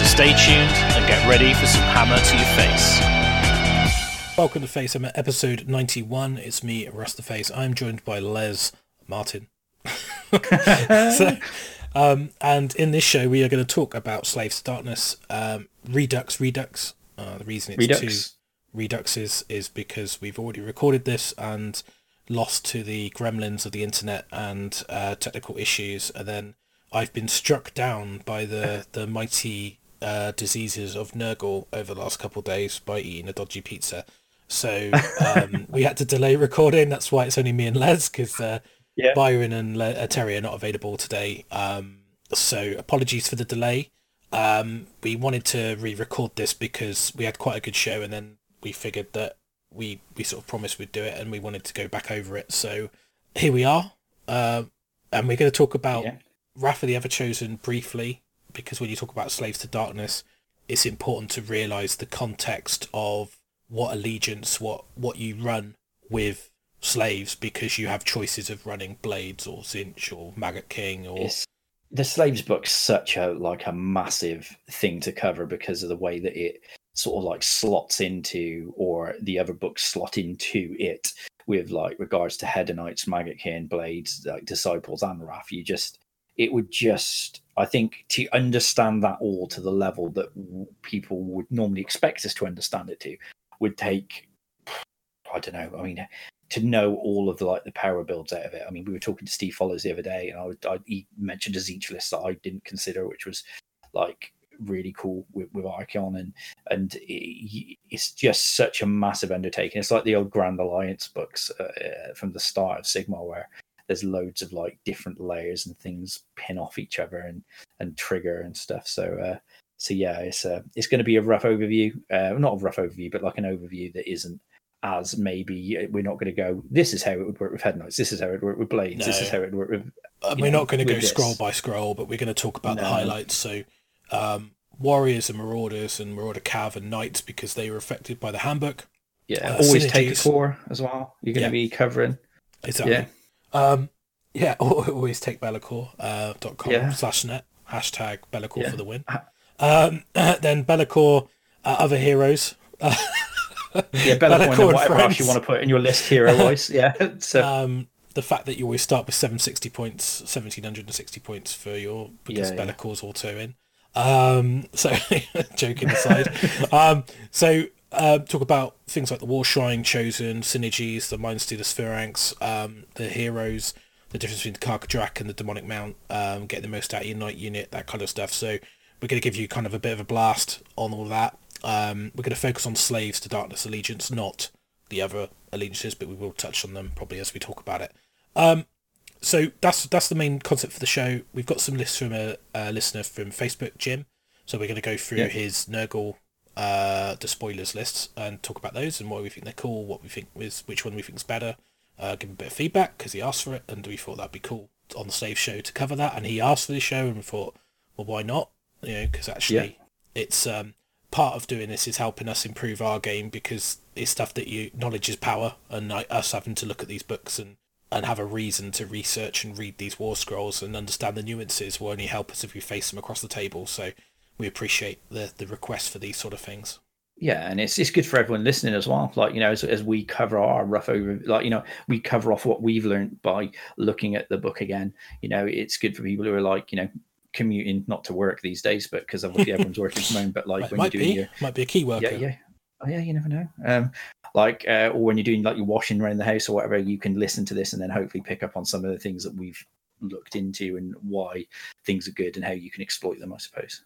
So stay tuned and get ready for some hammer to your face. Welcome to Face Hammer, episode 91. It's me, Rustaface. I'm joined by Les Martin. so, um, and in this show, we are going to talk about Slaves to Darkness, um, Redux, Redux. Uh, the reason it's Redux. two Reduxes is because we've already recorded this and lost to the gremlins of the internet and uh, technical issues. And then I've been struck down by the, the mighty uh, diseases of Nurgle over the last couple of days by eating a dodgy pizza. So um, we had to delay recording. That's why it's only me and Les because uh, Yeah. Byron and Le- uh, Terry are not available today. Um, so apologies for the delay. Um, we wanted to re-record this because we had quite a good show, and then we figured that we we sort of promised we'd do it, and we wanted to go back over it. So here we are, uh, and we're going to talk about Yeah. Of the Everchosen briefly because when you talk about Slaves to Darkness, it's important to realise the context of what allegiance, what what you run with slaves because you have choices of running blades or Tzeentch or Maggotkin or It's, the slaves book's such a like a massive thing to cover because of the way that it sort of like slots into or the other books slot into it with like regards to hedonites maggotkin blades like disciples and wrath. You just it would just i think to understand that all to the level that w- people would normally expect us to understand it to would take i don't know i mean to know all of the like the power builds out of it. I mean, we were talking to Steve Follows the other day, and I, I he mentioned a Tzeentch list that I didn't consider, which was like really cool with, with Archaon, and and it, it's just such a massive undertaking. It's like the old Grand Alliance books uh, uh, from the start of Sigmar, where there's loads of like different layers and things pin off each other and and trigger and stuff. So. uh so yeah, it's uh, it's going to be a rough overview, uh, not a rough overview, but like an overview that isn't as maybe uh, we're not going to go. This is how it would work with Hedonites. This is how it would work with blades. This is how it would work with. Uh, you we're know, not going to go this. scroll by scroll, but we're going to talk about the highlights. So, um, warriors and marauders and marauder cav and knights because they were affected by the handbook. Yeah, Uh, always take a synergies. core as well. You're going to Yeah. be covering. Exactly. Yeah. Um, yeah. Always take Be'lakor uh, dot com Yeah. slash net hashtag Be'lakor Yeah. for the win. Um, then Be'lakor uh, other heroes. Yeah, Be'lakor and whatever else you want to put in your list hero wise. Yeah, so um, the fact that you always start with 760 points, 1760 points for your because Yeah, yeah. Be'lakor's auto in. Um, so joking aside, um, so uh, talk about things like the War Shrine, Chosen, synergies, the Mind Stealer Sphiranx, um, the heroes, the difference between the Karkadrak and the Demonic Mount, um, get the most out of your Knight unit, that kind of stuff. So we're going to give you kind of a bit of a blast on all that. Um, we're going to focus on Slaves to Darkness Allegiance, not the other allegiances, but we will touch on them probably as we talk about it. Um, so that's that's the main concept for the show. We've got some lists from a, a listener from Facebook, Jim. So we're going to go through Yeah. his Nurgle uh, the spoilers lists and talk about those and why we think they're cool, what we think is which one we think is better. Uh, give him a bit of feedback because he asked for it, and we thought that'd be cool on the Slave Show to cover that. And he asked for this show, and we thought, well, why not? You know, because actually, it's um, part of doing this is helping us improve our game because it's stuff that you knowledge is power, and like, us having to look at these books and and have a reason to research and read these war scrolls and understand the nuances will only help us if we face them across the table. So we appreciate the the request for these sort of things. yeah, and it's it's good for everyone listening as well. Like you know, as, as we cover our rough over, like you know, we cover off what we've learned by looking at the book again. You know, it's good for people who are like you know commuting not to work these days, but because obviously everyone's working from home. But like when might you're doing be your might be a key worker. yeah, yeah, oh yeah, you never know. Um, like uh, or when you're doing like your washing around the house or whatever, you can listen to this and then hopefully pick up on some of the things that we've looked into and why things are good and how you can exploit them. I suppose.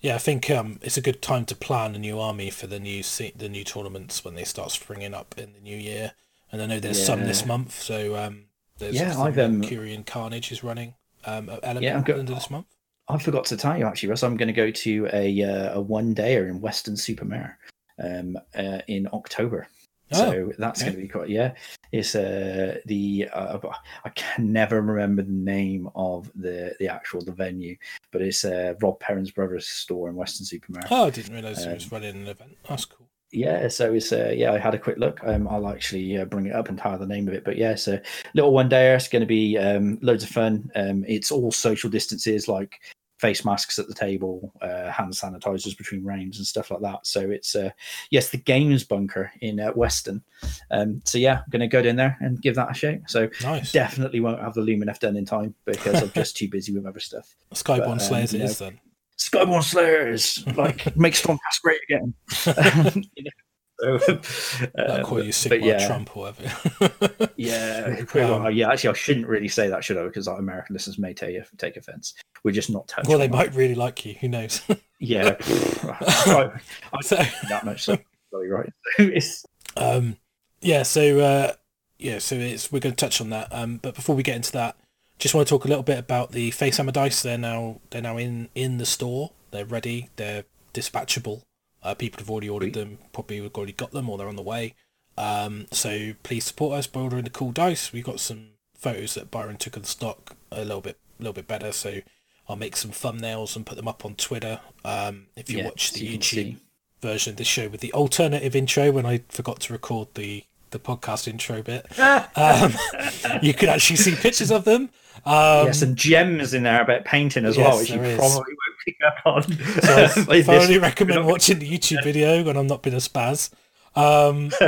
Yeah, I think um, it's a good time to plan a new army for the new se- the new tournaments when they start springing up in the new year. And I know there's some this month, so um, there's Yeah, I've, um, Curian Carnage is running um, at Element Yeah, at I've the got- end of this month. I forgot to tell you actually, Russ. I'm going to go to a uh, a one dayer in Weston-super-Mare um, uh, in October. So that's okay. going to be quite yeah. It's uh, the uh, I can never remember the name of the the actual the venue, but it's uh, Rob Perrin's brother's store in Weston-super-Mare. Oh, I didn't realise it Um, was running an event. That's cool. Yeah, so it's uh, yeah, I had a quick look. Um, I'll actually uh, bring it up and tell the name of it. But yeah, so little one day. It's going to be um, loads of fun. Um, it's all social distances, like face masks at the table, uh, hand sanitizers between rounds, and stuff like that. So it's uh, yes, the games bunker in uh, Weston. Um, so yeah, I'm going to go down there and give that a shake. So Nice. definitely won't have the Lumineth done in time because I'm just too busy with other stuff. Skyborne um, Slayers it you is know, then. Skyborne Slayers, like make Stormcast great again. You know, so, uh, call you Sigmar yeah, Trump or whatever. yeah, Um, yeah. Actually, I shouldn't really say that, should I? Because our American listeners may take take offence. We're just not touching. well, they might really like you. Who knows? Yeah, I, I so, that much. So, sorry, right? it's, um, yeah. So, uh, yeah. So it's we're going to touch on that. Um, but before we get into that, just want to talk a little bit about the Face Hammer dice. They're now they're now in in the store. They're ready. They're dispatchable. Uh, people have already ordered them. Probably have already got them, or they're on the way. Um, so please support us by ordering the cool dice. We've got some photos that Byron took of the stock a little bit, a little bit better. So I'll make some thumbnails and put them up on Twitter. Um, if you yeah, watch so the you YouTube version of this show with the alternative intro when I forgot to record the the podcast intro bit, um, you can actually see pictures of them. Um, yeah, some gems in there about painting as yes, well, which you is. probably won't pick up on. so I thoroughly recommend watching the YouTube video when I'm not being a spaz. Um,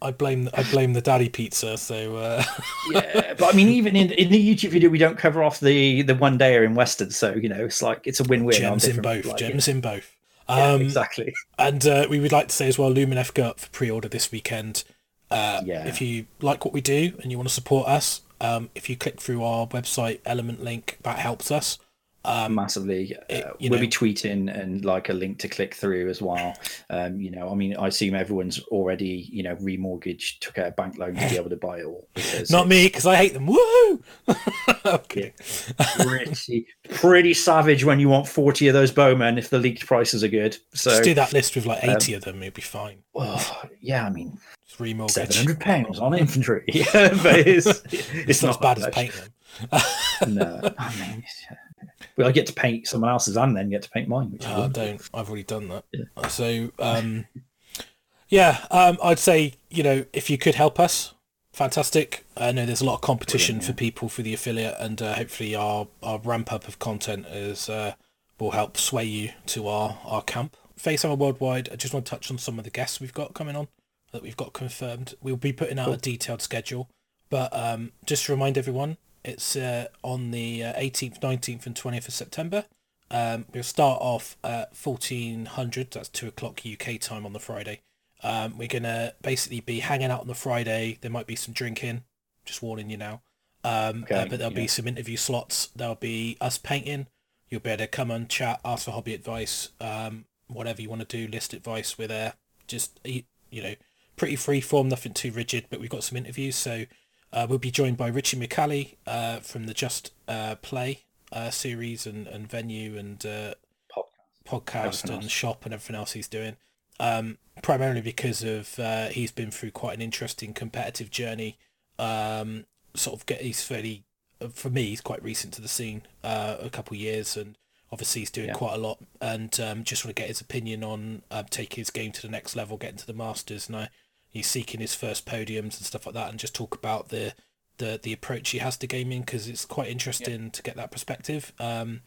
I blame I blame the daddy pizza. So uh, yeah, but I mean, even in, in the YouTube video, we don't cover off the the one dayer in Weston, so you know, it's like it's a win-win. gems in both. like, gems in both. yeah, Um, exactly. And uh, we would like to say as well, Lumineth go up for pre-order this weekend. Uh, Yeah. If you like what we do and you want to support us, um, if you click through our website element link, that helps us. Um, massively. it- Uh, you we'll know- be tweeting and like a link to click through as well. Um, you know, I mean, I assume everyone's already, you know, remortgaged, took out a bank loan to be able to buy it all. Because not me, because I hate them. Woo! okay. pretty, pretty savage when you want 40 of those bowmen if the leaked prices are good. So, Just do that list with like um, 80 of them, it'll be fine. well, yeah, I mean, remortgage. 700 pounds on infantry. yeah, but it's, it's, It's not as bad as much. painting them. No, I mean, well, I get to paint someone else's and then get to paint mine, which is Oh, I don't. I've already done that. So, um, yeah, um, I'd say you know if you could help us, fantastic. I know there's a lot of competition Brilliant, for people for the affiliate, and uh, hopefully our our ramp up of content is uh, will help sway you to our our camp. Facehammer Worldwide. I just want to touch on some of the guests we've got coming on that we've got confirmed. We'll be putting out a detailed schedule, but um, just to remind everyone, it's uh, on the uh, 18th, 19th, and 20th of September. Um, we'll start off at 1400, that's 2 o'clock UK time on the Friday. Um, we're going to basically be hanging out on the Friday. There might be some drinking, just warning you now. Um, Okay, uh, but there'll be some interview slots. There'll be us painting. You'll be able to come and chat, ask for hobby advice, um, whatever you want to do, list advice. We're there. Just, you you know, pretty free form, nothing too rigid, but we've got some interviews. So uh, we'll be joined by Richie McCallie uh, from the Just uh, Play uh, series and, and venue and uh, podcast Everything and shop and everything else he's doing. Um, primarily because of uh, he's been through quite an interesting competitive journey. Um, sort of get he's fairly for me he's quite recent to the scene, uh, a couple of years, and obviously he's doing Yeah. quite a lot. And um, just want to get his opinion on uh, taking his game to the next level, getting to the Masters. And I, he's seeking his first podiums and stuff like that, and just talk about the the the approach he has to gaming because it's quite interesting to get that perspective. Um,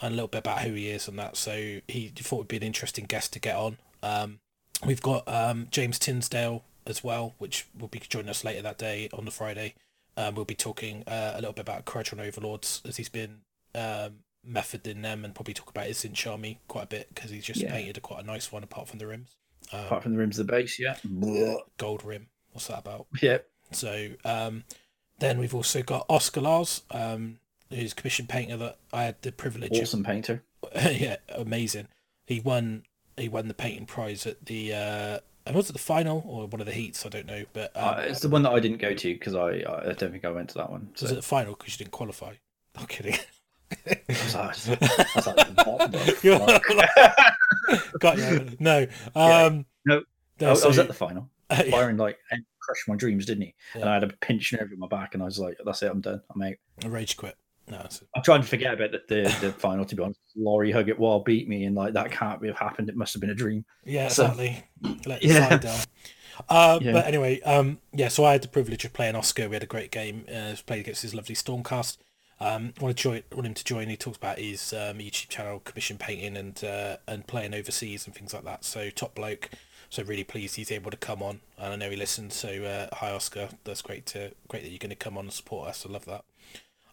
and a little bit about who he is and that. So he thought it would be an interesting guest to get on. Um, we've got um, James Tinsdale as well, which will be joining us later that day on the Friday. Um, we'll be talking uh, a little bit about Kharadron Overlords as he's been um, method in them and probably talk about his Tzeentch Army quite a bit because he's just Yeah. painted a quite a nice one apart from the rims. Um, Apart from the rims of the base, yeah. gold rim. What's that about? Yep. So um, then we've also got Oscar Lars, um, who's commissioned painter that I had the privilege of Awesome painter. yeah, amazing. He won. He won the painting prize at the. Uh, and was it the final or one of the heats? I don't know, but um, Uh, it's the one that I didn't go to because I I don't think I went to that one. was So it the final because you didn't qualify? Not kidding. I was like, I was like, what the You're fuck? Got you. No. Yeah. Um, No, no, I, was- I was so- at the final. uh, yeah, Byron like crushed my dreams, didn't he? And I had a pinch nerve in my back, and I was like, "That's it, I'm done. I'm out." a rage quit. No, I'm trying to forget about the, the, the final. To be honest, Laurie Huggett Wall beat me, and like that can't have happened. It must have been a dream. yeah, So- exactly. Let the Yeah. down. Uh, Yeah. But anyway, um, yeah. So I had the privilege of playing Oscar. We had a great game. Uh, played against his lovely Stormcast. Um, want to join, want him to join. He talks about his um, YouTube channel, commission painting, and uh, and playing overseas and things like that. So top bloke. So really pleased he's able to come on, and I know he listens. So uh, hi Oscar, that's great to great that you're going to come on and support us. I love that.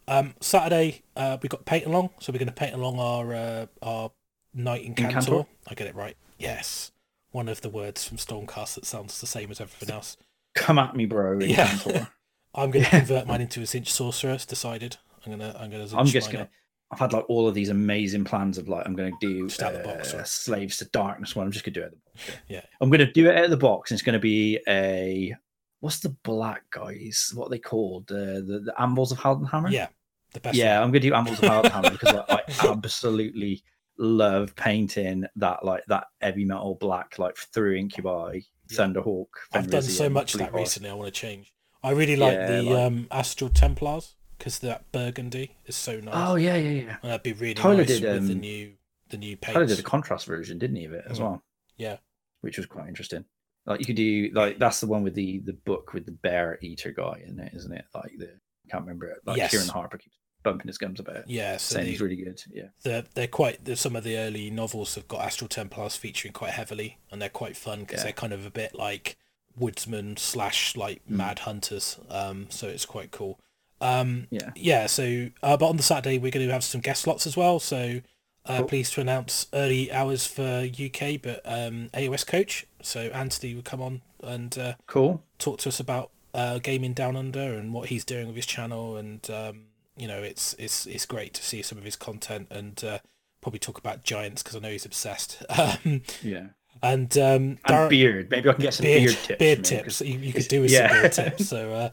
Um, Saturday uh, we got paint along, so we're going to paint along our uh, our Knight-Incantor. Cantor? I get it right. Yes, one of the words from Stormcast that sounds the same as everything else. Come at me, bro. Yeah. I'm going to convert mine into a Tzeentch sorcerer. It's decided. I'm gonna I'm gonna. I'm just gonna. up. I've had like all of these amazing plans of like I'm going to do Just out the box, uh, right? slaves to darkness one. I'm just going to do it. Out of the box. Yeah. I'm going to do it out of the box. And it's going to be a what's the black guys? What are they called? Uh, the the Anvils of Heldenhammer. Yeah, the best. yeah. one. I'm going to do Anvils of Heldenhammer because like, I absolutely love painting that like that heavy metal black like through Incubi, Yeah. Thunderhawk. I've done so much of that recently. I want to change. I really like Yeah, the like- um, Astral Templars because that burgundy is so nice. Oh yeah, yeah, yeah. and that'd be really Tyler nice did, with the um, new the new paint. Tyler did a contrast version, didn't he, of it as Mm. well? Yeah. which was quite interesting. Like you could do like that's the one with the the book with the bear eater guy in it, isn't it? Like the I can't remember it. Like Yes. Kieran Harper keeps bumping his gums about it, Yeah, so saying the, he's really good. Yeah, they're, they're quite. There's some of the early novels have got Astral Templars featuring quite heavily, and they're quite fun because Yeah. they're kind of a bit like woodsman slash like Mm. mad hunters. Um, so it's quite cool. Um, yeah. yeah. So, uh, but on the Saturday we're going to have some guest slots as well. So, uh, Cool. pleased to announce early hours for UK, but um, AOS coach. So Anthony will come on and uh, Cool. talk to us about uh, gaming down under and what he's doing with his channel and um, you know it's it's it's great to see some of his content and uh, probably talk about giants because I know he's obsessed um, Yeah. And um, And beard. Maybe I can get some beard, tips. beard from him, tips you, you could do with yeah. some beard tips so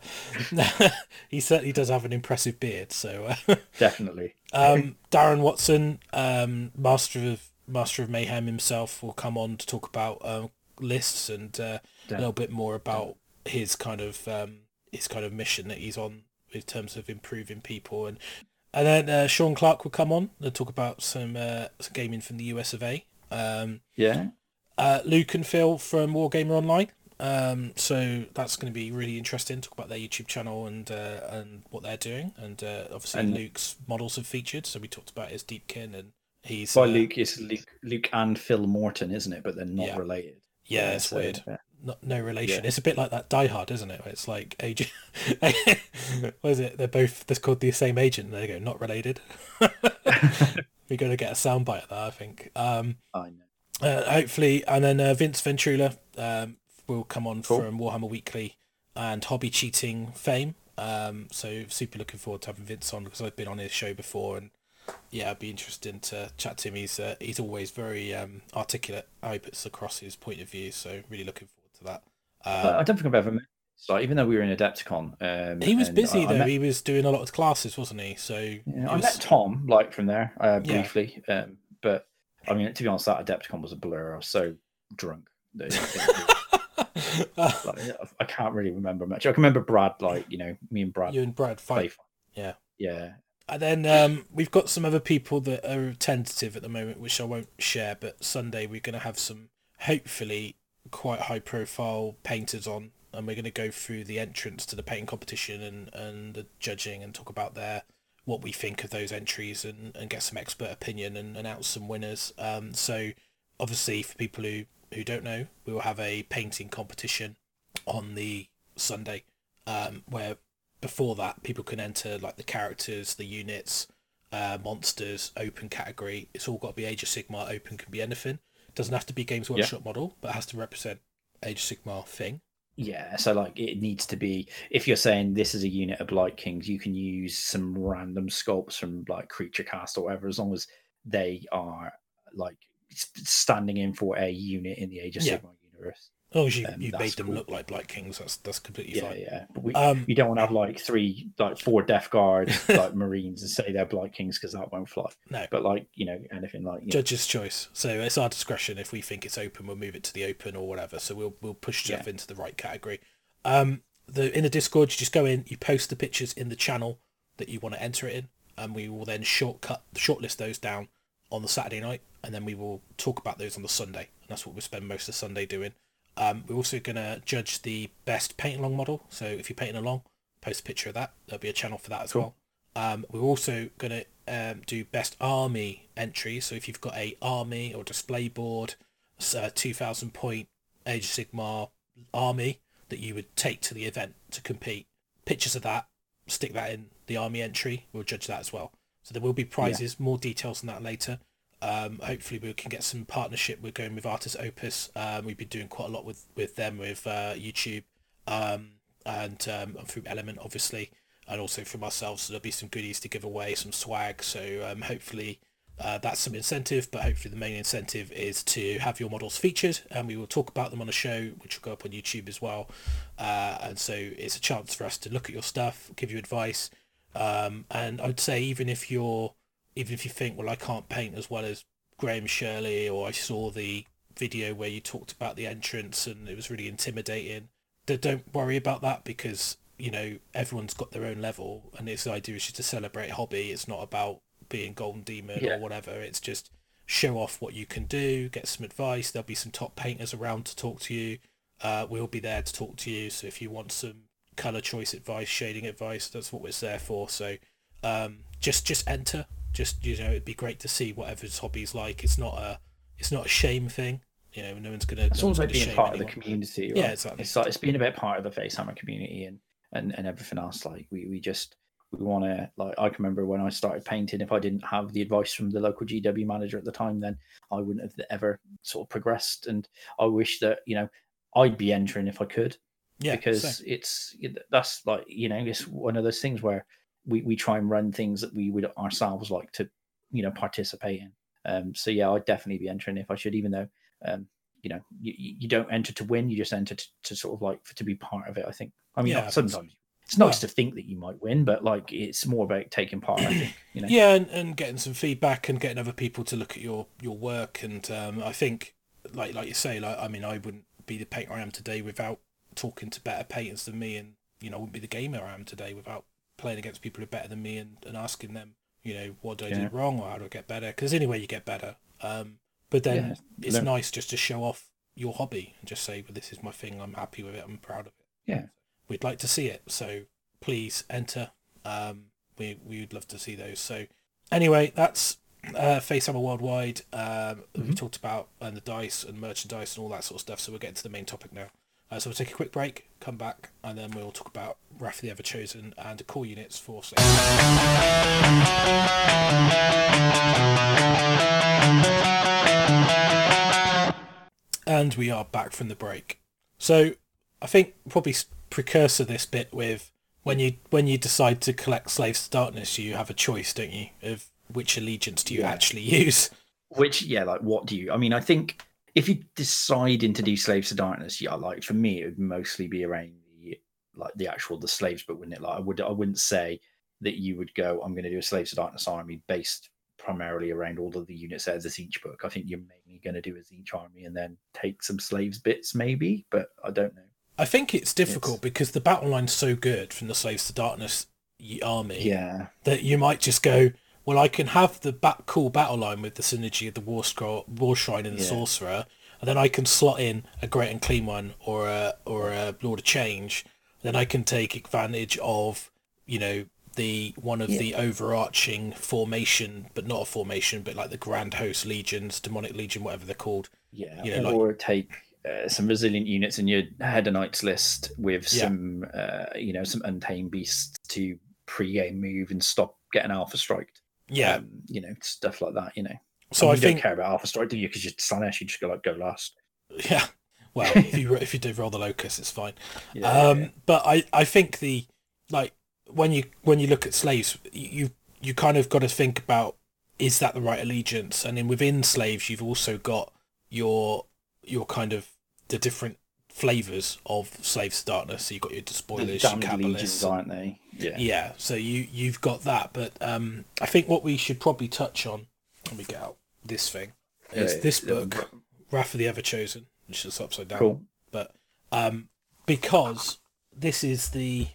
uh, he certainly does have an impressive beard so uh, Definitely. um, Darren Watson, um, master of master of mayhem himself, will come on to talk about um, lists and uh, a little bit more about his kind of um, his kind of mission that he's on in terms of improving people and and then uh, Sean Clark will come on and talk about some, uh, some gaming from the US of A. Um, Yeah. Uh, Luke and Phil from Wargamer Online. Um, so that's going to be really interesting. Talk about their YouTube channel and uh, and what they're doing, and uh, obviously And- Luke's models have featured. So we talked about his Deepkin, and he's By uh, Luke, it's Luke, Luke and Phil Morton, isn't it? But they're not Yeah. related. Yeah, it's so, weird. yeah. Not, no relation. It's a bit like that Die Hard, isn't it? It's like agent. what is it? They're both. They're called the same agent. And they go not related. We're going to get a soundbite of that, I think. Um, I know. Uh, hopefully, and then uh, Vince Venturella um, will come on Cool. from Warhammer Weekly and Hobby Cheating fame. Um, so super looking forward to having Vince on because I've been on his show before, and yeah, it'd be interesting to chat to him. He's uh, he's always very um, articulate how he puts across his point of view. So really looking forward to that. Uh, I Um, don't think I've ever met. So even though we were in Adepticon, um, he was busy I- I though. met- he was doing a lot of classes, wasn't he? So Yeah, it I was- met Tom like from there uh, Yeah. briefly, um, but I mean, to be honest, that Adepticon was a blur. I was so drunk. that it- it- like, I can't really remember much. I can remember Brad, like you know, me and Brad you and Brad fight. Yeah. yeah, And then um, we've got some other people that are tentative at the moment, which I won't share. But Sunday we're going to have some, hopefully, quite high-profile painters on, and we're going to go through the entrance to the painting competition and, and the judging and talk about their what we think of those entries and, and get some expert opinion and announce some winners. Um, so obviously, for people who, who don't know, we will have a painting competition on the Sunday, um, where before that people can enter like the characters the units uh, monsters open category. It's all got to be age of sigmar open can be anything. Doesn't have to be games workshop model but it has to represent age of sigmar thing yeah. So like, it needs to be. If you're saying this is a unit of Blight Kings, you can use some random sculpts from like Creature Cast or whatever, as long as they are like standing in for a unit in the Age of Yeah. Sigmar universe. Oh, you Um, you made them cool. look like Blight Kings. That's that's completely Yeah, fine. yeah. But we Um, you don't want to have like three, like four Death Guard like Marines and say they're Blight Kings because that won't fly. No. But like you know anything like you know, Judge's choice. So it's our discretion. If we think it's open, we'll move it to the open or whatever. So we'll we'll push stuff Yeah. into the right category. Um, the in the Discord, you just go in, you post the pictures in the channel that you want to enter it in, and we will then shortcut shortlist those down on the Saturday night, and then we will talk about those on the Sunday. And that's what we spend most of Sunday doing. Um, we're also gonna judge the best paint along model. So if you're painting along, post a picture of that. There'll be a channel for that as Cool. well. Um, we're also gonna um, do best army entries. So if you've got a army or display board, uh, two thousand point Age of Sigmar army that you would take to the event to compete, pictures of that, stick that in the army entry. We'll judge that as well. So there will be prizes. More details on that later. Um, hopefully we can get some partnership. We're going with Artis Opus. Um, we've been doing quite a lot with with them with uh, YouTube um, and um, through Element obviously, and also from ourselves. So there'll be some goodies to give away, some swag. So um, hopefully uh, that's some incentive. But hopefully the main incentive is to have your models featured, and we will talk about them on a show which will go up on YouTube as well. Uh, and so it's a chance for us to look at your stuff, give you advice, um, and I'd say even if you're even if you think, well, I can't paint as well as Graham Shirley, or I saw the video where you talked about the entrance and it was really intimidating, don't worry about that because you know everyone's got their own level, and this idea is just to celebrate hobby. It's not about being Golden Demon Yeah. or whatever. It's just show off what you can do, get some advice. There'll be some top painters around to talk to you. Uh, we'll be there to talk to you. So if you want some color choice advice, shading advice, that's what we're there for. So um, just just enter. Just you know, it'd be great to see whatever whatever's hobby's like. It's not a it's not a shame thing. You know, no one's gonna. it's no also gonna being part of the community. right? Yeah, exactly. It's like it's been a bit part of the Facehammer community and and and everything else. Like we we just we want to like I can remember when I started painting. If I didn't have the advice from the local GW manager at the time, then I wouldn't have ever sort of progressed. And I wish that you know I'd be entering if I could. Yeah, because so- it's that's like you know it's one of those things where we, we try and run things that we would ourselves like to you know participate in. Um so yeah i'd definitely be entering if i should even though um you know you, you don't enter to win you just enter to, to sort of like to be part of it i think. I mean Yeah, sometimes it's nice well- to think that you might win but like it's more about taking part i think you know. Yeah and, and getting some feedback and getting other people to look at your your work. And um, i think like like you say like i mean i wouldn't be the painter i am today without talking to better painters than me and you know i wouldn't be the gamer i am today without playing against people who are better than me and, and asking them you know what did i Yeah. do wrong or how do i get better because anyway you get better um, but then Yeah, it's learn- nice just to show off your hobby and just say well this is my thing i'm happy with it i'm proud of it Yeah. we'd like to see it so please enter um, we we would love to see those so anyway that's uh, Facehammer Worldwide. Um, We Mhm. talked about and the dice and merchandise and all that sort of stuff. So we're getting to the main topic now. Uh, so we'll take a quick break, come back, and then we'll talk about Wrath of the Ever Chosen and core units for Slave. And we are back from the break. So I think probably precursor this bit with when you when you decide to collect slaves to darkness, you have a choice, don't you, of which allegiance do you Yeah. actually use? which yeah like what do you i mean i think if you deciding to do slaves to darkness yeah like for me it would mostly be around the like the actual the slaves but wouldn't it? Like i would i wouldn't say that you would go i'm going to do a slaves to darkness army based primarily around all of the units as is each book. I think you're mainly going to do as each army and then take some slaves bits maybe but i don't know. I think it's difficult It's- because the battle line's so good from the Slaves to Darkness army yeah. that you might just go, well, I can have the bat- cool battle line with the synergy of the War Scroll, War Shrine, and the Yeah. Sorcerer, and then I can slot in a Great Unclean one or a or a Lord of Change. Then I can take advantage of, you know, the one of Yeah. the overarching formation, but not a formation, but like the Grand Host Legions, Demonic Legion, whatever they're called. yeah You know, like- or take uh, some resilient units in your hedonites list with Yeah. some uh, you know some untamed beasts to pre-game move and stop getting alpha striked Yeah. um, you know stuff like that you know so I, I mean, you think don't care about alpha strike do you because you're Slaanesh you just go like go last Yeah. Well, if you if you do roll the locust, it's fine. yeah, um, yeah. But I, I think the like when you when you look at slaves, you you kind of got to think about is that the right allegiance, and then within slaves, you've also got your your kind of the different flavors of Slaves to Darkness. So you've got your The despoilers, your damned Cabalists. legions, aren't they? Yeah. Yeah, so you you've got that, but um, I think what we should probably touch on when we get out this thing is Yeah, this book, Wrath of the Ever Chosen, which is upside down. Cool. But um, because this is the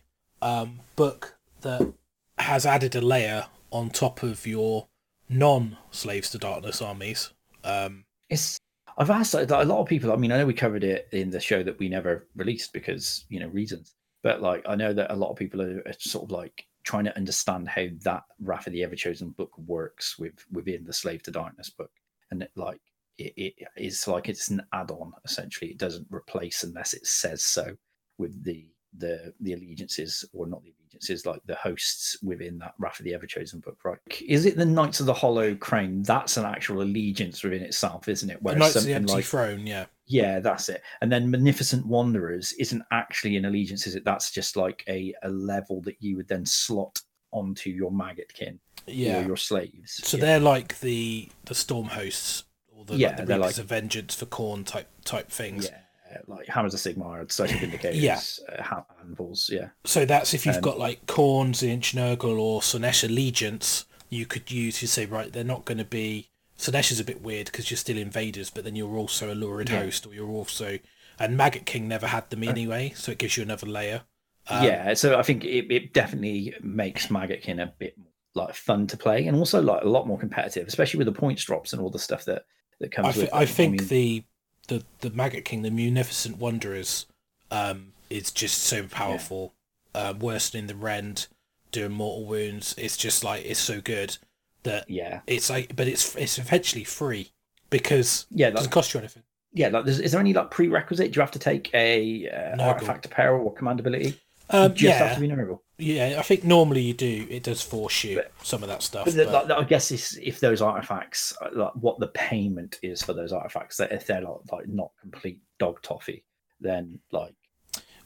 um, book that has added a layer on top of your non-slaves to darkness armies. Um, It's. I've asked like, a lot of people. I mean, I know we covered it in the show that we never released because you know reasons. But like, I know that a lot of people are, are sort of like trying to understand how that Wrath of the Ever Chosen book works with within the Slave to Darkness book, and it, like it, it is like it's an add-on essentially. It doesn't replace unless it says so with the the the allegiances or not the allegiances like the hosts within that Wrath of the Ever Chosen book, right? Is it the Knights of the Hollow Crown? That's an actual allegiance within itself, isn't it? the Knights of the Empty like Throne, yeah. yeah, that's it. And then Munificent Wanderers isn't actually an allegiance, is it? That's just like a, a level that you would then slot onto your maggot kin Yeah. or your slaves. So yeah. they're like the the storm hosts, or the, Yeah, like the Reapers like- of Vengeance for Khorne type type things. yeah, like Hammers of Sigmar, Celestial Vindicators, Yeah. uh, Ha- Anvils, yeah. So that's if you've Um, got like Khorne, Tzeentch, Nurgle, or Slaanesh allegiance, you could use. to say right, they're not going to be. Slaanesh is a bit weird because you're still invaders, but then you're also a lurid Yeah. host, or you're also. And Maggotkin never had them anyway, so it gives you another layer. Um, yeah, so I think it, it definitely makes Maggotkin a bit more like fun to play and also like a lot more competitive, especially with the points drops and all the stuff that, that comes I, with th- it. I think mean, the the the Maggotkin, the Munificent Wanderers, um, is just so powerful. Uh, worsening the rend, doing mortal wounds. It's just like it's so good that yeah. it's like, but it's it's eventually free because Yeah, it like, doesn't cost you anything. yeah, like is there any like prerequisite? Do you have to take a uh, Nurgle. artifact power or command ability? Um, just have yeah, to be yeah. I think normally you do. It does force you But- some of that stuff. But, but- like, I guess if those artifacts, uh, like what the payment is for those artifacts, that if they're like, like not complete dog toffee, then like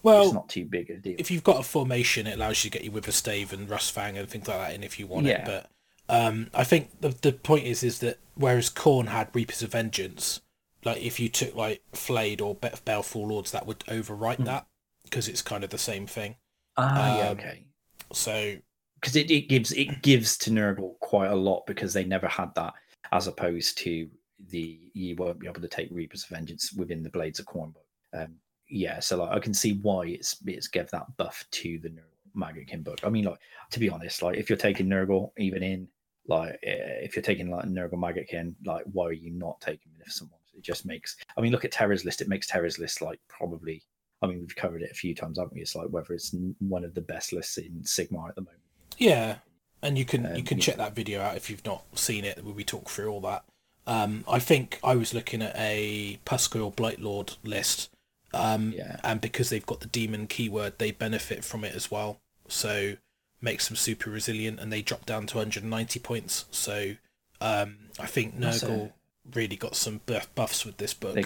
well, it's not too big a deal. if you've got a formation, it allows you to get your Witherstave and Rustfang and things like that in if you want Yeah. it. But um, I think the the point is is that whereas Khorne had Reapers of Vengeance, like if you took like Flayed or Be- Baleful Lords, that would overwrite Hmm. that because it's kind of the same thing. ah, yeah, um, okay. So Because it, it gives it gives to Nurgle quite a lot because they never had that, as opposed to the you won't be able to take Reapers of Vengeance within the Blades of Khorne. Um, yeah, so like I can see why it's it's give that buff to the Nurgle Maggotkin book. I mean, like to be honest, like if you're taking Nurgle even in like uh, if you're taking like Nurgle Maggotkin, like why are you not taking Magnificent Ones? It just makes. I mean, look at Terra's list. It makes Terra's list like probably. I mean, we've covered it a few times, haven't we? It's like whether it's one of the best lists in Sigmar at the moment. yeah, and you can you Um, can yeah. check that video out if you've not seen it where we talk through all that. Um, I think I was looking at a Pusgoyle Blightlord list, um, Yeah. and because they've got the demon keyword, they benefit from it as well. So makes them super resilient, and they drop down to 190 points. So um, I think Nurgle really got some buff- buffs with this book. They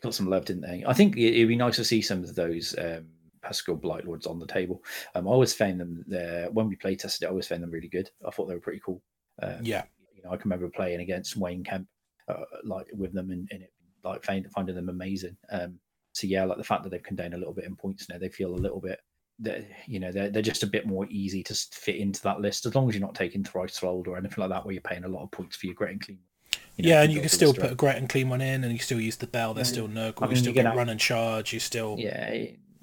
got, some love, didn't they? I think it, it'd be nice to see some of those um, Pusgoyle Blightlords on the table. Um, I always found them uh, when we play tested it. I always found them really good. I thought they were pretty cool. Um, yeah, you know, I can remember playing against Wayne Kemp, uh, like with them, and, and it, like find, finding them amazing. Um, so yeah, like the fact that they've down a little bit in points now, they feel a little bit. That you know they're, they're just a bit more easy to fit into that list as long as you're not taking Thricefold or anything like that where you're paying a lot of points for your grit and clean. Know, yeah, and you can still put a great unclean one in, and you still use the bell. They're Yeah. still Nurgle. I you mean, still you can get have- run and charge. You still Yeah,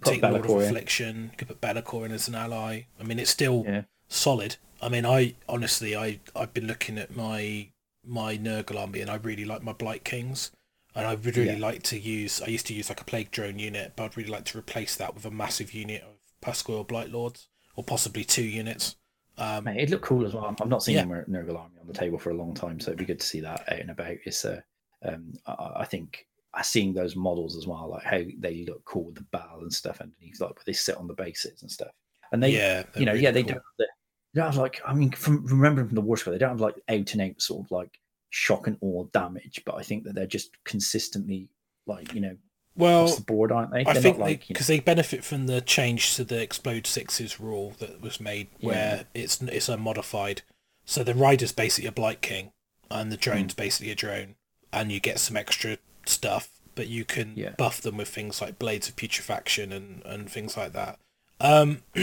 take Lord of. Affliction. You could put Be'lakor in as an ally. I mean, it's still Yeah. solid. I mean, I honestly, I I've been looking at my my Nurgle army, and I really like my Blight Kings, and I would really Yeah. like to use. I used to use like a Plague Drone unit, but I'd really like to replace that with a massive unit of Pusgoyle Blight Lords, or possibly two units. Um, Mate, it looked cool as well. I've not seen Yeah. a Nur- Nurgle army on the table for a long time, so it'd be good to see that out and about. It's uh, um, I, I think seeing those models as well, like how they look cool with the bell and stuff underneath, like where they sit on the bases and stuff. And they, yeah, you know, really yeah, they cool. don't. Have the, they don't have like, I mean, from remembering from the war score, they don't have like out and out sort of like shock and awe damage, but I think that they're just consistently like, you know, Well, the board, aren't they? I They're think like, you know, because they, benefit from the change to the explode sixes rule that was made, where it's it's unmodified. So the rider's basically a blight king, and the drone's Hmm. basically a drone, and you get some extra stuff. but you can Yeah. buff them with things like blades of putrefaction and and things like that. Um,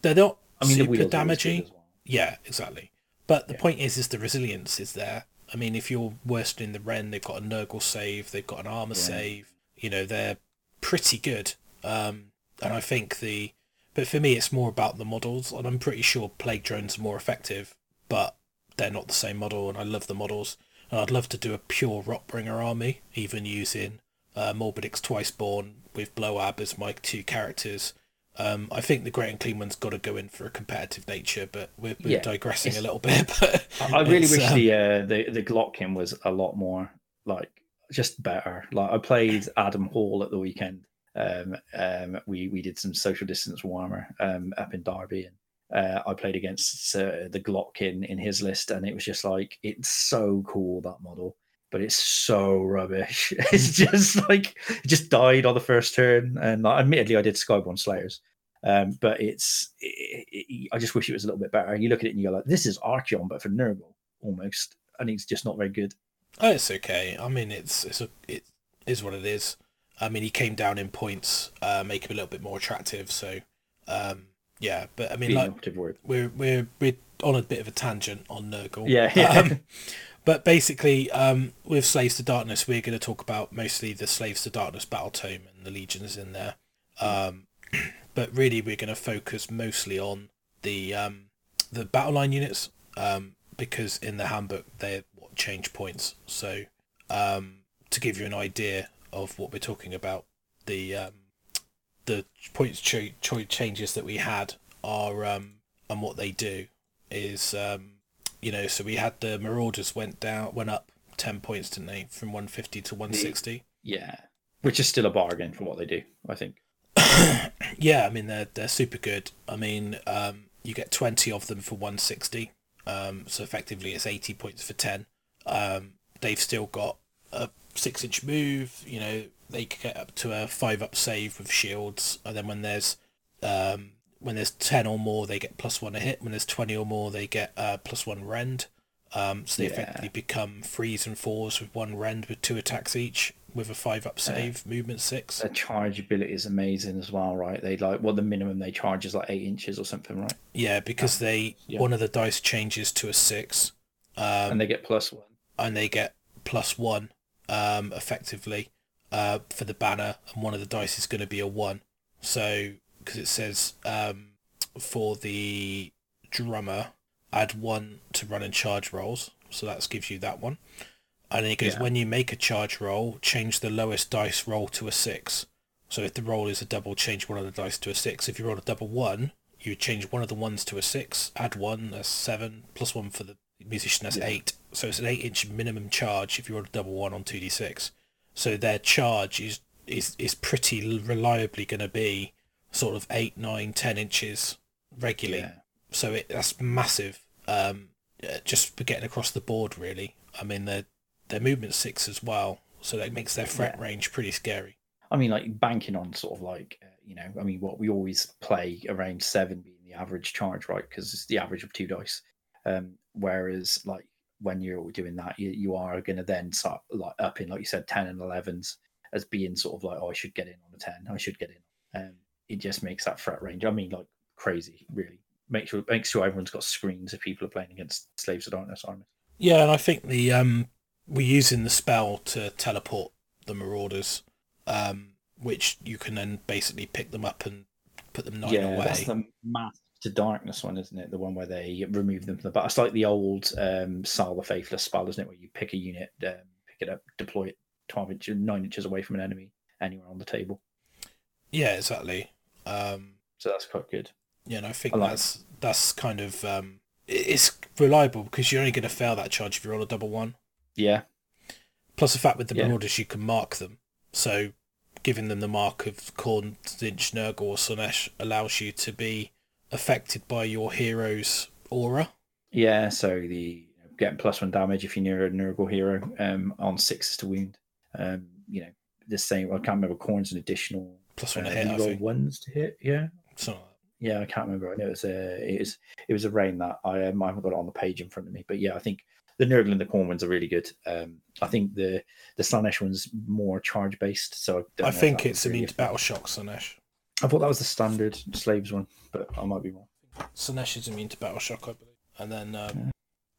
they're not I mean, super wheels are always good damaging. well. Yeah, exactly. But the Yeah. point is, is the resilience is there. I mean, if you're worsening the rend, they've got a Nurgle save, they've got an armor Yeah. save. You know, they're pretty good. Um, and I think the, but for me, it's more about the models, and I'm pretty sure Plague Drones are more effective, but they're not the same model, and I love the models. And I'd love to do a pure Rotbringer army, even using uh, Morbidex Twiceborn with Bloab as my two characters. Um, I think the Great Unclean one's got to go in for a competitive nature, but we're, we're Yeah, digressing a little bit. But I I really wish um, the uh, the the Glottkin was a lot more like just better. Like I played Adam Hall at the weekend. Um, um, we we did some social distance warmer um, up in Derby, and uh, I played against uh, the Glottkin in in his list, and it was just like it's so cool that model, but it's so rubbish. it's just like it just died on the first turn, and like, admittedly I did Skyborne Slayers. Um, but it's, it, it, I just wish it was a little bit better. You look at it and you go like, "This is Archaon, but for Nurgle almost," and it's just not very good. Oh, it's okay. I mean, it's it's a, it is what it is. I mean, he came down in points, uh, make him a little bit more attractive. So, um, yeah. But I mean, Being like word. we're we're we're on a bit of a tangent on Nurgle. Yeah, yeah. Um, but basically, um, with Slaves to Darkness, we're going to talk about mostly the Slaves to Darkness battle tome and the legions in there. Um, but really, we're going to focus mostly on the um, the battle line units um, because in the handbook they're what change points. So um, to give you an idea of what we're talking about, the um, the points cho- cho- changes that we had are um, and what they do is um, you know so we had the Marauders went down went up ten points didn't they from one fifty to one sixty. yeah, which is still a bargain for what they do. I think. Yeah, I mean they're they're super good. I mean, um, you get twenty of them for one sixty. Um, so effectively it's eighty points for ten. Um, they've still got a six inch move. You know they can get up to a five up save with shields, and then when there's um, when there's ten or more, they get plus one a hit. When there's twenty or more, they get uh, plus one rend. Um, so they Yeah. effectively become threes and fours with one rend with two attacks each with a five up save, movement six. Their charge ability is amazing as well, right? They like well, the minimum they charge is like eight inches or something, right? Yeah, because they yeah. one of the dice changes to a six, um, and they get plus one. And they get plus one, um, effectively, uh, for the banner, and one of the dice is going to be a one. So because it says um, for the drummer, add one to run and charge rolls, so that gives you that one. And then it goes Yeah. when you make a charge roll, change the lowest dice roll to a six. So if the roll is a double, change one of the dice to a six. If you roll a double one, you change one of the ones to a six, add one, that's seven, plus one for the musician, that's Yeah. eight. So it's an eight inch minimum charge if you roll a double one on 2d6. So their charge is, is, is pretty reliably going to be sort of eight, nine, ten inches regularly. Yeah. So it that's massive. Um, uh, just for getting across the board, really. I mean, their their movement six as well, so that makes their threat Yeah. range pretty scary. I mean, like banking on sort of like uh, you know, I mean, what we always play around seven being the average charge, right? Because it's the average of two dice. Um, whereas like when you're doing that, you, you are going to then start like up in like you said, ten and elevens as being sort of like, oh, I should get in on a ten, I should get in. Um, it just makes that threat range. I mean, like crazy, really. Make sure make sure everyone's got screens if people are playing against slaves of darkness armies. Yeah, and I think the um, we're using the spell to teleport the marauders, um, which you can then basically pick them up and put them nine yeah, away. that's the to darkness one, isn't it? The one where they remove them from the battle. It's like the old um, Sayl the Faithless spell, isn't it? Where you pick a unit, um, pick it up, deploy it twelve inches, nine inches away from an enemy, anywhere on the table. Yeah, exactly. Um, So that's quite good. yeah, and I think I like that's that's kind of um, it's reliable because you're only going to fail that charge if you roll a double one. Yeah, Plus the fact with the Yeah. marauders you can mark them, so giving them the mark of Khorne, Tzeentch, Nurgle, or Slaanesh allows you to be affected by your hero's aura. yeah. So the getting plus one damage if you're near a Nurgle hero um, on sixes to wound. Um, you know, the same. I can't remember. Khorne's an additional. Plus Uh, one a hit, you roll ones to hit. Yeah, like Yeah, I can't remember. I know it was a it was it was a rain that I um, I haven't got it on the page in front of me, but yeah, I think the Nurgle and the Khorne ones are really good. Um, I think the the Slaanesh one's more charge based. So I, I think it's really immune to battle shock, Slaanesh. I thought that was the standard slaves one, but I might be wrong. Slaanesh is immune to battle shock, I believe. And then um,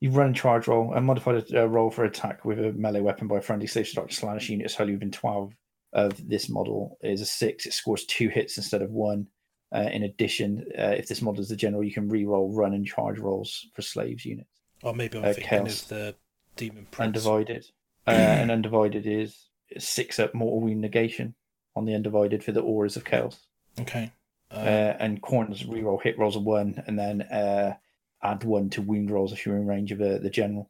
You run a charge roll and modified a uh, roll for attack with a melee weapon by a friendly slave structure slash unit is wholly within 12 of this model is a six. It scores two hits instead of one. Uh, in addition, uh, if this model is the general, you can re-roll run and charge rolls for slaves units. or maybe I'm Uh, thinking of the demon prince. Undivided. Uh, and undivided is six up mortal wound negation on the undivided for the auras of chaos. Okay. Uh, Uh, and Khorne's re-roll hit rolls of one, and then uh, add one to wound rolls if you're in range of uh, the general.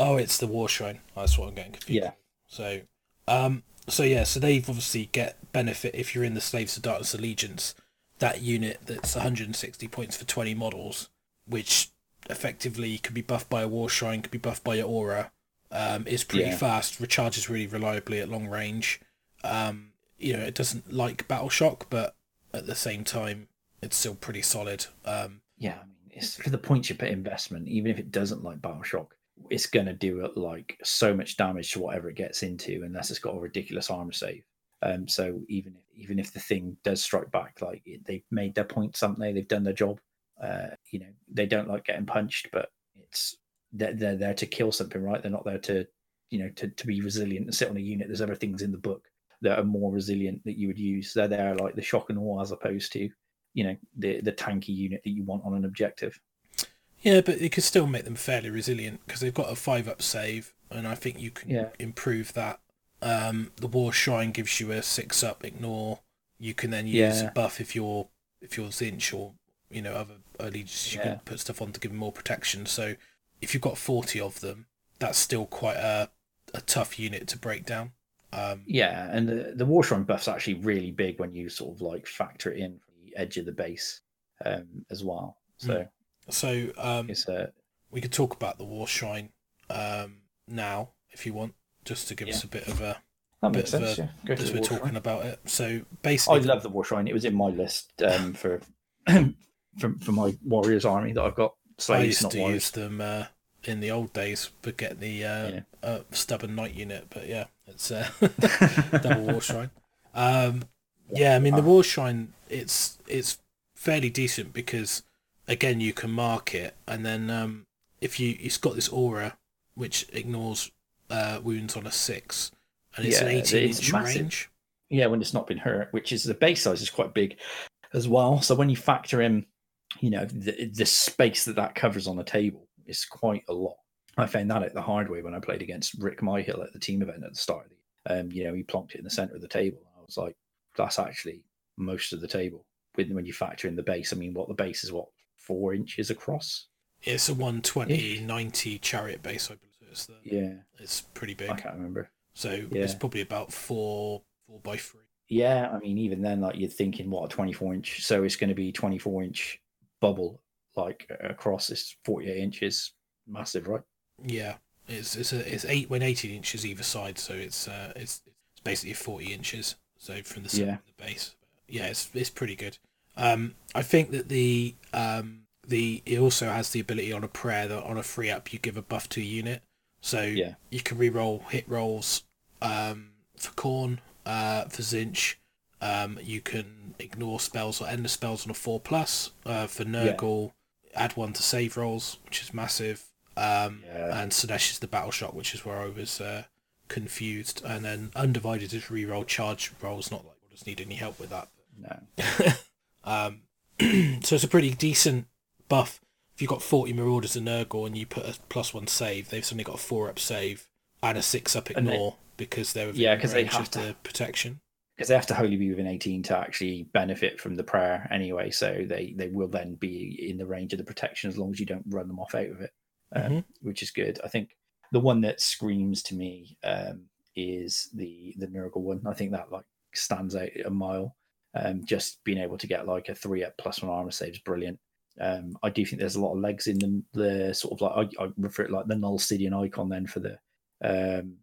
oh, it's the war shrine. That's what I'm getting confused. Yeah. So, um, so yeah, so they obviously get benefit if you're in the Slaves of Darkness Allegiance. That unit that's 160 points for 20 models, which effectively could be buffed by a war shrine, could be buffed by your aura, um, is pretty Yeah. fast. Recharges really reliably at long range. Um, you know, it doesn't like battle shock, but at the same time, it's still pretty solid. Um, Yeah, I mean, it's for the points you put investment, even if it doesn't like battle shock, it's going to do like so much damage to whatever it gets into, unless it's got a ridiculous armor save. Um, so even if even if the thing does strike back, like it, they've made their point, something they've done their job. Uh, you know, they don't like getting punched, but it's they're, they're there to kill something, right? They're not there to, you know, to, to be resilient and sit on a unit. There's other things in the book that are more resilient that you would use. They're there like the shock and awe as opposed to, you know, the the tanky unit that you want on an objective. Yeah, but it could still make them fairly resilient because they've got a five up save, and I think you can Yeah. improve that. Um, the War Shrine gives you a six up ignore. You can then use Yeah. a buff if you're if you're Tzeentch or you know other allegiances. You Yeah. can put stuff on to give them more protection. So if you've got forty of them, that's still quite a a tough unit to break down. Um, Yeah, and the the Warshrine buff's actually really big when you sort of like factor it in from the edge of the base um, as well. So so um, it's a we could talk about the War Shrine um, now if you want, just to give us a bit of a that bit makes of sense. a- Yeah, as we're talking about it. So basically, I love the Warshrine. It was in my list um, for for for my Warriors army that I've got. I used to warriors. use them uh, in the old days, but get the uh, Yeah. uh, stubborn knight unit. But yeah, it's uh, double war shrine. Um, yeah, I mean the war shrine. It's it's fairly decent because again you can mark it, and then um, if you it's got this aura which ignores uh, wounds on a six, and it's an Yeah, eighteen it's inch massive. range. Yeah, when it's not been hurt, which is the base size is quite big as well. So when you factor in, you know, the, the space that that covers on the table is quite a lot. I found that at the hard way when I played against Rick Myhill at the team event at the start of the year. Um, you know, he plonked it in the center of the table. I was like, that's actually most of the table. When when you factor in the base, I mean, what the base is, what four inches across? It's a 120 90 chariot base, I believe. It's, the, Yeah, it's pretty big. I can't remember. So Yeah. it's probably about four four by three. Yeah, I mean, even then, like you're thinking, what a 24 inch. So it's going to be 24 inch bubble, like across this 48 inches, massive, right? Yeah, it's it's a, it's eight when eighteen inches either side, so it's uh it's it's basically forty inches. So from the Yeah. the base, yeah, it's it's pretty good. Um, I think that the um the it also has the ability on a prayer that on a free up you give a buff to a unit, so Yeah. you can re-roll hit rolls um for Khorne uh for Tzeentch. Um, you can ignore spells or end the spells on a four plus. Uh, for Nurgle, add one to save rolls, which is massive. Um, Yeah. and Slaanesh is the battle shot, which is where I was uh, confused. And then undivided is reroll charge rolls. Not like we'll just need any help with that. No. Um, so it's a pretty decent buff. If you've got 40 Marauders and Nurgle and you put a plus one save, they've suddenly got a four up save and a six up And they- ignore because they're Yeah, 'cause they have of to- protection. Because they have to wholly be within 18 to actually benefit from the prayer anyway. So they, they will then be in the range of the protection as long as you don't run them off out of it, um, Mhm. which is good. I think the one that screams to me um, is the the Nurgle one. I think that like stands out a mile. Um, just being able to get like a three up plus one armor save is brilliant. Um, I do think there's a lot of legs in the, the sort of like I, I refer it like the Nulsidian icon then for the um,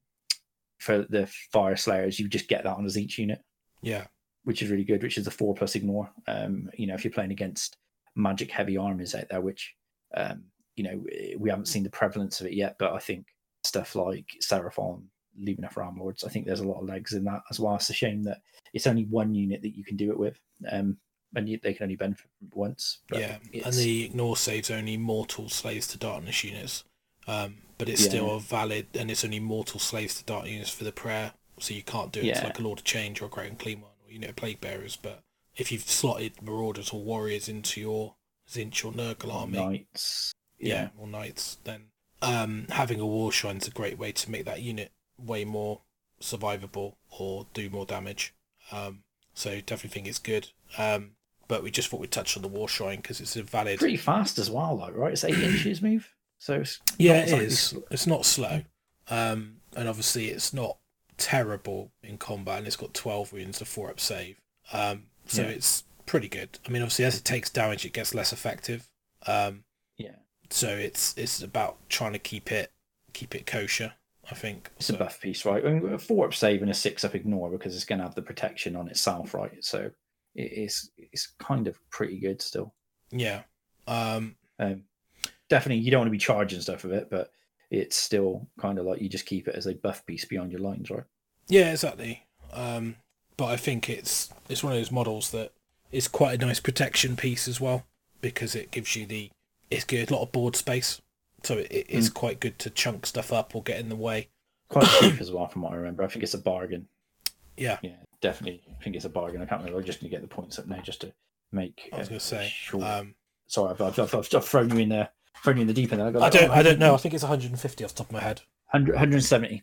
for the Fyreslayers. You just get that on as each unit Yeah. which is really good, which is the four plus ignore. Um, you know, if you're playing against magic heavy armies out there, which um, you know we haven't seen the prevalence of it yet, but I think stuff like Seraphon, Lumineth Realm-lords, I think there's a lot of legs in that as well. It's a shame that it's only one unit that you can do it with, um, and you, they can only benefit once. yeah, and the ignore saves only mortal slaves to darkness units, um, but it's Yeah. still valid, and it's only mortal slaves to dark units for the prayer, so you can't do it Yeah. to like a Lord of Change or a Great Unclean one, or you know plague bearers. But if you've slotted marauders or warriors into your Tzeentch or Nurgle army, Knights, yeah, or knights, then um, having a war shrine is a great way to make that unit way more survivable or do more damage. Um, so definitely think it's good. Um, but we just thought we'd touch on the war shrine because it's a valid. pretty fast as well, though, right? It's eight inches move, so it's yeah, it is. It's not slow, um, and obviously it's not terrible in combat, and it's got twelve wounds, a four up save. Um, so Yeah. it's pretty good. I mean, obviously as it takes damage, it gets less effective. Um, Yeah, so it's it's about trying to keep it keep it kosher. I think. it's So- a buff piece, right? I mean, a four up save and a six up ignore because it's going to have the protection on itself, right? So it is it's kind of pretty good still. Yeah. Um, Um, definitely, you don't want to be charging stuff with it, but it's still kind of like you just keep it as a buff piece behind your lines, right? yeah, exactly. Um, but I think it's it's one of those models that is quite a nice protection piece as well because it gives you the it's good a lot of board space, so it, it is quite good to chunk stuff up or get in the way. Quite cheap as well, from what I remember. I think it's a bargain. Yeah, Yeah, definitely. I think it's a bargain. I can't remember. I'm just going to get the points up now just to make. I was going to say. Sure. Um, Sorry, I've, I've, I've, I've thrown you in there. Thrown you in the deep end. I, got I like, don't oh, I don't know. I think it's 150 off the top of my head. 100, 170.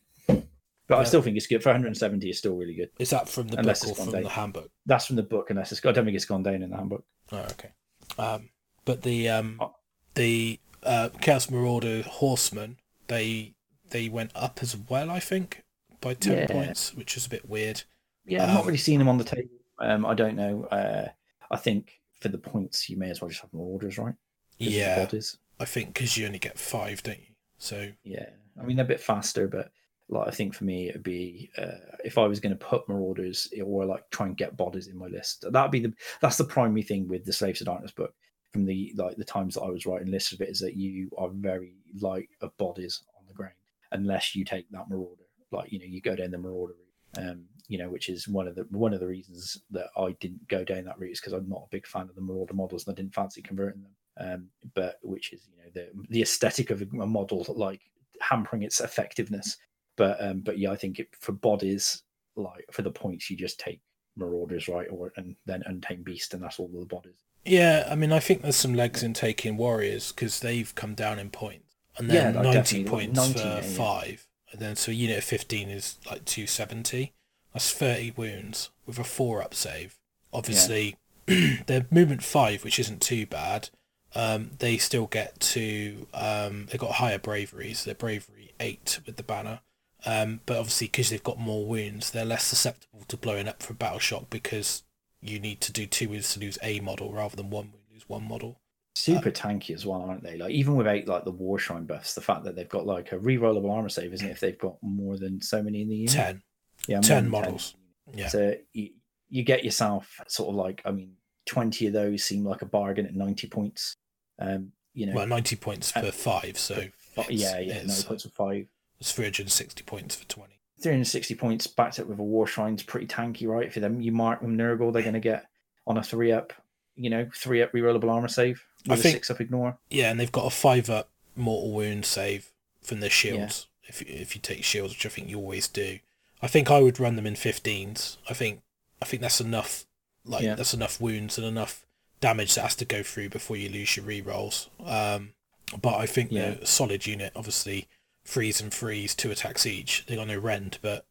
But I still think it's good. For 170, it's still really good. Is that from the Unless book or from down. the handbook? That's from the book, unless it's. I don't think it's gone down in the handbook. Oh, okay. Um, but the um, Oh. the uh, Chaos Marauder Horsemen, they they went up as well, I think, by ten Yeah. points, which is a bit weird. Yeah, I'm not Um, really seeing them on the table. Um, I don't know. Uh, I think for the points, you may as well just have more orders, right? 'Cause Yeah, Bodies. I think because you only get five, don't you? So Yeah, I mean they're a bit faster, but like I think for me it'd be uh, if I was going to put Marauders or like try and get bodies in my list. That'd be the that's the primary thing with the Slaves of Darkness book. From the like the times that I was writing lists of it is that you are very light of bodies on the ground unless you take that Marauder. Like you know you go down the Marauder route, um, you know which is one of the one of the reasons that I didn't go down that route is because I'm not a big fan of the Marauder models and I didn't fancy converting them. Um, but which is you know the the aesthetic of a model like hampering its effectiveness. But um, but yeah, I think it, for bodies, like for the points, you just take Marauders, right, or and then Untamed Beast, and that's all the bodies. yeah, I mean, I think there's some legs in taking Warriors because they've come down in points, and Yeah, then ninety definitely, points 90, for yeah, yeah. five, and then so a unit of fifteen is like two seventy. That's thirty wounds with a four up save. Obviously, their movement five, which isn't too bad. Um, they still get to um, they've got higher bravery, so they're bravery eight with the banner. Um, but obviously, because they've got more wounds, they're less susceptible to blowing up for battle shock because you need to do two wounds to lose a model rather than one wound lose one model. Super tanky as well, aren't they? Like even without like the War Shrine buffs, the fact that they've got like a rerollable armor save, isn't it? If they've got more than so many in the unit, Ten. yeah, 10 than models. Yeah. So you, you get yourself sort of like, I mean, twenty of those seem like a bargain at ninety points. Um, you know, Well, ninety points for five, so fi- yeah, yeah, ninety points for five. it's three hundred and sixty points for twenty. 360 points backed up with a war shrine's pretty tanky, right? For them, you mark them Nurgle, they're going to get on a three up, you know, three up rerollable armor save I think- six up ignore. Yeah, and they've got a five up mortal wound save from their shields. If you, if you take shields, which I think you always do, I think I would run them in 15s. I think I think that's enough. Like Yeah. that's enough wounds and enough damage that has to go through before you lose your rerolls. Um, but I think Yeah. they're a solid unit. Obviously, freeze and freeze, two attacks each. They got no rend, but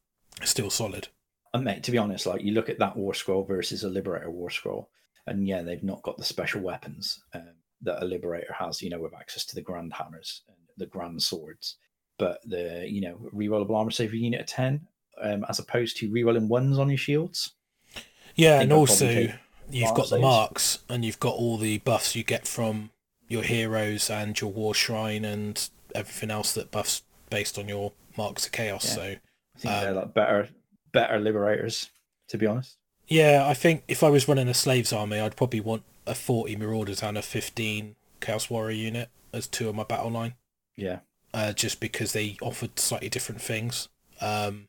still solid. And mate, to be honest, like you look at that war scroll versus a Liberator war scroll, and yeah, they've not got the special weapons um, that a Liberator has, you know, with access to the Grand Hammers and the Grand Swords. But the, you know, rerollable armor save for unit of 10, um, as opposed to rerolling ones on your shields. Yeah, and also probably you've mark got the marks, and you've got all the buffs you get from your heroes and your war shrine and everything else that buffs based on your marks of chaos. Yeah. So I think they're Um, like better, better Liberators, to be honest. yeah, I think if I was running a slaves army, I'd probably want a forty marauders and a fifteen chaos warrior unit as two on my battle line, Yeah. uh, just because they offered slightly different things. Um,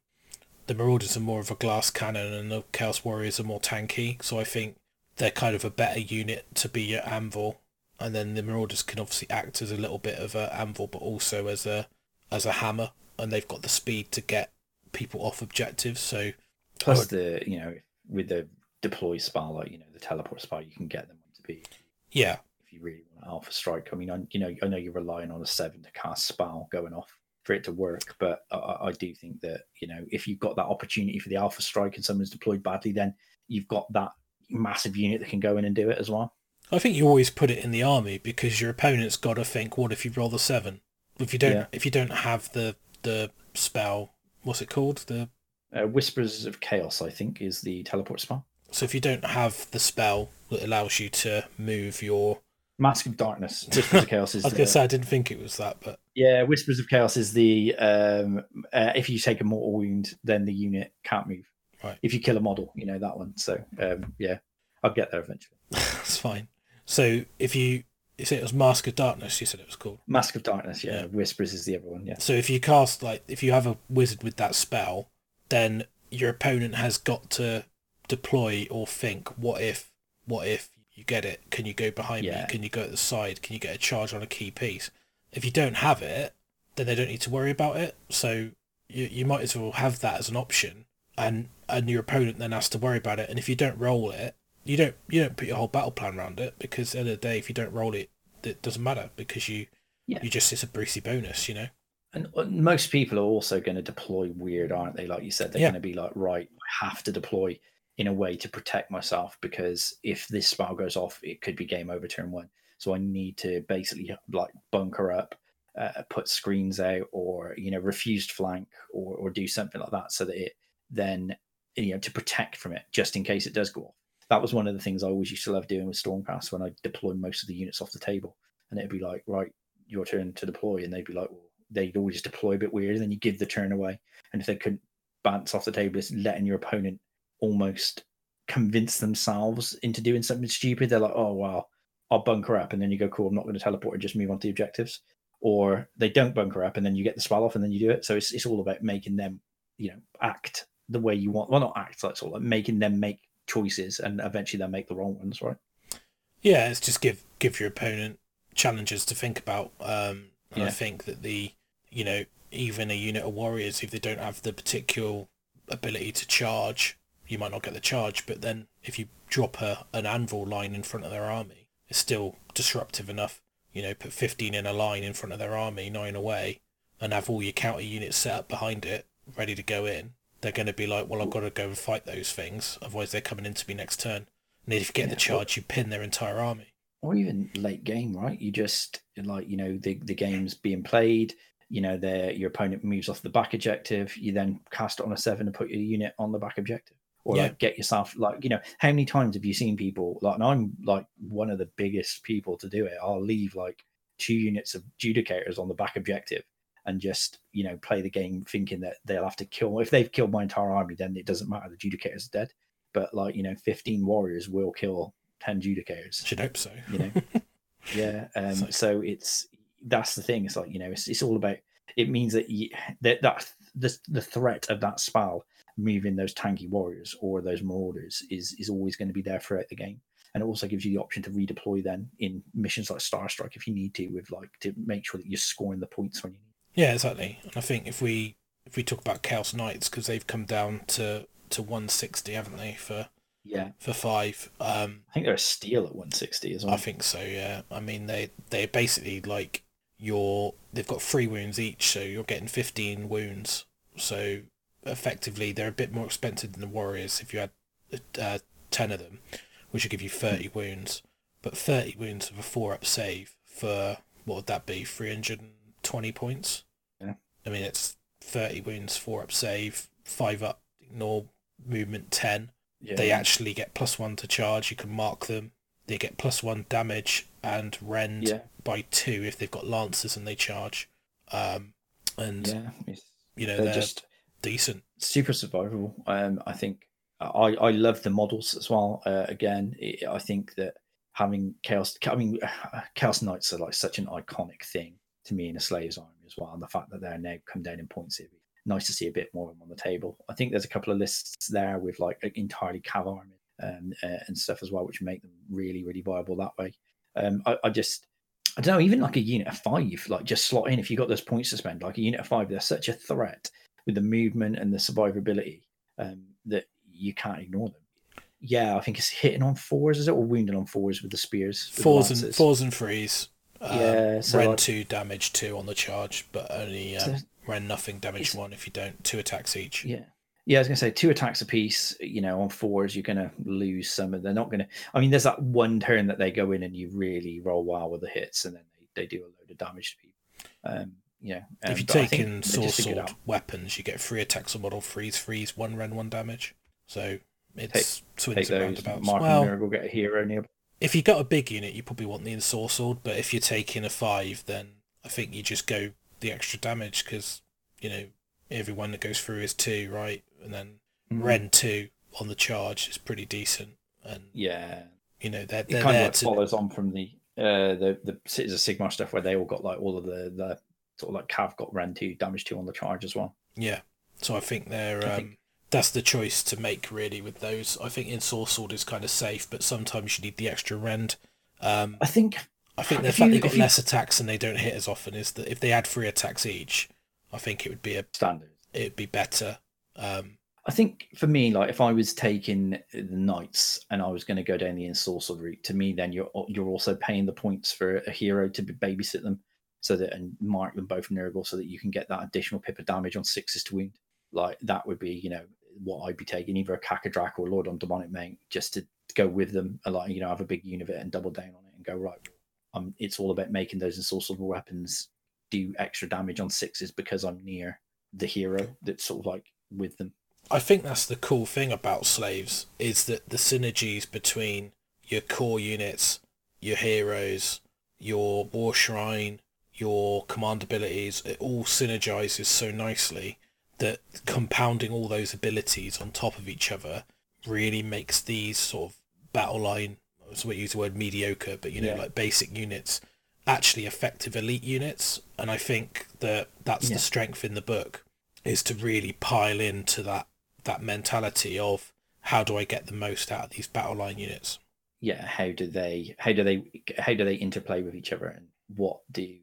the Marauders are more of a glass cannon, and the Chaos Warriors are more tanky. So I think they're kind of a better unit to be your anvil, and then the Marauders can obviously act as a little bit of a anvil, but also as a as a hammer, and they've got the speed to get people off objectives. So Plus would- the you know with the deploy spell like you know the teleport spell you can get them to be yeah, if you really want an alpha strike. I mean, I, you know, I know you're relying on a seven to cast spell going off for it to work, but I- I, I do think that you know if you've got that opportunity for the alpha strike and someone's deployed badly, then you've got that massive unit that can go in and do it as well. I think you always put it in the army because your opponent's got to think, what if you roll the seven? If you don't, Yeah. if you don't have the the spell, what's it called? The Uh, Whispers of Chaos, I think, is the teleport spell. so if you don't have the spell that allows you to move your, Mask of Darkness. Whispers of Chaos is I was gonna say I didn't think it was that, but yeah. Whispers of Chaos is the um, uh, if you take a mortal wound, then the unit can't move. Right. If you kill a model, you know that one. So um, yeah, I'll get there eventually. that's fine. So if you, you said it was Mask of Darkness, you said it was called. Mask of Darkness, yeah. Yeah. Whispers is the other one, yeah. So if you cast like if you have a wizard with that spell, then your opponent has got to deploy or think, what if what if you get it? Can you go behind Yeah. me? Can you go at the side? Can you get a charge on a key piece? If you don't have it, then they don't need to worry about it. So you you might as well have that as an option and and your opponent then has to worry about it. And if you don't roll it, you don't you don't put your whole battle plan around it because at the end of the day if you don't roll it it doesn't matter because you Yeah. you just it's a Brucey bonus, you know? And uh, most people are also going to deploy weird, aren't they? Like you said, they're Yeah. going to be like, right, I have to deploy in a way to protect myself because if this spell goes off, it could be game over turn one. So I need to basically like bunker up, uh, put screens out, or you know, refused flank, or or do something like that, so that it then you know to protect from it just in case it does go off. That was one of the things I always used to love doing with Stormcast when I deploy most of the units off the table, and it'd be like, right, your turn to deploy, and they'd be like, well, they'd always deploy a bit weird, and then you give the turn away, and if they couldn't bounce off the table, it's letting your opponent almost convince themselves into doing something stupid. They're like, oh well, I'll bunker up, and then you go, cool, I'm not going to teleport and just move on to the objectives. Or they don't bunker up, and then you get the spell off, and then you do it. So it's it's all about making them, you know, act the way you want. Well, not act. That's all. Like making them make choices, and eventually they'll make the wrong ones, right? Yeah, it's just give give your opponent challenges to think about. Um, and I think that the you know even a unit of warriors if they don't have the particular ability to charge, you might not get the charge. But then if you drop a an anvil line in front of their army, it's still disruptive enough. You know, put fifteen in a line in front of their army, nine away, and have all your counter units set up behind it, ready to go in. They're going to be like, well, I've got to go and fight those things, otherwise they're coming into me next turn. And if you get the Yeah, well- charge, you pin their entire army. or even late game, right? You just like you know the the game's being played. You know, their your opponent moves off the back objective. You then cast it on a seven and put your unit on the back objective, or Yeah. like get yourself like you know how many times have you seen people like? And I'm like one of the biggest people to do it. I'll leave like two units of judicators on the back objective and just you know play the game thinking that they'll have to kill. If they've killed my entire army, then it doesn't matter. The judicators are dead. But like you know, fifteen warriors will kill ten judicators Should hope so. you know yeah um So- so it's that's the thing it's like you know it's, it's all about it means that you that that the, the threat of that spell moving those tanky warriors or those marauders is is always going to be there throughout the game and it also gives you the option to redeploy then in missions like star strike if you need to with like to make sure that you're scoring the points when you need Yeah, exactly. And I think if we if we talk about Chaos Knights because they've come down to to 160, haven't they, for yeah for five? Um, i think they're a steal at 160 as well I think so. Yeah. I mean they they're basically like your they've got three wounds each, so you're getting 15 wounds. So effectively, they're a bit more expensive than the Warriors if you had uh, 10 of them, which would give you 30 wounds. But 30 wounds of a four up save for what would that be? 320 points. Yeah. I mean, it's 30 wounds, four up save, five up, ignore movement 10 yeah they actually get plus one to charge. You can mark them. They get plus one damage and rend yeah by two if they've got lancers and they charge. Um, and yeah you know they're they're, just decent. super survivable. Um, I think I I love the models as well. Uh, again, it, I think that having chaos. I mean, chaos knights are like such an iconic thing to me in a slave's army as well, and the fact that they're now come down in points. It'd be nice to see a bit more of them on the table. I think there's a couple of lists there with like entirely cav army um, uh, and stuff as well, which make them really, really viable that way. Um, I, I just I don't know, even like a unit of five, like just slot in if you got those points to spend. Like a unit of five, they're such a threat with the movement and the survivability um, that you can't ignore them. Yeah, I think it's hitting on fours, is it, or wounding on fours with the spears? with the Fours and fours and threes. Um, Yeah, so rend like- two damage two on the charge, but only um, So- rend nothing damage It's- one if you don't. Two attacks each. Yeah. Yeah, I was gonna say two attacks apiece. You know, on fours, you're gonna lose some, and they're not gonna. I mean, there's that one turn that they go in and you really roll well with the hits, and then they, they do a load of damage to people. Um, you know, um, if you take ensorcelled sword just a good sword weapons, you get three attacks on model freeze freeze one rend one damage. So it's swings take and those. roundabouts. Mark Well, and Miracle get a hero near. If you got a big unit, you probably want the ensorcelled. But if you're taking a five, then I think you just go the extra damage because you know everyone that goes through is two, right? And then Mm. rend two on the charge is pretty decent, and Yeah, you know they're it they're kind of like to follows on from the uh the the Cities of Sigmar stuff where they all got like all of the the sort of like Cav got rend two damage two on the charge as well. yeah. So I think they're I um, think- that's the choice to make really with those. I think ensorcelled is kind of safe, but sometimes you need the extra rend. Um, I think I think the fact you- they've got if you- less attacks and they don't hit as often is that if they had three attacks each, I think it would be a standard. it'd be better. Um, I think for me, like if I was taking the knights and I was going to go down the ensorcelled route, to me, then you're you're also paying the points for a hero to babysit them, so that and mark them both Nurgle, so that you can get that additional pip of damage on sixes to wound. Like that would be, you know, what I'd be taking either a Karkadrak or Lord on Demonic Mate just to go with them, a lot, you know, have a big unit and double down on it and go right. Um, it's all about making those ensorcelled weapons do extra damage on sixes because I'm near the hero that's sort of like with them. I think that's the cool thing about slaves is that the synergies between your core units, your heroes, your war shrine, your command abilities, it all synergizes so nicely that compounding all those abilities on top of each other really makes these sort of battle line going to use the word mediocre, but you know, Yeah. like basic units actually effective elite units. And I think that that's Yeah. the strength in the book is to really pile into that that mentality of how do I get the most out of these battle line units. yeah how do they how do they how do they interplay with each other and what do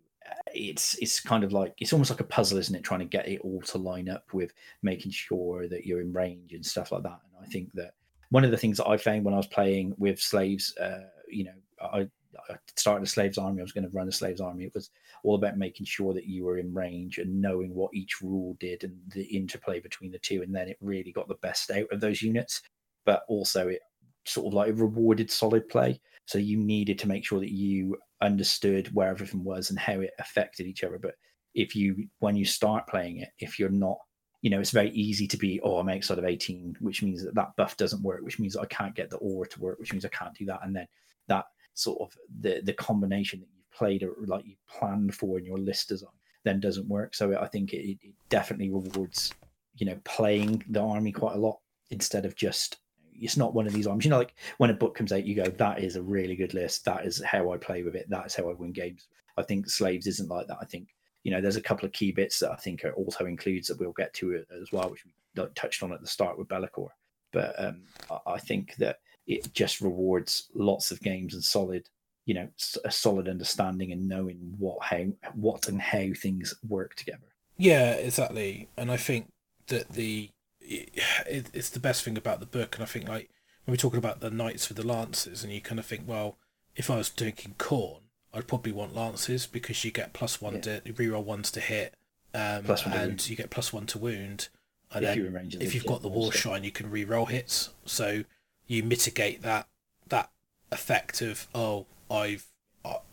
it's it's kind of like it's almost like a puzzle isn't it trying to get it all to line up with making sure that you're in range and stuff like that and i think that one of the things that i found when i was playing with slaves uh you know i I started a slaves army. I was going to run a slaves army. It was all about making sure that you were in range and knowing what each rule did and the interplay between the two. And then it really got the best out of those units. But also, it sort of like rewarded solid play. So you needed to make sure that you understood where everything was and how it affected each other. But if you, when you start playing it, if you're not, you know, it's very easy to be, oh, I'm outside of 18, which means that that buff doesn't work, which means I can't get the aura to work, which means I can't do that. And then that sort of the the combination that you've played or like you planned for in your list design then doesn't work. So I think it, it definitely rewards, you know, playing the army quite a lot instead of just it's not one of these arms. You know, like when a book comes out, you go, that is a really good list. That is how I play with it. That's how I win games. I think Slaves isn't like that. I think, you know, there's a couple of key bits that I think are also includes that we'll get to it as well, which we touched on at the start with Be'lakor. But um, I, I think that it just rewards lots of games and solid, you know, a solid understanding and knowing what how what and how things work together. Yeah, exactly. And I think that the it, it's the best thing about the book. And I think like when we're talking about the knights with the lances, and you kind of think, well, if I was taking Khorne, I'd probably want lances because you get plus one Yeah. to reroll ones to hit, um, Plus one and you get plus one to wound. And If then ranger, if you've got the war shrine, you can re-roll hits. So you mitigate that that effect of oh I've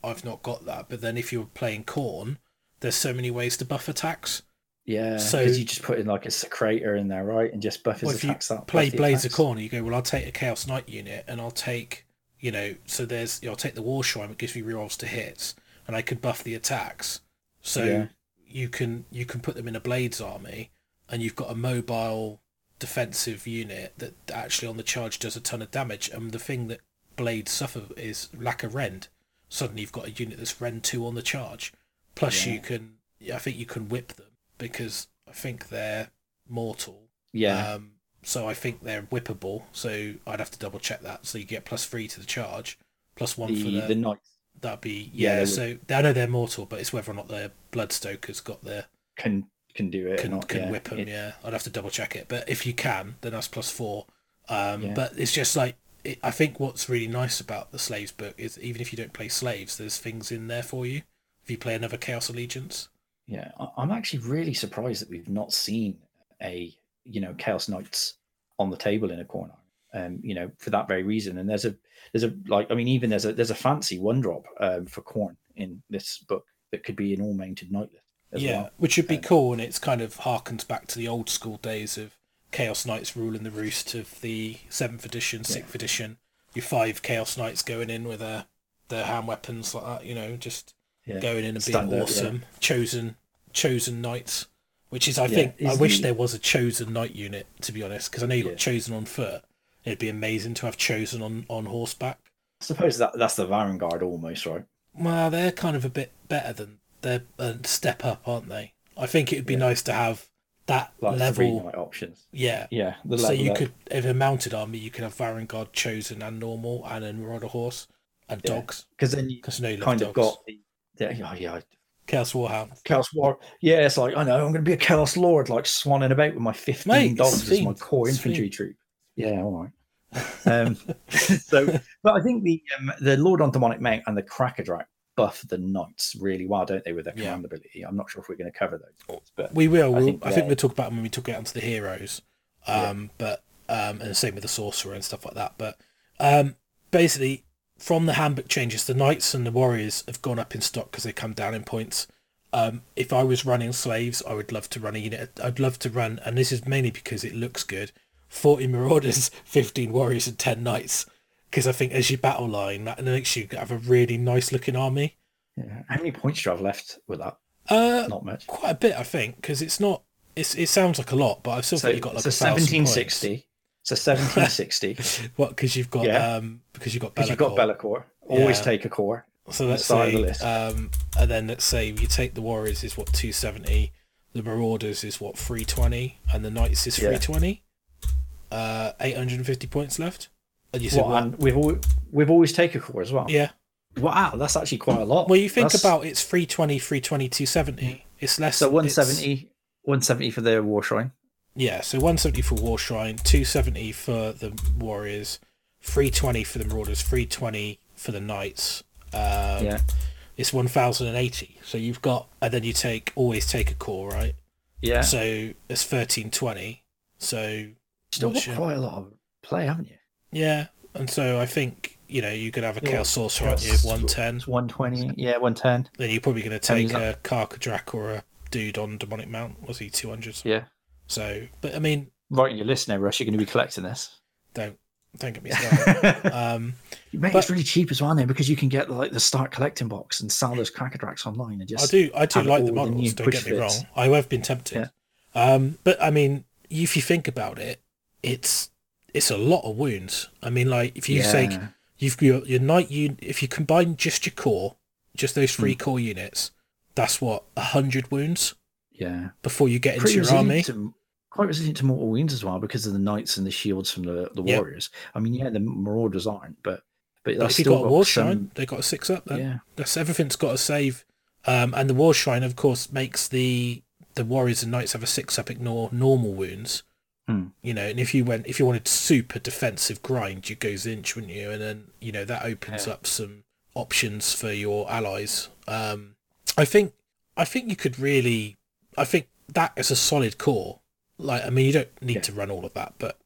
I've not got that. But then if you're playing Khorne, there's so many ways to buff attacks. Yeah, So- because you just put in like a secretor in there, right, and just buff his Well, if you attacks up. play Blades of attacks. Khorne, you go, well, I'll take a Chaos Knight unit and I'll take, you know, so there's, you know, I'll take the War Shrine, it gives me rerolls to hits, and I could buff the attacks. So Yeah. you can you can put them in a Blades army, and you've got a mobile defensive unit that actually on the charge does a ton of damage. And the thing that Blades suffer is lack of rend, suddenly you've got a unit that's rend two on the charge. Plus, Yeah. you can, I think you can whip them because I think they're mortal. Yeah, Um, so I think they're whippable. So I'd have to double check that. So you get plus three to the charge, plus one for the the. the knights that'd be Yeah, yeah. so I know they're mortal, but it's whether or not the Bloodstoker's got their can can do it. can, not, can yeah. whip them. It- yeah, I'd have to double check it. But if you can, then that's plus four. Um, Yeah. But it's just like it, I think what's really nice about the slaves book is even if you don't play slaves, there's things in there for you. If you play another Chaos Allegiance, Yeah, I'm actually really surprised that we've not seen a you know Chaos Knights on the table in a corner. Um, you know, for that very reason. And there's a there's a like I mean, even there's a there's a fancy one drop um, for Khorne in this book that could be an all mounted knight list. Yeah, well. which would be Um, cool, and it's kind of harkens back to the old school days of Chaos Knights ruling the roost of the seventh edition, sixth edition. Your five Chaos Knights going in with their their hand weapons like that, you know, just Yeah. going in and Stand being up, yeah. awesome. Chosen, chosen knights, which is I Yeah, think I is wish the- there was a chosen knight unit to be honest, because I know you Yeah. got chosen on foot. It'd be amazing to have chosen on on horseback. I suppose that that's the Vanguard almost, right? Well, they're kind of a bit better than they're a step up, aren't they? I think it'd be Yeah. nice to have that Like level. knight options. Yeah. Yeah, the So you up. could, if a mounted army, you could have Varangard chosen and normal, and then Marauder horse and Yeah. dogs. because then you Because no, you kind of dogs. got the yeah, yeah, yeah Chaos Warhound. Chaos War. Yeah, it's like I know I'm going to be a Chaos Lord, like swanning about with my 15 Mate, dogs as my core infantry troop. Yeah, all right. Um, so, but I think the um, the Lord on Demonic Mount and the Karkadrak buff the knights really well, don't they, with their Yeah. command ability? I'm not sure if we're going to cover those, but We will. I think I think we'll talk about them when we talk out onto the heroes. Yeah. Um, But um, and the same with the sorcerer and stuff like that. But um, basically, from the handbook changes, the knights and the warriors have gone up in stock because they come down in points. Um, if I was running slaves, I would love to run a unit. I'd love to run, and this is mainly because it looks good. Forty marauders, fifteen warriors, and ten knights. Because I think as your battle line, that makes you have a really nice looking army. yeah. how many points do you have left with that? Uh, Not much. quite a bit, I think, because it's not. It's, it sounds like a lot, but I've still So, think you got like so points. 1760. So 1760 What? Because you've got Yeah. um because you've got because you've got Be'lakor. Always Yeah. take a core. So let's say the list. um and then let's say you take the Warriors is what two seventy, the Marauders is what three twenty, and the Knights is Yeah. three twenty. Uh, eight hundred and fifty points left. And you said What, what? and we've always, we've always take a core as well. Yeah. Wow, that's actually quite a lot. Well, you think That's- about it's 320, 320, 270. It's less. so it's- 170, 170 for the war shrine. Yeah, so 170 for War Shrine, 270 for the Warriors, 320 for the Marauders, 320 for the Knights. Um, yeah, It's 1080. So you've got, and then you take, always take a core, right? yeah. So it's 1320. So, Still got your- quite a lot of play, haven't you? yeah. And so I think, you know, you could have a Yeah. Chaos Sorcerer, aren't you? Chaos- 110. It's 120. Yeah, 110. Then you're probably going to take he's a Karkadrak or a dude on Demonic Mount. Was he 200? Yeah. So, but I mean, Right in your list now, Rush. You're going to be collecting this. don't, don't get me started. um, Mate, But- it's really cheap as well now because you can get like the start collecting box and sell those Karkadraks online and just. I do, I do like the all the models. new don't get me fits. wrong. I have been tempted, um, but I mean, if you think about it, it's it's a lot of wounds. I mean, like if you take Yeah. you've your your knight un if you combine just your core, just those three Hmm. core units, that's what a hundred wounds Yeah. before you get into your army. to, quite resilient to mortal wounds as well because of the knights and the shields from the, the Yeah. warriors. I mean, yeah, the marauders aren't, but but, But if you still got a war some- shrine, they got a six up then. Yeah. That's everything's got a save. Um, and the war shrine, of course, makes the the warriors and knights have a six up ignore normal wounds. Hmm. You know, and if you went if you wanted super defensive grind, you go Tzeentch, wouldn't you? And then you know that opens Yeah. up some options for your allies. Um, I think I think you could really I think that is a solid core. Like I mean, you don't need Yeah. to run all of that, but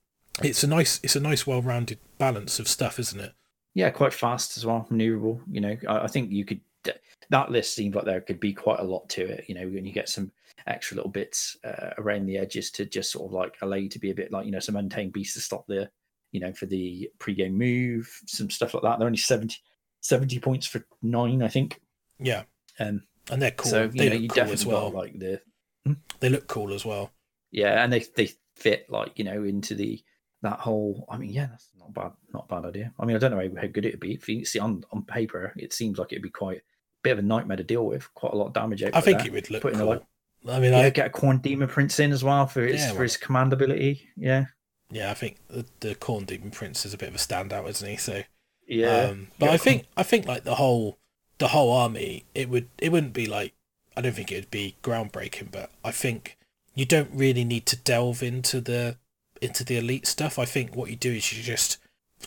it's a nice it's a nice well rounded balance of stuff, isn't it? Yeah, quite fast as well, maneuverable. You know, I, I think you could. That list seems like there could be quite a lot to it. You know, when you get some extra little bits uh, around the edges to just sort of like allow you to be a bit like you know some untamed beasts to stop the, you know, for the pre-game move, some stuff like that. They're only 70, 70 points for nine, I think. Yeah, Um, and they're cool. so you they know, you cool definitely as well. got like the They look cool as well. yeah, and they they fit like you know into the that whole. I mean, yeah, that's not bad, not a bad idea. I mean, I don't know how, how good it'd be. If you see on on paper, it seems like it'd be quite a bit of a nightmare to deal with. Quite a lot of damage. I think there. it would look Putting cool. lot- I mean, Yeah, I, get a Khorne demon prince in as well for his Yeah, for well- his command ability. Yeah, yeah, I think the, the Khorne Demon Prince is a bit of a standout, isn't he? So, yeah. um, but Get I think I think like the whole the whole army, it would it wouldn't be like I don't think it would be groundbreaking, but I think you don't really need to delve into the into the elite stuff. I think what you do is you just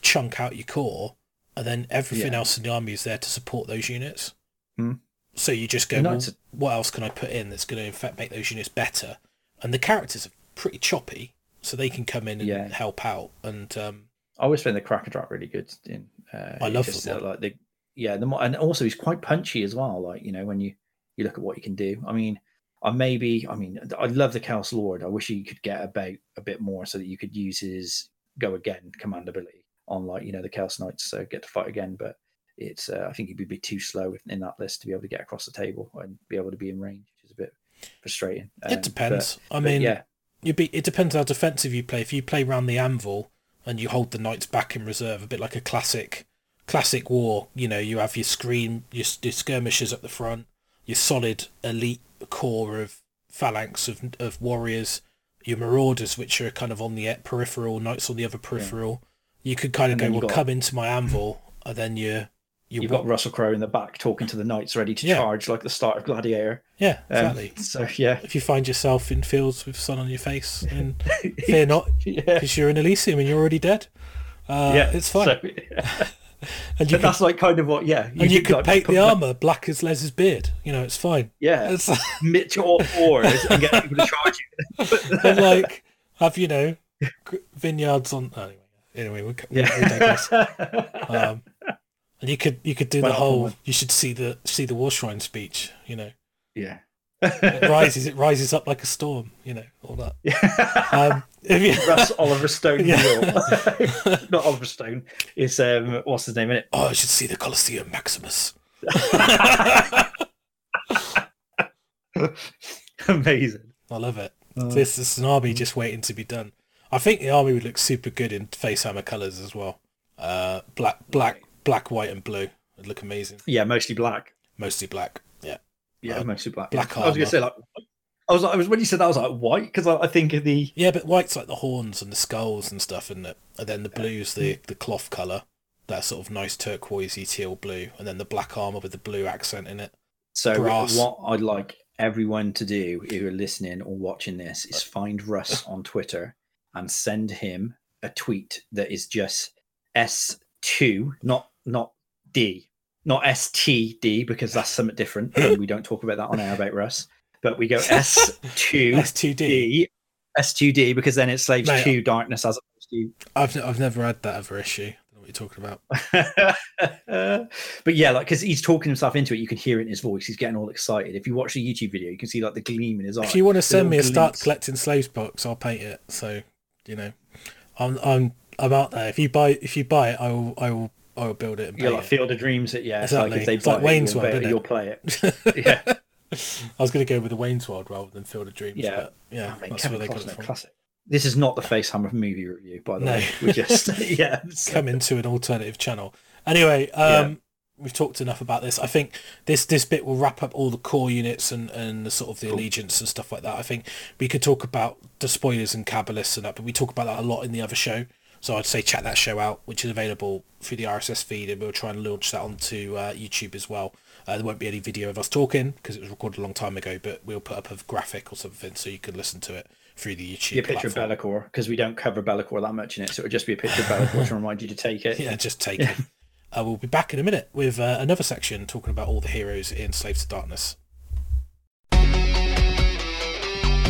chunk out your core, and then everything Yeah. else in the army is there to support those units. Hmm. So you just go, well, that's- what else can I put in that's going to in fact make those units better? And the characters are pretty choppy, so they can come in and Yeah. help out. And um, I always find the Karkadrak really good. In uh, I love just, the uh, like the yeah the mo- and also he's quite punchy as well. Like you know when you you look at what you can do. I mean, I maybe I mean I love the Chaos Lord. I wish he could get about a bit more so that you could use his go again command ability on like you know the Chaos Knights so get to fight again. But it's uh, I think he'd be too slow in that list to be able to get across the table and be able to be in range, which is a bit frustrating. Um, it depends. I but mean, yeah, you be it depends how defensive you play. If you play round the anvil and you hold the knights back in reserve, a bit like a classic classic war. You know, you have your screen, your, your skirmishers at the front, your solid elite core of phalanx of of warriors, your marauders, which are kind of on the peripheral, knights on the other peripheral. You could kind of And go, well, got- come into my anvil, and then you you you've got Russell Crowe in the back talking to the knights, ready to Yeah. charge like the start of Gladiator. yeah, Um, exactly. So yeah, if you find yourself in fields with sun on your face, then fear not, yeah, because you're in Elysium and you're already dead. Uh, yeah, it's fine. So, and you but could, that's like kind of what, yeah. and you could like, paint the armor black as Les's beard. You know, it's fine. Yeah, It's Mitch all fours and get people to charge you. and like have you know vineyards on. Anyway, anyway, we, we, we. Yeah. Um, and you could you could do Well, the whole. You should see the see the war shrine speech. You know, yeah. It rises it rises up like a storm. You know, all that. Um, if you, Russ Oliver Stone Yeah. Not Oliver Stone. It's um what's his name in it? oh, I should see the Colosseum Maximus. Amazing. I love it. Oh. This, this is an army just waiting to be done. I think the army would look super good in FaceHammer colours as well. Uh, black, black, black, white, and blue. It'd look amazing. Yeah, mostly black. Mostly black. Yeah. Uh, mostly black. black I was gonna say like I was like I was when you said that I was like white because I, I think of the Yeah, but white's like the horns and the skulls and stuff, and it? And then the blue's the the cloth colour, that sort of nice turquoisey teal blue, and then the black armour with the blue accent in it. So Brass. what I'd like everyone to do who are listening or watching this is find Russ on Twitter and send him a tweet that is just S2, not not D, not STD because that's something different and we don't talk about that on air about Russ. But we go S2D, S2D. S2D because then it slaves Mate, to darkness as opposed to I've I've never had that other issue. I don't know what you're talking about. but yeah, like because he's talking himself into it, you can hear it in his voice. He's getting all excited. If you watch the YouTube video, you can see like the gleam in his eye. If you want to send me a start collecting slaves box, I'll paint it. So, you know, I'm I'm I'm out there. If you buy if you buy it, I will I will I will build it and Yeah, paint like it. Field of Dreams. It yeah, it's like Exactly. if they It's like it, Wayne's you'll, World, it? you'll play it. yeah, I was going to go with the Wayne's World rather than Field of Dreams. Yeah. but yeah, I mean, that's Kevin where they got Costner, it from. classic. This is not the Face Facehammer movie review, by the No. way. We're just yeah. Come into an alternative channel. Anyway, um, we've talked enough about this. I think this this bit will wrap up all the core units and and the sort of the allegiance and stuff like that. I think we could talk about the spoilers and Cabalists and that, but we talk about that a lot in the other show. So I'd say check that show out, which is available through the RSS feed, and we'll try and launch that onto uh, YouTube as well. Uh, there won't be any video of us talking because it was recorded a long time ago, but we'll put up a graphic or something so you can listen to it through the YouTube. Be a picture platform. of Be'lakor because we don't cover Be'lakor that much in it, so it would just be a picture of Be'lakor to remind you to take it. Yeah, just take it. Uh, we'll be back in a minute with uh, another section talking about all the heroes in Slaves to Darkness.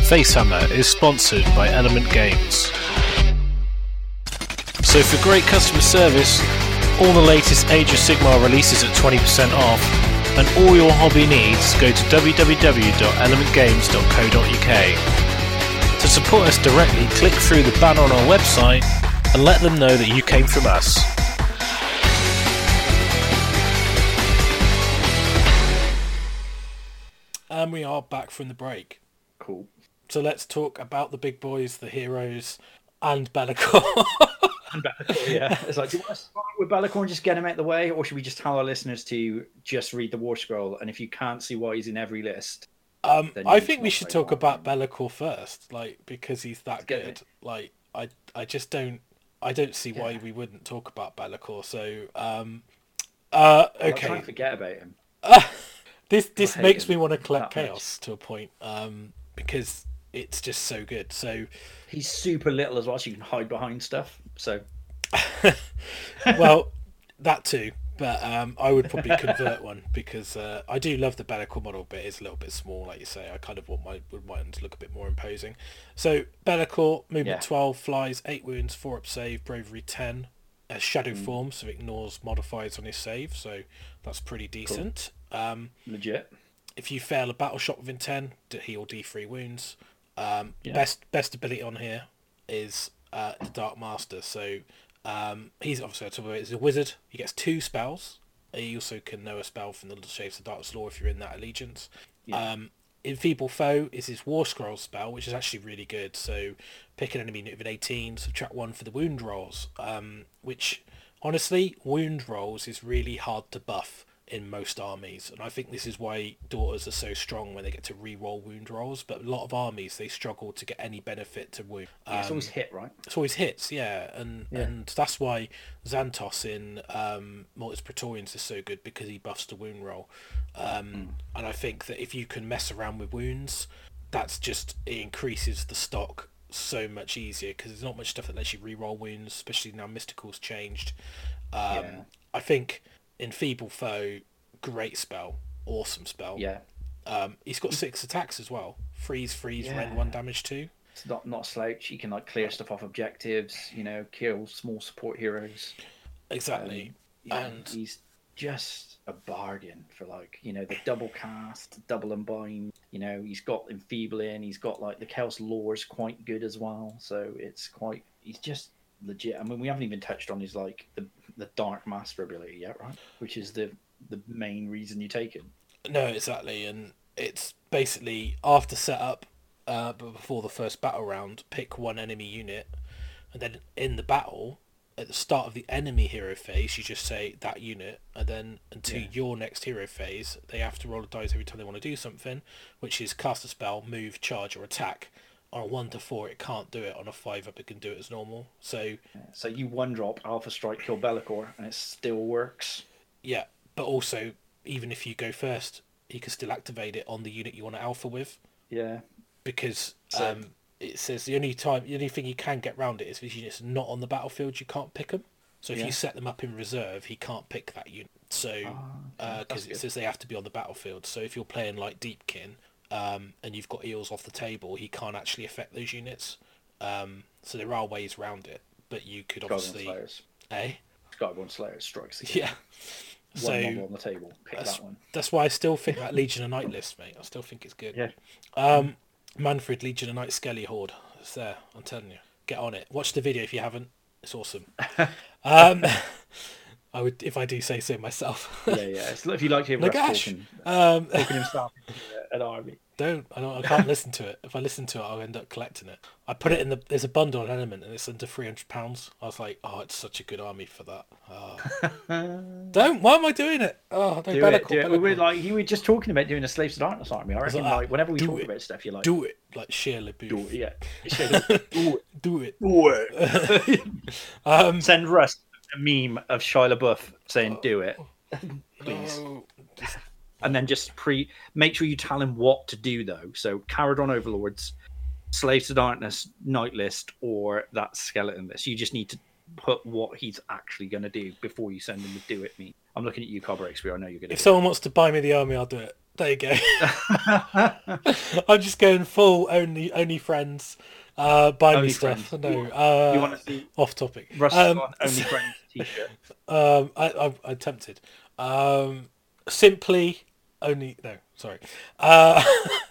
Facehammer is sponsored by Element Games. So for great customer service, all the latest Age of Sigmar releases at 20% off, and all your hobby needs, go to www.elementgames.co.uk. To support us directly, click through the banner on our website and let them know that you came from us. And we are back from the break. Cool. So let's talk about the big boys, the heroes, and Be'lakor. and Be'lakor, yeah. It's like, do you want to start with Be'lakor and just get him out of the way, or should we just tell our listeners to just read the War Scroll? And if you can't see why he's in every list, Um, I think we should talk Warhammer. about Be'lakor first, like because he's that get good. it. Like I, I just don't, I don't see why Yeah. we wouldn't talk about Be'lakor. So, um, uh, I'm okay, to forget about him. this this hate makes him me want to collect that much. chaos to a point, um, because it's just so good. So, He's super little as well, so you can hide behind stuff. So well, that too. But um, I would probably convert one because uh, I do love the Be'lakor model, but it's a little bit small, like you say. I kind of want my would want to look a bit more imposing. So Be'lakor, movement Yeah. twelve, flies eight wounds, four up save, bravery ten, a shadow Mm. form, so ignores modifiers on his save, so that's pretty decent. Um, legit. if you fail a battle shot within 10, d- heal D3 wounds. Um, Yeah. Best best ability on here is uh, the Dark Master. So um, he's obviously I talk about it, he's a wizard. He gets two spells. He also can know a spell from the Little Shades of Dark's Law if you're in that allegiance. Yeah. Um, Enfeeble Foe is his War Scroll spell, which is actually really good. So pick an enemy an 18, subtract one for the wound rolls, um, which honestly, wound rolls is really hard to buff in most armies, and I think this is why daughters are so strong when they get to re-roll wound rolls. But a lot of armies they struggle to get any benefit to wound. Yeah, it's Um, always hit, right? it's always hits, yeah, and Yeah. and that's why Xantos in um, Mortis Praetorians is so good because he buffs the wound roll, um, Hmm. and I think that if you can mess around with wounds, that's just it increases the stock so much easier because there's not much stuff that lets you re-roll wounds, especially now Mystical's changed. Um, Yeah. I think Enfeeble Foe, great spell, awesome spell. Yeah. Um, he's got six attacks as well. Freeze, freeze, rend one damage two. It's not not slouch. He can like clear stuff off objectives. You know, kill small support heroes. Exactly. Um, yeah, And- he's just a bargain for like you know the double cast, double unbind. You know, he's got enfeebling. He's got like the chaos lore is quite good as well. So it's quite. He's just legit. I mean, we haven't even touched on his like the the dark master ability yet, right? Which is the the main reason you take him. No, exactly, and it's basically after setup, uh, but before the first battle round, pick one enemy unit, and then in the battle, at the start of the enemy hero phase, you just say that unit, and then until Yeah. your next hero phase, they have to roll a dice every time they want to do something, which is cast a spell, move, charge, or attack. On a one to four, it can't do it. On a five up, it can do it as normal. So So you one drop Alpha Strike kill Be'lakor, and it still works. yeah, but also even if you go first, you can still activate it on the unit you want to alpha with. Yeah. because So- um, it says the only time, the only thing you can get round it is if units not on the battlefield, you can't pick them. So if Yeah. you set them up in reserve, he can't pick that unit. So Ah, because that's it says they have to be on the battlefield. So if you're playing like Deepkin um, and you've got eels off the table, he can't actually affect those units. Um, so there are ways around it, but you could Skyborne obviously, Slayers. eh? Skyborne Slayers strikes again. Yeah. One So on the table. Pick that's- that one. that's why I still think that Legion of Night list, mate. I still think it's good. Yeah. Um, Mannfred Legion of Night Skelly Horde. It's there. I'm telling you. Get on it. Watch the video if you haven't. It's awesome. um, I would, if I do say so myself. yeah, yeah. It's, if you like to hear Look, Ash. talking, um, talking himself into an army. don't. I don't. I can't listen to it. If I listen to it, I'll end up collecting it. I put it in the. There's a bundle on Element, and it's under three hundred pounds. I was like, oh, it's such a good army for that. Oh. don't. Why am I doing it? Ah, oh, no, Do better it, call- do it. We were like, you were just talking about doing a Slaves to Darkness army. I reckon, like, like, whenever we talk it. about stuff, you're like, do it like Shia LaBeouf. do it, yeah. do it. Do it. Do it. Um, Send Russ a meme of Shia LaBeouf saying, uh, do it. Please. no. And then just pre make sure you tell him what to do though. So Kharadron Overlords, Slaves to Darkness, Night List, or that skeleton list. You just need to put what he's actually going to do before you send him to do it me. I'm looking at you, Cobra XP. I know you're going to. If someone wants to buy me the army, I'll do it. There you go. I'm just going full only only friends. Uh, buy me Only stuff. No, You- uh, you want to see off topic. Um, Only Friends t-shirt? um, I, I, I tempted. Um, simply only no, sorry. Uh,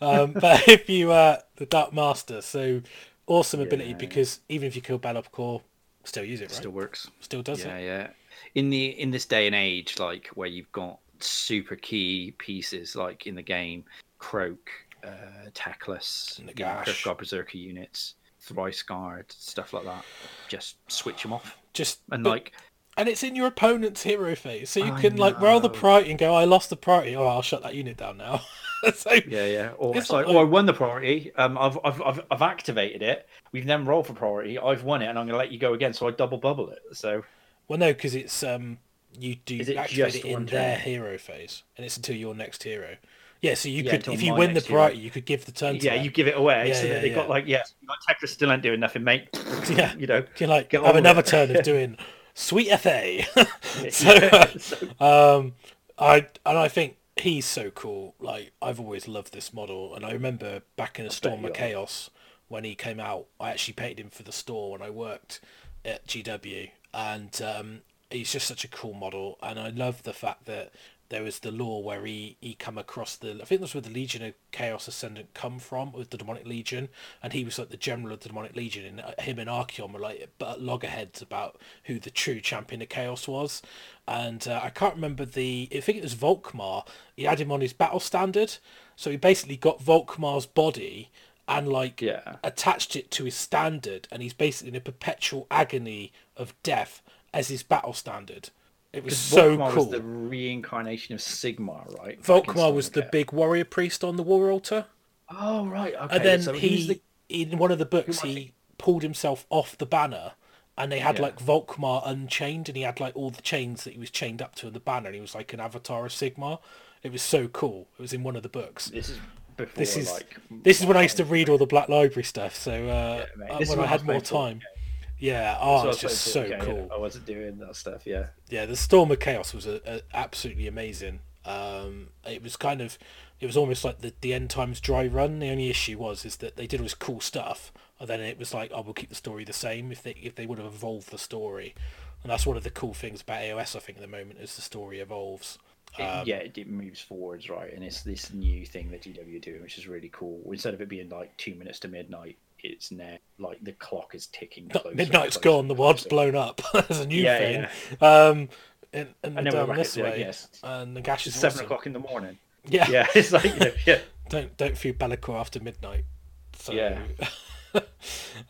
um, but if you uh, the Dark Master, so awesome ability Yeah. because even if you kill Be'lakor, still use it, right? Still works. Still, does yeah, it. yeah. In the in this day and age, like where you've got super key pieces, like in the game, Kroak, uh, know, Nagash. Berserker units, thrice guard, stuff like that. Just switch them off, Just and but- like and it's in your opponent's hero phase, so you I can like roll the priority and go, "I lost the priority. Oh, I'll shut that unit down now." so yeah, yeah. Or It's it's like, oh, I won the priority. Um, I've, I've I've I've activated it. We've then rolled for priority. I've won it, and I'm going to let you go again. So I double bubble it. So Well, no, because it's um, you do Is it activate it in their turn? hero phase, and it's until your next hero. Yeah, so you Yeah, could, if you win the next hero. priority, you could give the turn. To yeah, you give it away. Yeah, so yeah, they yeah. got like, yeah, like Tetris still ain't doing nothing, mate. Yeah. you know. You like Get have another turn of doing sweet fa. so, Yeah, um, I and I think he's so cool. Like I've always loved this model, and I remember back in a Storm of. Chaos when he came out. I actually painted him for the store when I worked at GW, and um, he's just such a cool model. And I love the fact that there was the law where he he come across the I think that's where the Legion of Chaos Ascendant come from with the Demonic Legion, and he was like the general of the Demonic Legion, and uh, him and Archaon were like but loggerheads about who the true champion of Chaos was, and uh, I can't remember the I think it was Volkmar. He had him on his battle standard, so he basically got Volkmar's body and like Yeah. attached it to his standard, and he's basically in a perpetual agony of death as his battle standard. It was so Volkmar cool. was the reincarnation of Sigmar, right? Volkmar was the big warrior priest on the war altar, Oh right, okay. and then so he, he's the in one of the books, he pulled himself off the banner, and they had Yeah. like Volkmar unchained, and he had like all the chains that he was chained up to in the banner, and he was like an avatar of Sigmar. It was so cool. It was in one of the books. This is before This is like this is when I used to read all the Black Library stuff. So uh, mate. uh, when I had more time, yeah. Oh, So it's just so of cool. I wasn't doing that stuff. Yeah. yeah the storm of chaos was a, a, absolutely amazing um it was kind of it was almost like the, the end times dry run the only issue was is that they did all this cool stuff and then it was like oh we'll keep the story the same if they if they would have evolved the story and that's one of the cool things about aos i think at the moment is the story evolves It- Um, yeah, it, it moves forwards, right? And it's this new thing that GW are doing, which is really cool. Instead of it being like two minutes to midnight, it's now like the clock is ticking. not- closer midnight's closer gone and the world's blown up there's a new Yeah, thing yeah. um and, and, And then we're down this at, like, yes, and the gash is seven awesome. o'clock in the morning. yeah Yeah, it's like yeah, yeah. don't don't feel Be'lakor after midnight. So, Yeah.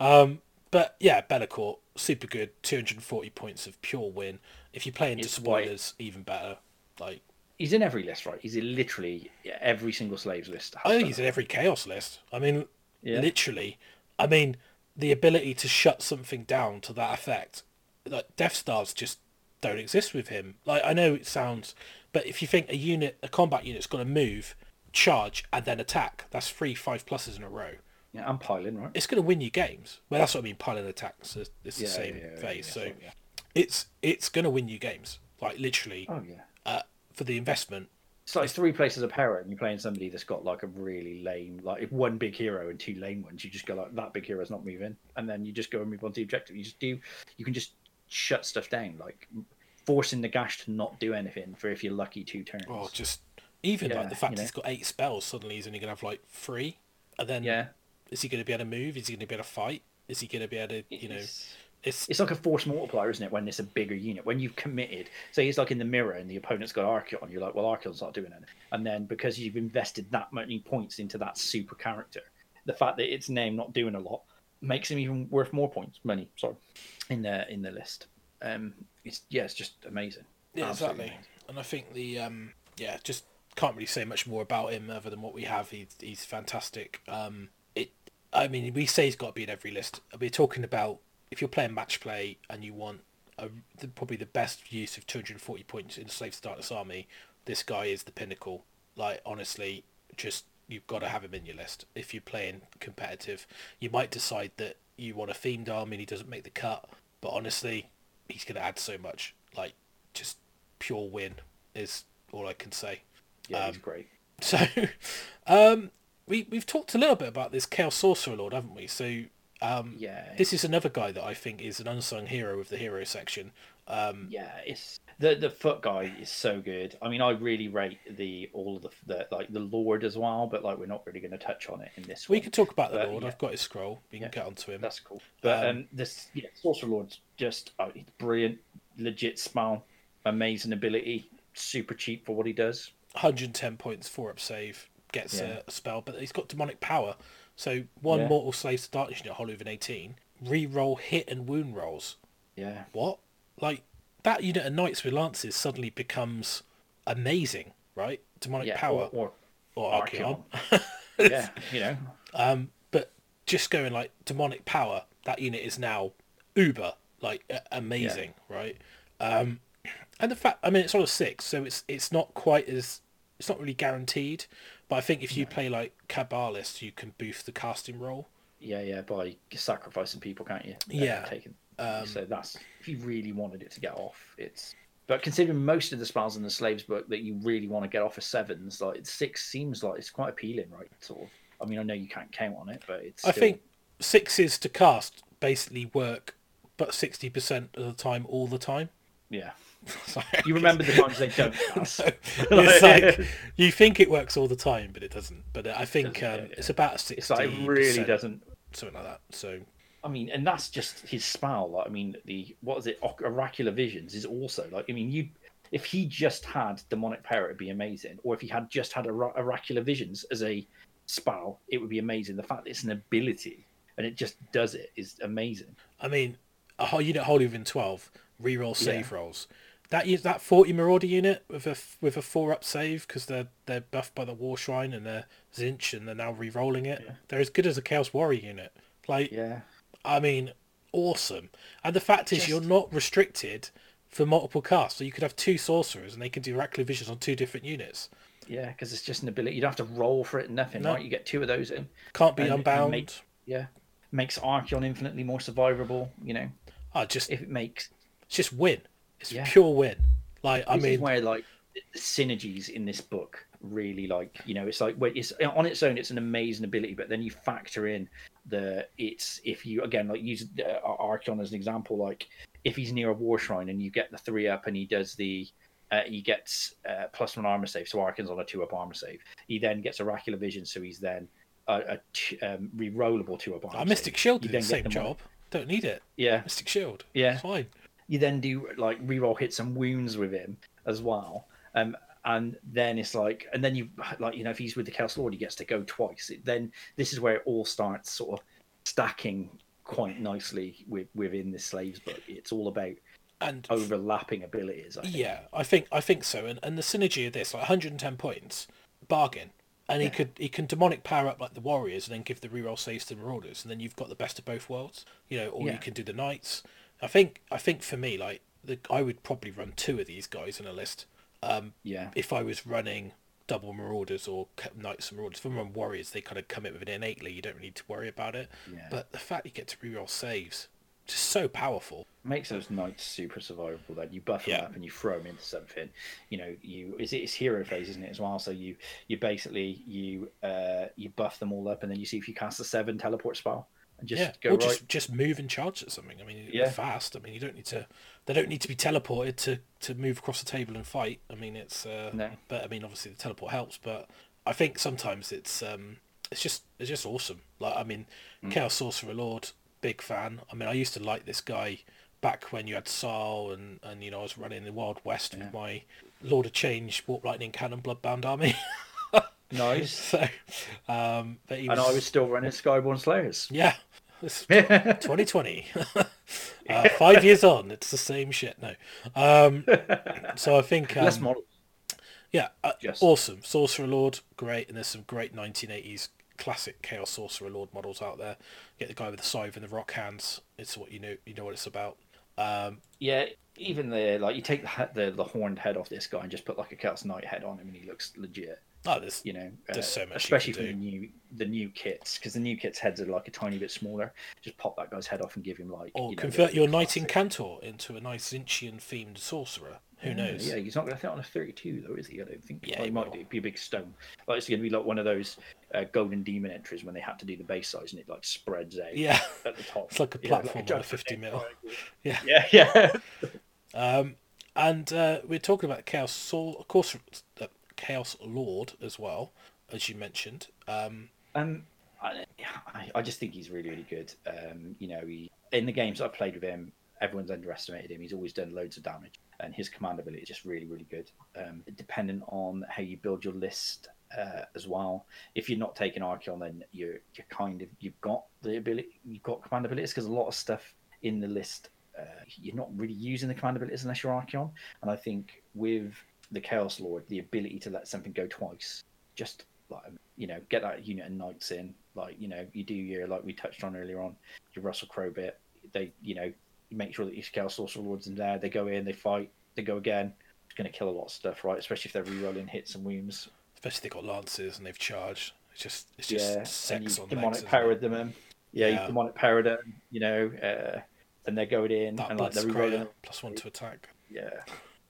um, but yeah, Be'lakor super good. Two hundred and forty points of pure win. If you play into It's white. spoilers, even better. Like He's in every list, right? He's in literally every single slaves list. I think he's in every chaos list. I mean, Yeah. literally. I mean, the ability to shut something down to that effect, like Death Stars, just don't exist with him. Like I know it sounds, but if you think a unit, a combat unit's got to move, charge, and then attack, that's three five pluses in a row. Yeah, I'm piling, right? it's going to win you games. Well, that's what I mean. Piling attacks. It's the Yeah, same yeah, yeah, phase. so it's it's going to win you games. Like literally Oh yeah. uh, for the investment. It's like three places of power, and you're playing somebody that's got like a really lame, like one big hero and two lame ones. You just go like that big hero's not moving, and then you just go and move on to the objective. You just do, you can just shut stuff down, like forcing Nagash to not do anything for if you're lucky two turns. Oh, just even like the fact you know. he's got eight spells. Suddenly he's only to have like three, and then yeah, is he going to be able to move? Is he going to be able to fight? Is he going to be able to you know? It's- It's It's like a force multiplier, isn't it? When it's a bigger unit, when you've committed, say he's like in the mirror and the opponent's got Archaon, you're like, well, Archaon's not doing anything. And then because you've invested that many points into that super character, the fact that its name not doing a lot makes him even worth more points, money, sorry, in the in the list. Um, it's yeah, it's just amazing. Yeah, Absolutely exactly. And I think the um, yeah, just can't really say much more about him other than what we have. He's he's fantastic. Um, it. I mean, we say he's got to be in every list. We're talking about if you're playing match play and you want a, the, probably the best use of 240 points in a Slave Starters army. This guy is the pinnacle. Like honestly, just you've got to have him in your list if you're playing competitive. You might decide that you want a themed army and he doesn't make the cut, but honestly, he's going to add so much. Like just pure win is all I can say. Yeah, he's Um, great. So, um, we we've talked a little bit about this Chaos Sorcerer Lord, haven't we? So, um, Yeah, this is another guy that I think is an unsung hero of the hero section. Um, yeah, it's the the foot guy is so good. I mean, I really rate the all of the, the like the Lord as well, but like we're not really going to touch on it in this we one. can talk about the But, Lord. yeah. I've got his scroll. We can Yeah. get onto him. That's cool. But Um, um, this yeah, Sorcerer Lord's just oh, he's brilliant, legit smile, amazing ability, super cheap for what he does. 110 points, four up save, gets Yeah. a spell, but he's got demonic power. So one Yeah. mortal slave to darkness unit Hollow 18, re-roll hit and wound rolls. Yeah. What? Like that unit of knights with lances suddenly becomes amazing, right? Demonic Yeah. power Or, or, or Archaon. Archaon. yeah. You know. Um, but just going like demonic power, that unit is now uber, like a- amazing, right? Um, and the fact, I mean, it's on a six, so it's it's not quite as it's not really guaranteed. But I think if you play like Cabalist, you can boost the casting roll. Yeah, yeah. By sacrificing people, can't you? Yeah. Taking. Um, so that's if you really wanted it to get off, it's. But considering most of the spells in the slaves book that you really want to get off as sevens, like six seems like it's quite appealing, right? Sort of. I mean, I know you can't count on it, but it's. I still- think sixes to cast basically work, but sixty percent of the time, all the time. Yeah. Sorry. You remember the times they don't cast. it's like you think it works all the time, but it doesn't. But I think Doesn't, um, yeah, yeah. it's about sixty. It's like it really doesn't. something like that. So I mean, and that's just his spell. Like, I mean, the what is it? Or- Oracular visions is also like. I mean, you if he just had demonic power, it'd be amazing. Or if he had just had Ora- oracular visions as a spell, it would be amazing. The fact that it's an ability and it just does it is amazing. I mean, a whole unit holy within twelve reroll save rolls. That is that forty Marauder unit with a with a four up save because they're they're buffed by the War Shrine and they're Tzeentch and they're now re-rolling it. They're as good as a Chaos Warrior unit. Like Yeah, I mean, awesome. And the fact is, Just- you're not restricted for multiple casts, so you could have two sorcerers and they can do oracular visions on two different units. yeah, because it's just an ability. You don't have to roll for it. And nothing. No. Right? You get two of those in. Can't be And- and unbound. make- Yeah, makes Archaon infinitely more survivable. You know, Ah, just if it makes it's just win. It's Yeah. pure win. Like I this is mean, where like the synergies in this book really like you know it's like where it's on its own it's an amazing ability but then you factor in the it's if you again like use uh, Archaon as an example like if he's near a war shrine and you get the three up and he does the uh, he gets uh, plus one armor save so Archaon's on a two up armor save he then gets oracular vision so he's then a, um, re-rollable two up armor a Mystic. Shield did the same them on- job. Don't need it. yeah Mystic Shield. Yeah. It's fine. You then do like reroll hits and wounds with him as well. Um, and then it's like, and then you like, you know, if he's with the Chaos Lord, he gets to go twice. It, then this is where it all starts sort of stacking quite nicely with, within the slaves book. It's all about And overlapping abilities. I yeah, I think I think so. And and the synergy of this, like 110 points, bargain. And he could he can demonic power up like the warriors and then give the reroll saves to marauders and then you've got the best of both worlds. You know, or you can do the knights. I think I think for me, like the, I would probably run two of these guys in a list. Um, yeah, if I was running double marauders or knights and marauders, if I'm running warriors, they kind of come in with it innately. You don't really need to worry about it. Yeah. But the fact you get to reroll saves, just so powerful. makes those knights super survivable. Then you buff them Yeah. up and you throw them into something. You know, you is it's hero phase, isn't it as well? So you you basically you uh you buff them all up and then you see if you cast a seven teleport spell and just yeah, go or right. just just move and charge at something. I mean, Yeah. fast. I mean, you don't need to. They don't need to be teleported to to move across the table and fight. I mean, it's. Uh, No. But I mean, obviously the teleport helps. But I think sometimes it's um it's just it's just awesome. Like I mean, Mm. Chaos Sorcerer Lord, big fan. I mean, I used to like this guy back when you had Saul and and you know I was running the Wild West with my Lord of Change, Warp Lightning Cannon, Bloodbound Army. Nice. so, um, but he And I was still running Skyborne Slayers. yeah. This 2020. uh, five years on, it's the same shit. No. Um, so I think um, Less models. yeah, uh, Just- awesome. Sorcerer Lord, great, and there's some great 1980s classic Chaos Sorcerer Lord models out there. Get the guy with the scythe and the rock hands. It's what you know. You know what it's about. Um, Yeah, even the like you take the, the the horned head off this guy and just put like a Chaos Knight head on him and he looks legit. Oh, there's You know, There's uh, so much especially for the new the new kits because the new kits heads are like a tiny bit smaller. Just pop that guy's head off and give him like or you know, convert your Knight classic- Incantor into a nice Tzeentchian themed sorcerer. Who knows? Yeah, he's not going to fit on a 32 though, is he? I don't think. Yeah, Well, he he might. Be a big stone. Like it's going to be like one of those uh, golden demon entries when they had to do the base size and it like spreads out. Yeah. at the top. It's like a Yeah, platform on a 50 mil. Yeah, yeah, yeah. Um, and uh, we're talking about Chaos Soul, of course, uh, Chaos Lord as well, as you mentioned. Um, Um, I, I, just think he's really, really good. Um, you know, he in the games I've played with him, everyone's underestimated him. He's always done loads of damage, and his command ability is just really, really good. Um, dependent on how you build your list uh, as well. If you're not taking Archeon, then you're you're kind of you've got the ability, you've got command abilities because a lot of stuff in the list uh, you're not really using the command abilities unless you're Archeon. And I think with the Chaos Lord, the ability to let something go twice, just like you know, get that unit of knights in, like you know, you do your like we touched on earlier on, your Russell Crowe bit. They you know, you make sure that your Chaos Sorcerer Lords in there. They go in, they fight, they go again. It's going to kill a lot of stuff, right? Especially if they're rerolling hits and wounds. Especially if they've got lances and they've charged. It's just it's just yeah, sex on demonic legs, powered them in. Yeah, Yeah. you demonic powered them. You know, uh, and they're going in That and like they're rerolling. plus one to attack. Yeah,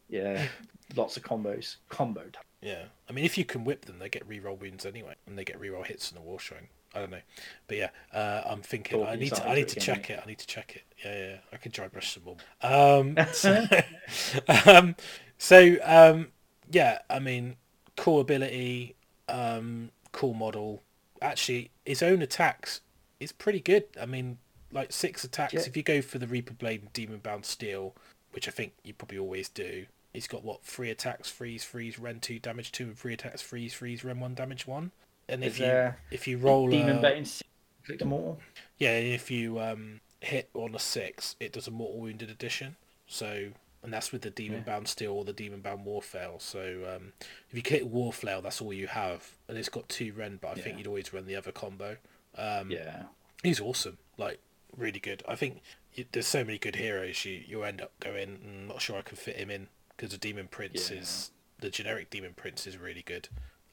yeah, lots of combos, comboed. Yeah, I mean, if you can whip them, they get reroll wounds anyway, and they get reroll hits in the war shrine. I don't know, but yeah, uh, I'm thinking I need to I need to check it. I need to check it. Yeah, yeah, I can dry brush some more. Um, so, um, so um, yeah, I mean, cool ability, um, cool model. Actually, his own attacks is pretty good. I mean, like six attacks. Yeah. If you go for the Reaper Blade and Demon Bound Steel, which I think you probably always do, he's got what three attacks, freeze, freeze, rend two, damage two, and three attacks, freeze, freeze, rend one, damage one. And if Is you if you roll demon a, bait inflict immortal? yeah, if you um, hit on a six, it does a mortal wounded addition. So, and that's with the demon bound steel or the demon bound warflail. So, um, if you hit warflail, that's all you have, and it's got two rend. But I think Yeah. you'd always run the other combo. Um, Yeah, he's awesome, like really good. I think you, there's so many good heroes. You you end up going, "Mm, not sure I can fit him in because the demon prince Yeah. is the generic demon prince is really good.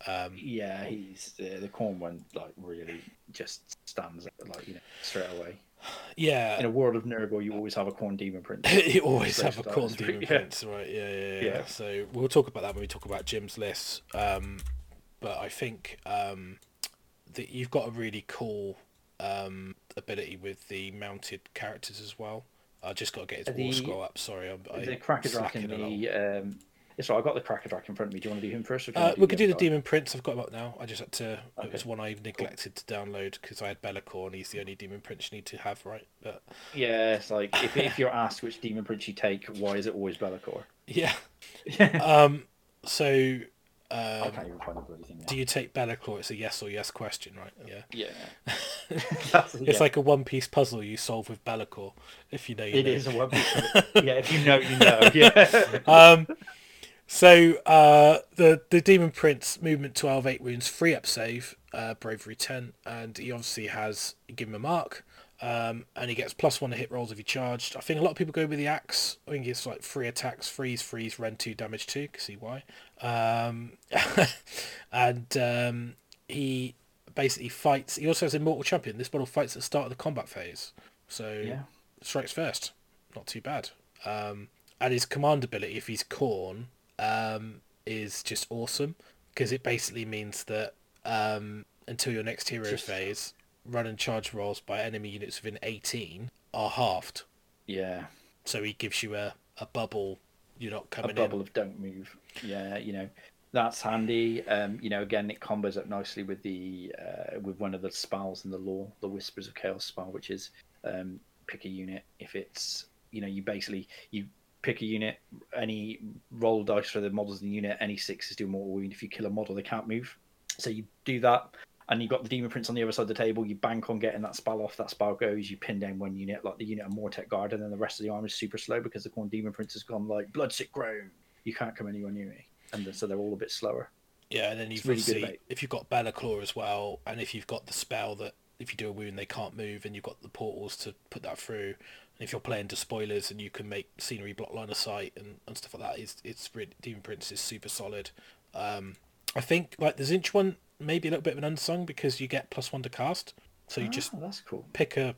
Um, yeah. He's uh, the Khorne one. Like really, just stands out, like you know straight away. yeah, In a world of Nurgle, you always have a Khorne demon prince. you always have a Khorne demon yeah. prince, right? Yeah, yeah, yeah, Yeah. So we'll talk about that when we talk about Jim's list. Um, but I think um, that you've got a really cool um, ability with the mounted characters as well. I just got to get his war the- scroll up. Sorry, I'm the Karkadrak and the um. It's right. I got the Karkadrak in front of me. Do you want to do him first? Or do Uh, want we could do the guy? Demon Prince. I've got him up now. I just had to. It was one I neglected to download because I had Be'lakor, and he's the only Demon Prince you need to have, right? But Yeah, it's like if, if you're asked which demon prince you take, why is it always Be'lakor? yeah. Um. So. Um, can't even find the bloody thing. Now. Do you take Be'lakor? It's a yes or yes question, right? Yeah. Yeah, That's, It's yeah. like a one-piece puzzle you solve with Be'lakor, if you know. You it know. is a one piece. yeah, if you know, you know. Yeah. Um, so uh, the the Demon Prince movement 12, 8 wounds, free up save, uh, bravery 10, and he obviously has you give him a mark, um, and he gets plus one to hit rolls if he charged. I think a lot of people go with the axe. I think it's like three attacks, freeze, freeze, rend two, damage two. Can see why. Um, and um, he basically fights. He also has Immortal Champion. This model fights at the start of the combat phase, so yeah. strikes first. Not too bad. Um, and his command ability, if he's Khorne, um, is just awesome because it basically means that um, until your next hero Just- phase, run and charge rolls by enemy units within 18 are halved. Yeah. So he gives you a, a bubble. You're not coming A bubble in. of don't move. Yeah, you know. That's handy. Um, you know, again, it combos up nicely with the uh, with one of the spells in the law, the Whispers of Chaos spell, which is um, pick a unit. If it's you know, you basically you pick a unit, any roll dice for the models in the unit, any sixes do mortal wound. If you kill a model, they can't move. So you do that, and you've got the Demon Prince on the other side of the table. You bank on getting that spell off. That spell goes. You pin down one unit, like the unit of Mortek Guard, and then the rest of the arm is super slow because the Khorne Demon Prince has gone like Bloodsick Groan. You can't come anywhere near me, and so they're all a bit slower. Yeah, and then you've really good, obviously, if you've got Be'lakor as well, and if you've got the spell that if you do a wound they can't move, and you've got the portals to put that through, and if you're playing to spoilers and you can make scenery block line of sight and, and stuff like that, it's it's really, Demon Prince is super solid. Um, I think like the Tzeentch one maybe a little bit of an unsung because you get plus one to cast, so you just oh, that's cool. pick a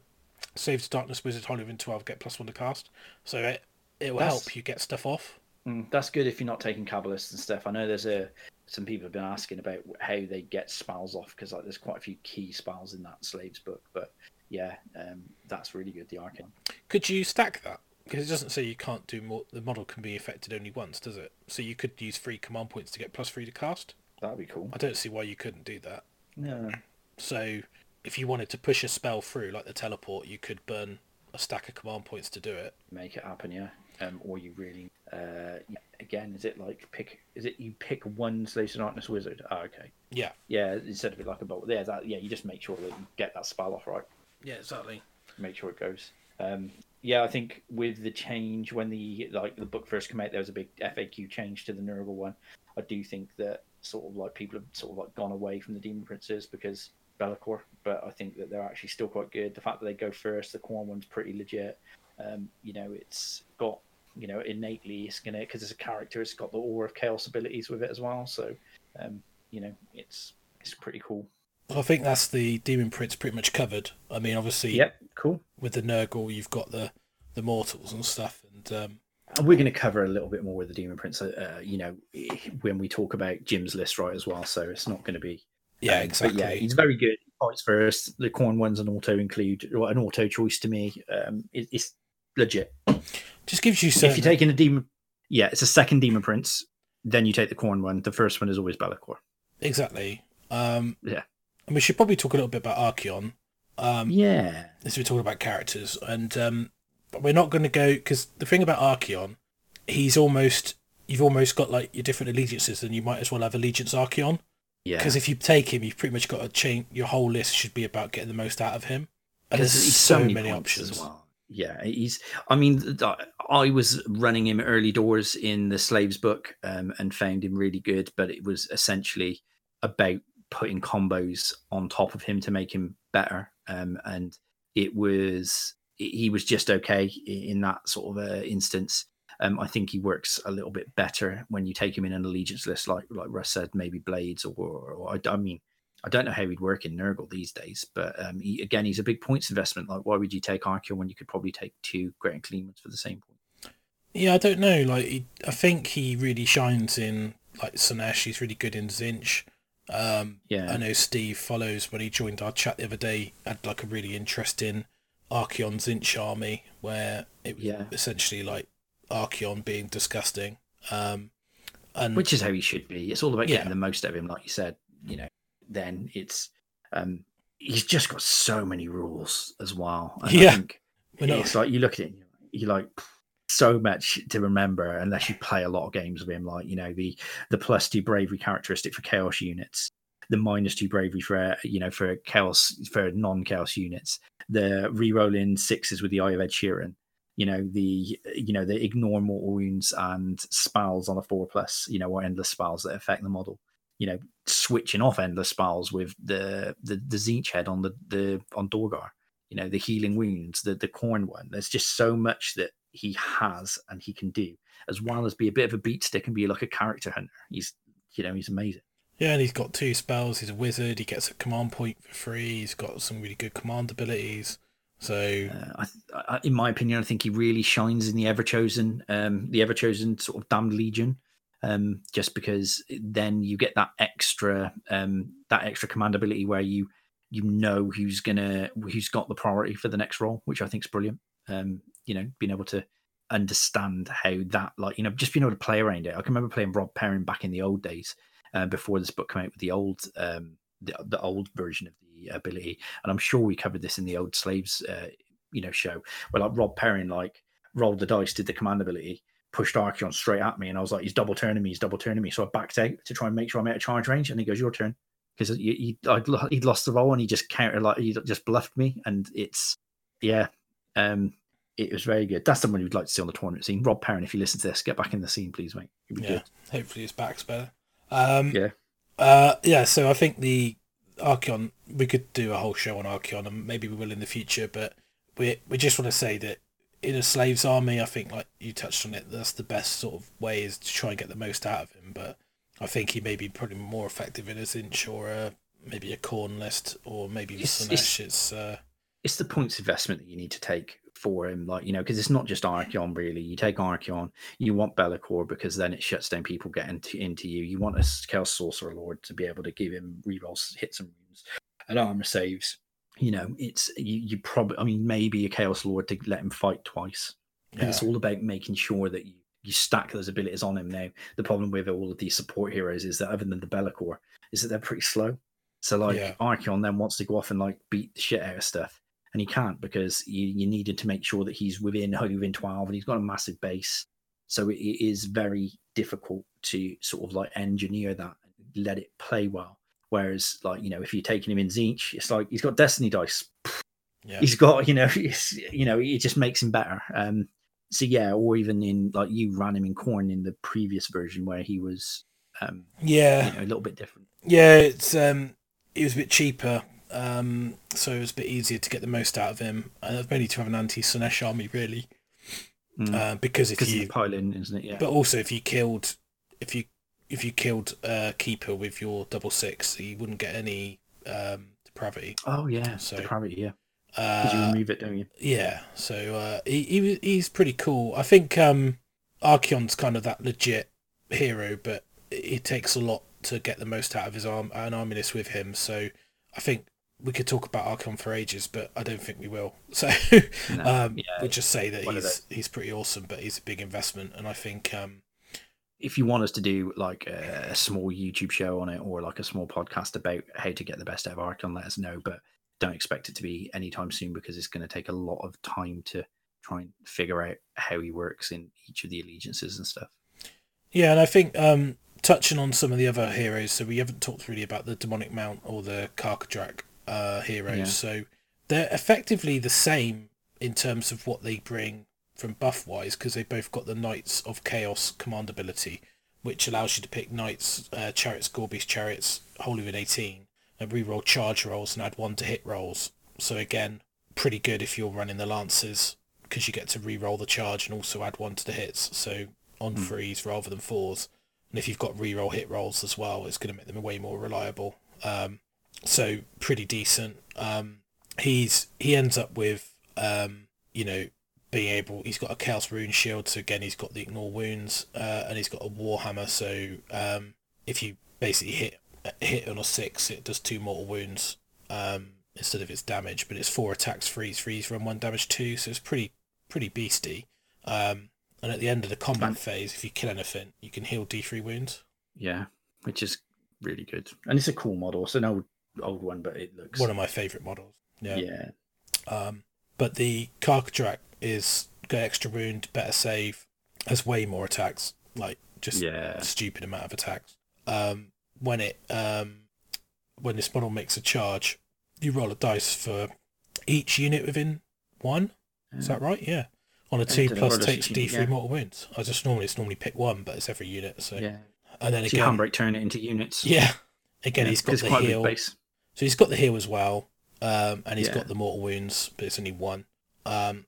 Save to Darkness Wizard Holy within twelve, get plus one to cast, so it it will That's- help you get stuff off. Mm, that's good if you're not taking Cabalists and stuff. I know there's a some people have been asking about how they get spells off because like there's quite a few key spells in that slaves book. But yeah, um, that's really good. The Arcane. Could you stack that? Because it doesn't say you can't do more. The model can be affected only once, does it? So you could use three command points to get plus three to cast. That'd be cool. I don't see why you couldn't do that. No. So if you wanted to push a spell through, like the teleport, you could burn a stack of command points to do it. Make it happen. Yeah. Um, or you really uh, again is it like pick is it you pick one to Darkness wizard? Oh, okay, Yeah. yeah, instead of it like a bolt, yeah, that yeah, you just make sure that you get that spell off right, Yeah, exactly. make sure it goes. Um, yeah, I think with the change when the like the book first came out, there was a big FAQ change to the Nurgle one. I do think that sort of like people have sort of like gone away from the Demon Princes because Be'lakor, but I think that they're actually still quite good. The fact that they go first, the Khorne one's pretty legit. Um, you know, it's got you know innately it's gonna because it's a character, it's got the aura of chaos abilities with it as well. So, um, you know, it's it's pretty cool. I think that's the Demon Prince pretty much covered. I mean, obviously, Yep, cool. with the Nurgle, you've got the the mortals and stuff, and um, And we're going to cover a little bit more with the Demon Prince, uh, you know, when we talk about Jim's list, right, as well. So it's not going to be. yeah, um, exactly. But yeah, he's very good. He Fights first. The Khorne one's an auto include, or an auto choice to me. Um, it, it's legit. Just gives you If you're taking a demon, yeah, it's a second Demon Prince. Then you take the Khorne one. The first one is always Be'lakor. Exactly. Um, Yeah. And we should probably talk a little bit about Archaon. Um, Yeah, as we're talking about characters, and um, but we're not going to go because the thing about Archaon, he's almost you've almost got like your different allegiances, and you might as well have allegiance Archaon yeah. because if you take him, you've pretty much got to change. Your whole list should be about getting the most out of him, and there's so many, points options. as well. Yeah, he's. I mean, I was running him early doors in the Slaves book um, and found him really good, but it was essentially about putting combos on top of him to make him better. Um, and it was he was just okay in that sort of uh, instance. Um, I think he works a little bit better when you take him in an allegiance list, like like Russ said, maybe Blades or, or I, I mean, I don't know how he'd work in Nurgle these days, but um, he, again, he's a big points investment. Like, why would you take Archaon when you could probably take two Great Unclean ones for the same point? Yeah, I don't know. Like, he, I think he really shines in like Slaanesh. He's really good in Tzeentch. Um, Yeah. I know Steve follows when he joined our chat the other day. Had like a really interesting Archaon Tzeentch army where it was Yeah. essentially like Archaon being disgusting. Um, and Which is how he should be. It's all about getting the most out of him, like you said. You know, then it's um, he's just got so many rules as well. And Yeah. I think it's like you look at it, you're like so much to remember unless you play a lot of games with him. Like you know the the plus two bravery characteristic for chaos units, the minus two bravery for you know for chaos for non chaos units, the re-rolling sixes with the eye of Ed Sheeran. You know the you know the ignore mortal wounds and spells on a four plus. You know or endless spells that affect the model. You know switching off endless spells with the the the Tzeentch head on the the on Dorghar you know the healing wounds the the corn one there's just so much that he has and he can do as well as be a bit of a beat stick and be like a character hunter he's you know he's amazing yeah, and he's got two spells. He's a wizard. He gets a command point for free. He's got some really good command abilities. So uh, I, I, in my opinion i think he really shines in the ever chosen um the ever chosen sort of damned legion um just because then you get that extra um that extra command ability where you you know who's gonna who's got the priority for the next role which i think is brilliant. Um you know being able to understand how that like you know just being able to play around it. I can remember playing rob perrin back in the old days uh, before this book came out with the old um the, the old version of the ability. And i'm sure we covered this in the old slaves uh, you know show where like rob perrin like rolled the dice did the command ability pushed Archaon straight at me and i was like he's double turning me he's double turning me so i backed out to try and make sure i'm out of charge range and he goes your turn because he, he, he'd lost the roll and he just counter like he just bluffed me and it's yeah um it was very good that's someone you'd like to see on the tournament scene rob perrin if you listen to this get back in the scene please mate be yeah, good. hopefully his back's better. Um, yeah Uh, yeah, so I think the Archaon, we could do a whole show on Archaon, and maybe we will in the future. But we we just want to say that in a slaves army, I think like you touched on it, that's the best sort of way is to try and get the most out of him. But I think he may be probably more effective in a Tzeentch or a maybe a Khorne list or maybe It's- Slaanesh. It's uh, it's the points investment that you need to take for him. Like, you know, because it's not just Archaon really. You take Archaon, you want Be'lakor because then it shuts down people getting to, into you. You want a Chaos Sorcerer Lord to be able to give him rerolls, hits and wounds, and armor saves. You know, it's you, you probably, I mean, maybe a Chaos Lord to let him fight twice. And it's all about making sure that you, you stack those abilities on him now. The problem with all of these support heroes is that other than the Be'lakor, is that they're pretty slow. So like Yeah. Archaon then wants to go off and like beat the shit out of stuff. and he can't because you, you needed to make sure that he's within within 12 and he's got a massive base so it, it is very difficult to sort of like engineer that and let it play well whereas like you know if you're taking him in Tzeentch, it's like he's got destiny dice Yeah. he's got you know you know it just makes him better um so yeah or even in like you ran him in Khorne in the previous version where he was um Yeah. you know a little bit different Yeah, it's um, it was a bit cheaper, um, so it was a bit easier to get the most out of him. And mainly to have an anti-Slaanesh army, really, Mm. uh, because if you, in isn't it yeah but also if you killed, if you if you killed a keeper with your double six, you wouldn't get any um, depravity. oh yeah So- depravity yeah because you Uh, remove it don't you yeah, so uh, he, he he's pretty cool. I think um, Archaon's kind of that legit hero, but it, takes a lot to get the most out of his arm an army with him. So I think we could talk about Archaon for ages, but I don't think we will. So No, um, yeah, we'll just say that he's he's pretty awesome, but he's a big investment, and I think um, if you want us to do like a, small YouTube show on it or like a small podcast about how to get the best out of Archaon, let us know. But don't expect it to be anytime soon because it's going to take a lot of time to try and figure out how he works in each of the allegiances and stuff. Yeah, and I think um, touching on some of the other heroes, so we haven't talked really about the demonic mount or the Karkadrak uh, heroes. Yeah. So they're effectively the same in terms of what they bring from buff wise, because they both got the Knights of Chaos command ability, which allows you to pick Knights, uh, Chariots, Gorebeast Chariots, Holy with 18, and reroll charge rolls and add one to hit rolls. So again, pretty good if you're running the Lancers, because you get to re-roll the charge and also add one to the hits. So on threes rather than fours. And if you've got re-roll hit rolls as well, it's going to make them way more reliable. Um, so pretty decent. Um, he's he ends up with um, you know being able. He's got a chaos rune shield, so again he's got the ignore wounds, uh, and he's got a warhammer. So um, if you basically hit hit on a six, it does two mortal wounds um, instead of its damage, but it's four attacks, freeze, freeze, run one damage two. So it's pretty pretty beasty. Um, and at the end of the combat And- phase, if you kill anything, you can heal D3 wounds. Yeah, which is really good. And it's a cool model. It's an old old one, but it looks One of my favourite models. yeah. Yeah. Um, but the Karkadrak is get extra wound, better save, has way more attacks, like just Yeah. a stupid amount of attacks. Um, when it um, when this model makes a charge, you roll a dice for each unit within one. Is that right? Yeah. On a two plus takes D three yeah. mortal wounds. I just normally it's normally pick one, but it's every unit. So Yeah. and then So you again, handbrake turn it into units. yeah. Again, Yeah, he's got the it's quite a big heal. So he's got the heal as well, um, and he's got the mortal wounds, but it's only one. Um,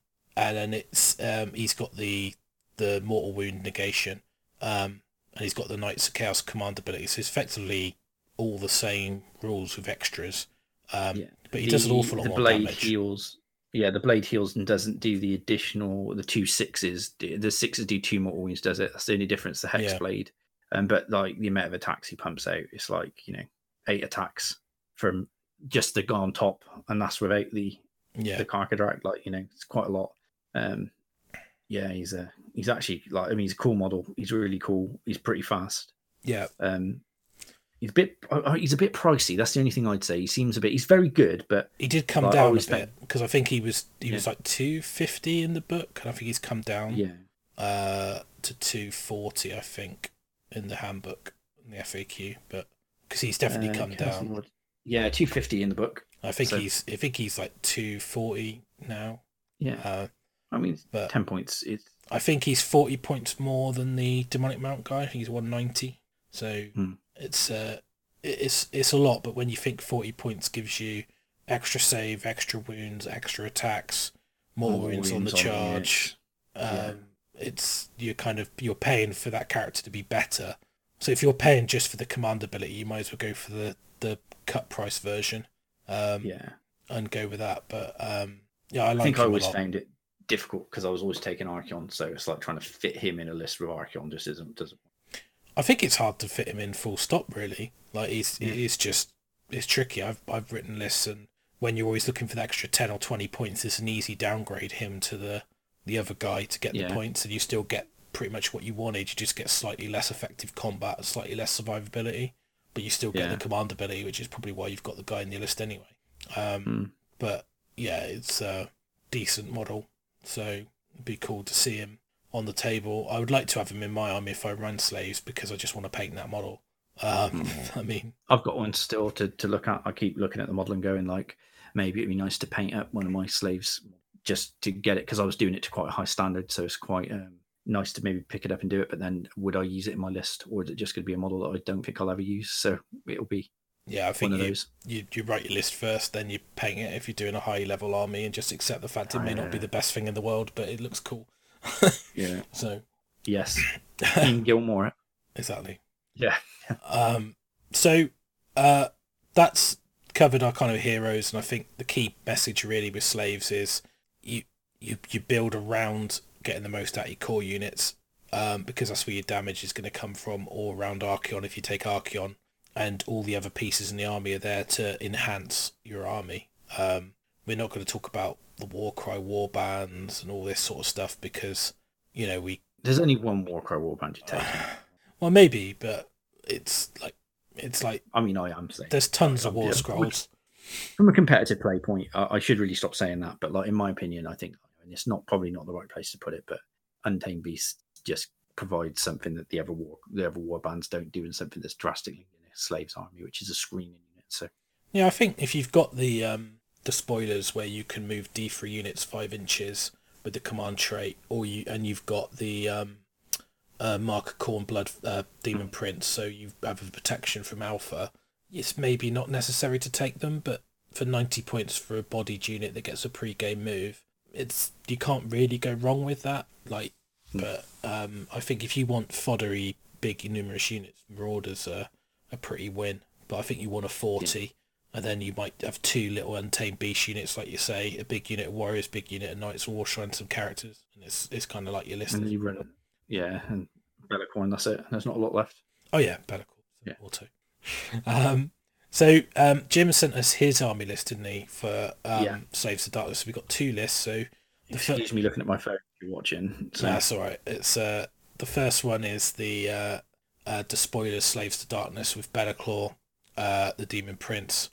and then it's um, he's got the the mortal wound negation, um, and he's got the Knights of Chaos command ability. So it's effectively all the same rules with extras. Um, Yeah. But he does an The- awful lot the more blade damage. heals. Yeah, the blade heals and doesn't do the additional the two sixes. The sixes do two mortal wounds. Does it? That's the only difference. The hex Yeah. blade. Um, but like the amount of attacks he pumps out, it's like you know eight attacks from just the guy on top, and that's without the Yeah, the Karkadrak. Like you know, it's quite a lot. Um, yeah, he's a he's actually like I mean he's a cool model. He's really cool. He's pretty fast. yeah, Um, he's a bit uh, uh, he's a bit pricey. That's the only thing I'd say. He seems a bit. He's very good, but he did come Like, down a bit because I think he was he Yeah. was like two fifty in the book, and I think he's come down yeah, uh, to two forty, I think, in the handbook in the FAQ, but because he's definitely Uh, come down. Yeah, two fifty in the book. I think So- he's I think he's like two forty now. Yeah, Uh, I mean but ten points. It's I think he's forty points more than the demonic mount guy. I think he's one ninety. So Hmm. it's uh it's it's a lot, but when you think forty points gives you extra save, extra wounds, extra attacks, more, More wounds, on the on charge. Yeah. Um, it's you're kind of you're paying for that character to be better. So if you're paying just for the command ability, you might as well go for the the cut price version. Um, yeah. and go with that. But um, yeah, I like I think I always found it difficult because I was always taking Archaon, so it's like trying to fit him in a list with Archaon just isn't doesn't. I think it's hard to fit him in full stop. Really, like he's Yeah. it's just it's tricky. I've I've written lists, and when you're always looking for the extra ten or twenty points, it's an easy downgrade him to the the other guy to get Yeah. the points, and you still get pretty much what you wanted. You just get slightly less effective combat, slightly less survivability, but you still get Yeah. the command ability, which is probably why you've got the guy in your list anyway. Um, Hmm. But yeah, it's a decent model. So it'd be cool to see him on the table. I would like to have him in my army if I run slaves because I just want to paint that model. Um, I mean, I've got one still to, to look at. I keep looking at the model and going like, maybe it'd be nice to paint up one of my slaves just to get it because I was doing it to quite a high standard, so it's quite um, nice to maybe pick it up and do it. But then, would I use it in my list, or is it just going to be a model that I don't think I'll ever use? So it'll be yeah, I think you, you you write your list first, then you paint it if you're doing a high level army, and just accept the fact it may not be the best thing in the world, but it looks cool. Yeah. So Yes. Ian Gilmore. exactly. Yeah. Um, so uh, that's covered our kind of heroes, and I think the key message really with slaves is you you you build around getting the most out of your core units, um, because that's where your damage is going to come from, or around Archaon if you take Archaon, and all the other pieces in the army are there to enhance your army. Um, we're not going to talk about the war cry war bands and all this sort of stuff because you know we There's only one war cry war band you take. well maybe, but it's like it's like I mean, I am saying. there's tons of war yeah. scrolls. From a competitive play point, I, I should really stop saying that. But like in my opinion, I think and it's not probably not the right place to put it. But Untamed Beast just provides something that the other war the other war bands don't do, and something that's drastically slave's army, which is a screening unit. So Yeah, I think if you've got the um, the spoilers where you can move D3 units five inches with the command trait, or you and you've got the um, uh, Mark Khorne Blood uh, Demon Prince, so you have a protection from Alpha. It's maybe not necessary to take them, but for 90 points for a bodied unit that gets a pre-game move, it's you can't really go wrong with that. Like, but um, I think if you want foddery, big, numerous units, Marauders are a pretty win. But I think you want a 40, and then you might have two little untamed beast units, like you say, a big unit of warriors, big unit of knights, war shrine, some characters, and it's it's kind of like your list. and you run, yeah, and Be'lakor. That's it. There's not a lot left. Oh yeah, call. Yeah. Auto. Um, so um, Jim sent us his army list, didn't he, for um, Yeah. Slaves to Darkness? So we've got two lists. So the fir- Excuse me, looking at my phone. If you're watching. So No, that's all right. It's uh, the first one is the uh, uh, Despoilers Slaves to Darkness with Bataclaw, uh, the Demon Prince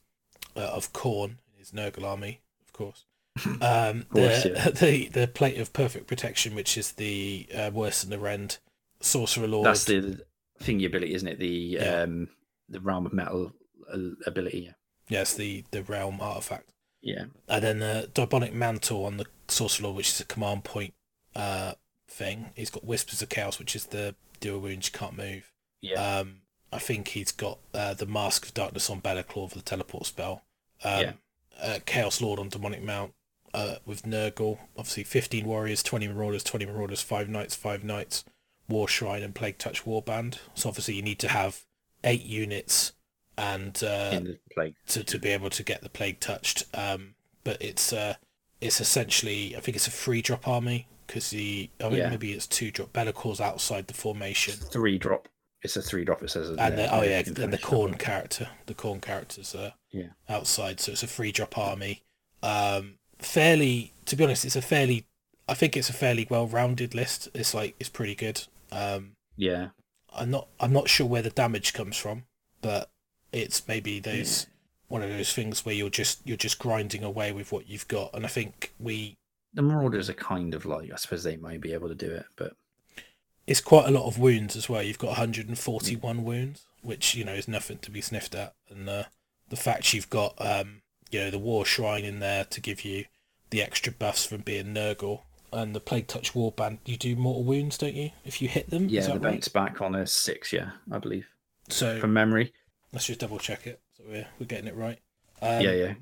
uh, of Khorne, his Nurgle army, of course. Um, course, the, yeah. the the Plate of Perfect Protection, which is the uh, worse than the Rend, Sorcerer Lord. that's the thingy ability, isn't it? The Yeah. um the realm of metal uh, ability. yes, the the Realm artifact. Yeah. And then the Diabolic Mantle on the Sorcerer Lord, which is a command point uh, thing. He's got Whispers of Chaos, which is the deal wounds you can't move. Yeah. Um, I think he's got uh, the Mask of Darkness on Bataclaw for the teleport spell. Um, Yeah. uh, Chaos Lord on Demonic Mount uh, with Nurgle. Obviously, 15 Warriors, 20 Marauders, 20 Marauders, 5 Knights, 5 Knights, War Shrine, and Plague Touch Warband. So obviously, you need to have 8 units and uh, in the plague. to, to be able to get the plague touched. Um, but it's uh, it's essentially I think it's a free drop army because the I mean Yeah. maybe it's two drop. Be'lakor's outside the formation, Three drop. It's a three drop. It says. and the, oh yeah, and the Khorne that. character, the Khorne characters are Yeah. outside, so it's a free drop army. Um, fairly, to be honest, it's a fairly I think it's a fairly well rounded list. It's like it's pretty good. Um, Yeah. I'm not I'm not sure where the damage comes from, but it's maybe those one of those things where you're just you're just grinding away with what you've got, and I think we The Marauders are kind of like I suppose they might be able to do it, but it's quite a lot of wounds as well. You've got 141 wounds, which you know is nothing to be sniffed at, and uh, the fact you've got um, you know the War Shrine in there to give you the extra buffs from being Nurgle, and the Plague Touch Warband. You do mortal wounds, don't you? If you hit them, yeah, the right? back on a six. Yeah, I believe So from memory. let's just double check it. So we're we're getting it right. Um, yeah, yeah,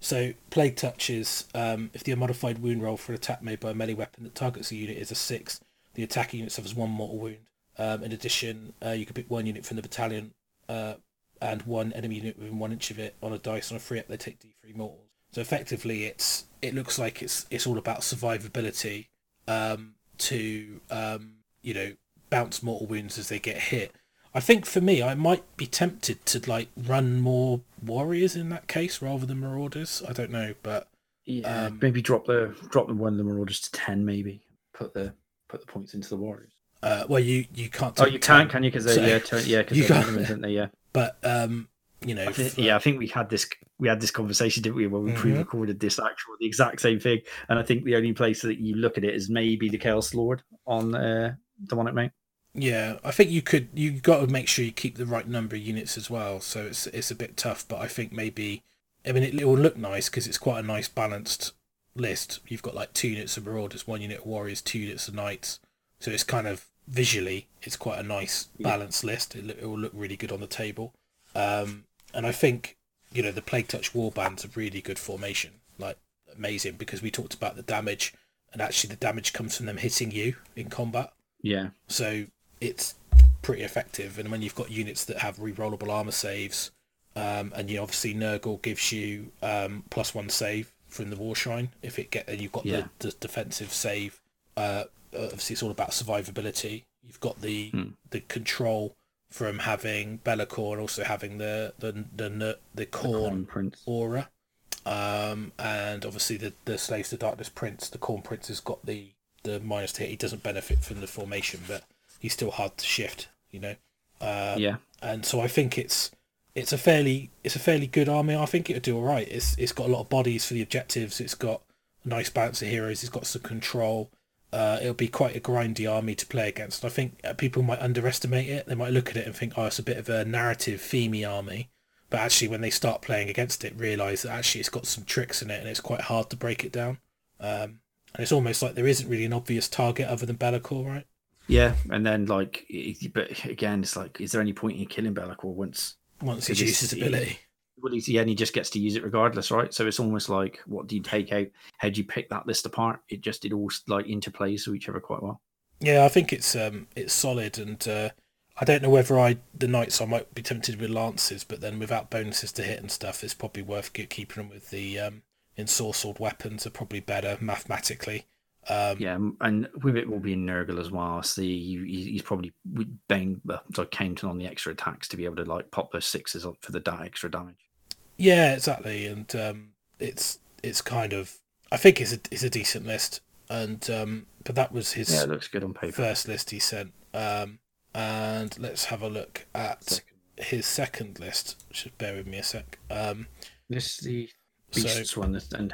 So plague touch is um, if the unmodified wound roll for an attack made by a melee weapon that targets a unit is a six, the attacking unit suffers one mortal wound. Um, in addition, uh, you can pick one unit from the battalion uh, and one enemy unit within one inch of it on a dice on a free up. They take d3 mortals. So effectively, it's it looks like it's it's all about survivability um, to um, you know bounce mortal wounds as they get hit. I think for me, I might be tempted to like run more warriors in that case rather than marauders. I don't know, but yeah. um, maybe drop the drop the one of the Marauders to ten. Maybe put the put the points into the Warriors. uh, well, you you can't. Oh, you can, 10, can you? Because so- yeah, turn, yeah, because You they're can't- minimums, aren't they? Yeah, But um, you know, I think, for- yeah, I think we had this we had this conversation, didn't we, when we Mhm. pre-recorded this actual the exact same thing. And I think the only place that you look at it is maybe the Chaos Lord on uh, Demonic Mount. Yeah, I think you could. You got to make sure you keep the right number of units as well. So it's it's a bit tough, but I think maybe. I mean, it, it will look nice because it's quite a nice balanced list. You've got like two units of marauders, one unit of warriors, two units of knights. So it's kind of visually, it's quite a nice Yeah. balanced list. It, it will look really good on the table. Um, and I think you know the plague touch warband's a really good formation, like amazing because we talked about the damage, and actually the damage comes from them hitting you in combat. Yeah, So it's pretty effective. And when you've got units that have re-rollable armor saves, um, and you obviously Nurgle gives you um, plus one save from the War Shrine if it get, and you've got Yeah. the, the defensive save. Uh, obviously, it's all about survivability. You've got the Hmm. the control from having Be'lakor and also having the the the the, the Khorne Khorne Prince. aura. Um, and obviously the, the Slaves to Darkness Prince, the Khorne Prince has got the, the minus hit. He doesn't benefit from the formation, but he's still hard to shift, you know. Uh, yeah, and so I think it's it's a fairly it's a fairly good army. I think it'll do all right. It's it's got a lot of bodies for the objectives. It's got a nice balance of heroes. It's got some control. Uh, it'll be quite a grindy army to play against. I think uh, people might underestimate it. They might look at it and think, oh, it's a bit of a narrative themey army. But actually, when they start playing against it, realise that actually it's got some tricks in it and it's quite hard to break it down. Um, and it's almost like there isn't really an obvious target other than Be'lakor, right? yeah. And then like, but again, it's like, is there any point in killing Be'lakor once? Once he uses ability. Well, he's, yeah, and he just gets to use it regardless, right? So it's almost like, what do you take out? How do you pick that list apart? It just it all like interplays with each other quite well. Yeah, I think it's um it's solid, and uh, I don't know whether I the knights I might be tempted with lances, but then without bonuses to hit and stuff, it's probably worth keeping them with the um ensorcelled weapons are probably better mathematically. Um, Yeah, and with it will be in Nurgle as well. So he, he- he's probably uh, so counting on the extra attacks to be able to like pop those sixes up for the extra damage. yeah, exactly, and um, it's it's kind of I think it's a it's a decent list, and um, but that was his Yeah, looks good on paper. first list he sent. Um, and let's have a look at Second. his second list. Just bear with me a sec. Um, This is the so beasts one, the and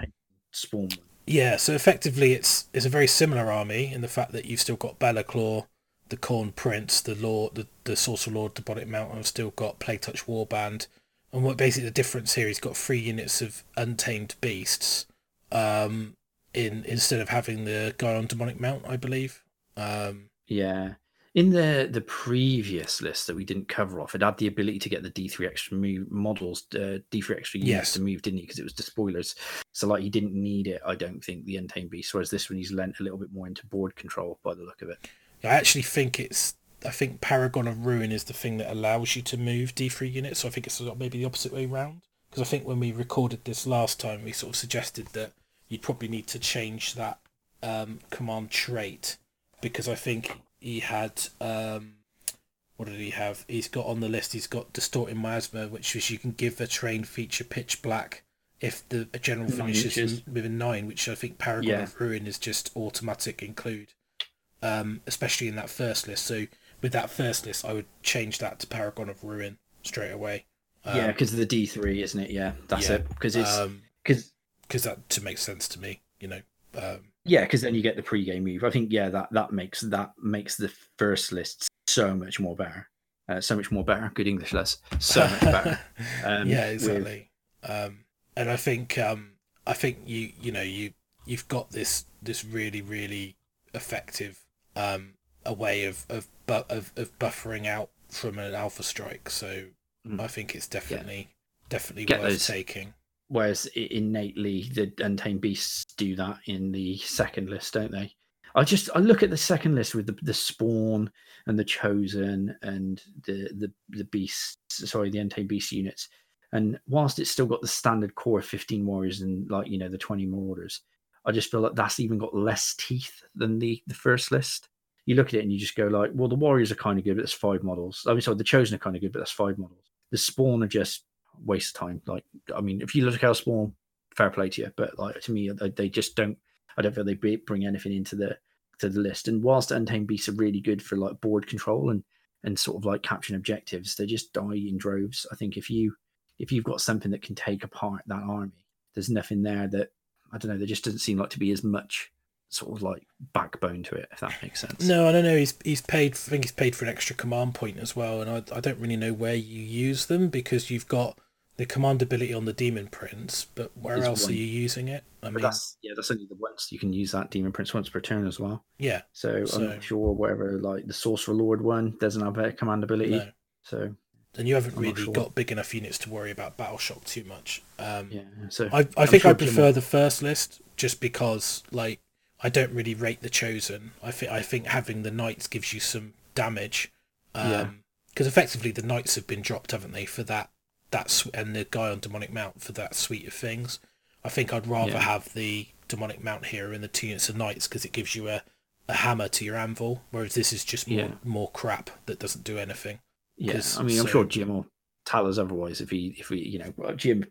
spawn one. Yeah, so effectively it's it's a very similar army in the fact that you've still got Be'lakor, the Corn Prince, the Lord, the the Sorcerer Lord, the Bonic Mountain. still got Plague Touch Warband, and what basically the difference here? He's got three units of Untamed Beasts, um, in instead of having the guy on Demonic Mount, I believe. Um, Yeah. In the the previous list that we didn't cover off, it had the ability to get the D three extra move models, uh, D three extra units Yes. to move, didn't he? Because it was the spoilers. So like he didn't need it, I don't think, the Untamed Beast. Whereas this one he's lent a little bit more into board control by the look of it. I actually think it's. I think Paragon of Ruin is the thing that allows you to move D3 units. So I think it's maybe the opposite way round. Because I think when we recorded this last time, we sort of suggested that you'd probably need to change that um, command trait. Because I think he had. Um, what did he have? He's got on the list, he's got Distorting Miasma, which is you can give a train feature pitch black if the general finishes inches. within nine, which I think Paragon Yeah. of Ruin is just automatic include um, especially in that first list. So with that first list, I would change that to Paragon of Ruin straight away. Um, yeah, because of the D three, isn't it? Yeah, that's yeah, it. Because it's um because that to make sense to me, you know. Um, yeah, because then you get the pre-game move. I think yeah, that that makes that makes the first list so much more better. Uh, so much more better. Good English, Les. So much better. Um, yeah, with- exactly. Um, and I think um, I think you you know you you've got this this really really effective um, a way of of, bu- of of buffering out from an alpha strike. So Mm. I think it's definitely definitely Get worth those- taking. Whereas innately the Untamed Beasts do that in the second list, don't they? I just I look at the second list with the, the spawn and the chosen and the the the beasts sorry the Untamed Beast units, and whilst it's still got the standard core of fifteen warriors and like you know the twenty marauders, I just feel like that's even got less teeth than the the first list. You look at it and you just go like, well, the warriors are kind of good, but that's five models. I mean, sorry, the chosen are kind of good, but that's five models. The spawn are just waste of time. Like, I mean, if you look at Spawn, fair play to you, but like to me, they, they just don't. I don't feel they bring anything into the to the list. And whilst Untamed Beasts are really good for like board control and and sort of like capturing objectives, they just die in droves. I think if you if you've got something that can take apart that army, there's nothing there that I don't know. There just doesn't seem like to be as much sort of like backbone to it, if that makes sense. No, I don't know. He's he's paid. I think he's paid for an extra command point as well, and I I don't really know where you use them because you've got the command ability on the demon prince, but where There's else one. are you using it? I But mean, that's yeah, that's only the once you can use that demon prince once per turn as well. yeah, So, So- I'm not sure whatever like the sorcerer lord one doesn't have a command ability. no. So And you haven't I'm really sure. got big enough units to worry about battle shock too much. Um, yeah, so I, I think sure I prefer Jim- the first list just because like I don't really rate the chosen. I think I think having the knights gives you some damage. Um Yeah. because effectively the knights have been dropped, haven't they, for that that sw- and the guy on demonic mount for that suite of things. I think I'd rather Yeah. have the demonic mount hero in the two units of knights because it gives you a, a hammer to your anvil, whereas this is just more Yeah. more crap that doesn't do anything. Yeah, 'Cause- I mean, I'm sure Jim will tell us otherwise if he, if we, you know, well, Jim,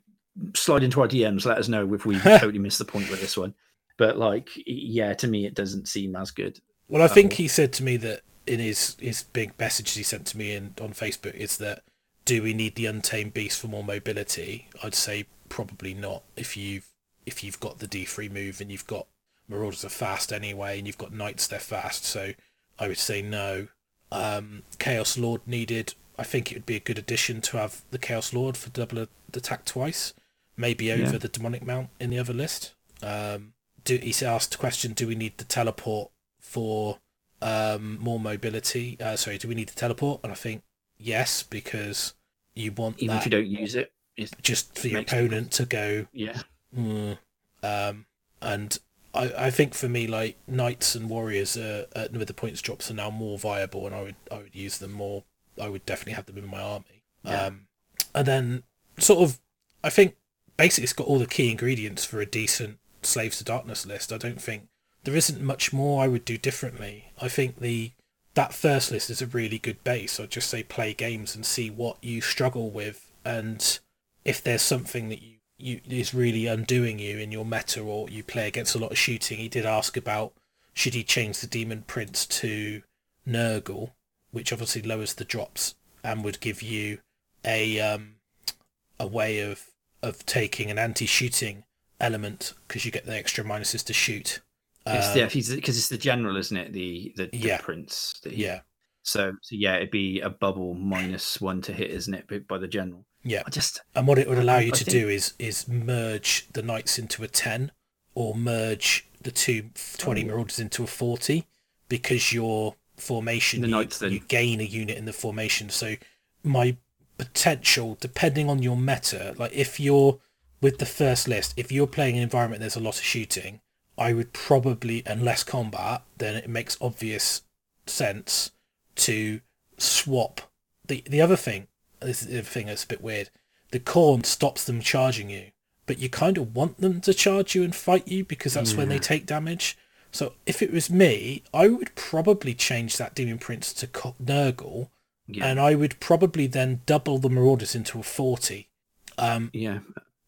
slide into our DMs, let us know if we totally missed the point with this one. But like, yeah, to me, it doesn't seem as good. Well, I think Oh. he said to me that in his his big message he sent to me in, on Facebook is that do we need the untamed beast for more mobility? I'd say probably not. If you've if you've got the D three move and you've got marauders are fast anyway, and you've got knights they're fast, so I would say no. Um, Chaos Lord needed. I think it would be a good addition to have the Chaos Lord for double attack twice, maybe over Yeah. the demonic mount in the other list. Um, do, he asked the question: Do we need the teleport for um, more mobility? Uh, sorry, do we need the teleport? And I think yes, because you want Even that if you don't use it, it's, just for your opponent to go. yeah, "Mm." Um, and I, I think for me, like knights and warriors are, uh, with the points drops are now more viable, and I would I would use them more. I would definitely have them in my army. Yeah. Um, and then sort of, I think basically it's got all the key ingredients for a decent Slaves to Darkness list. I don't think there isn't much more I would do differently. I think the that first list is a really good base. I'd just say play games and see what you struggle with, and if there's something that you, you is really undoing you in your meta, or you play against a lot of shooting. He did ask about should he change the Demon Prince to Nurgle, which obviously lowers the drops and would give you a um a way of of taking an anti-shooting element because you get the extra minuses to shoot. It's the because it's the general, isn't it? The the, the Yeah. prince. that he- yeah, So, so yeah, it'd be a bubble minus one to hit, isn't it? By the general. yeah. I just And what it would allow you to think- do is is merge the knights into a 10 or merge the two 20 Oh. marauders into a 40 because your formation The you, knights then- you gain a unit in the formation so my potential depending on your meta like if you're with the first list if you're playing an environment there's a lot of shooting i would probably and less combat then it makes obvious sense to swap. The the other thing this is the thing that's a bit weird. The Khorne stops them charging you but you kind of want them to charge you and fight you because that's when they take damage. So if it was me i would probably change that demon prince to Co- nurgle yeah, and I would probably then double the Marauders into a 40. Um, yeah,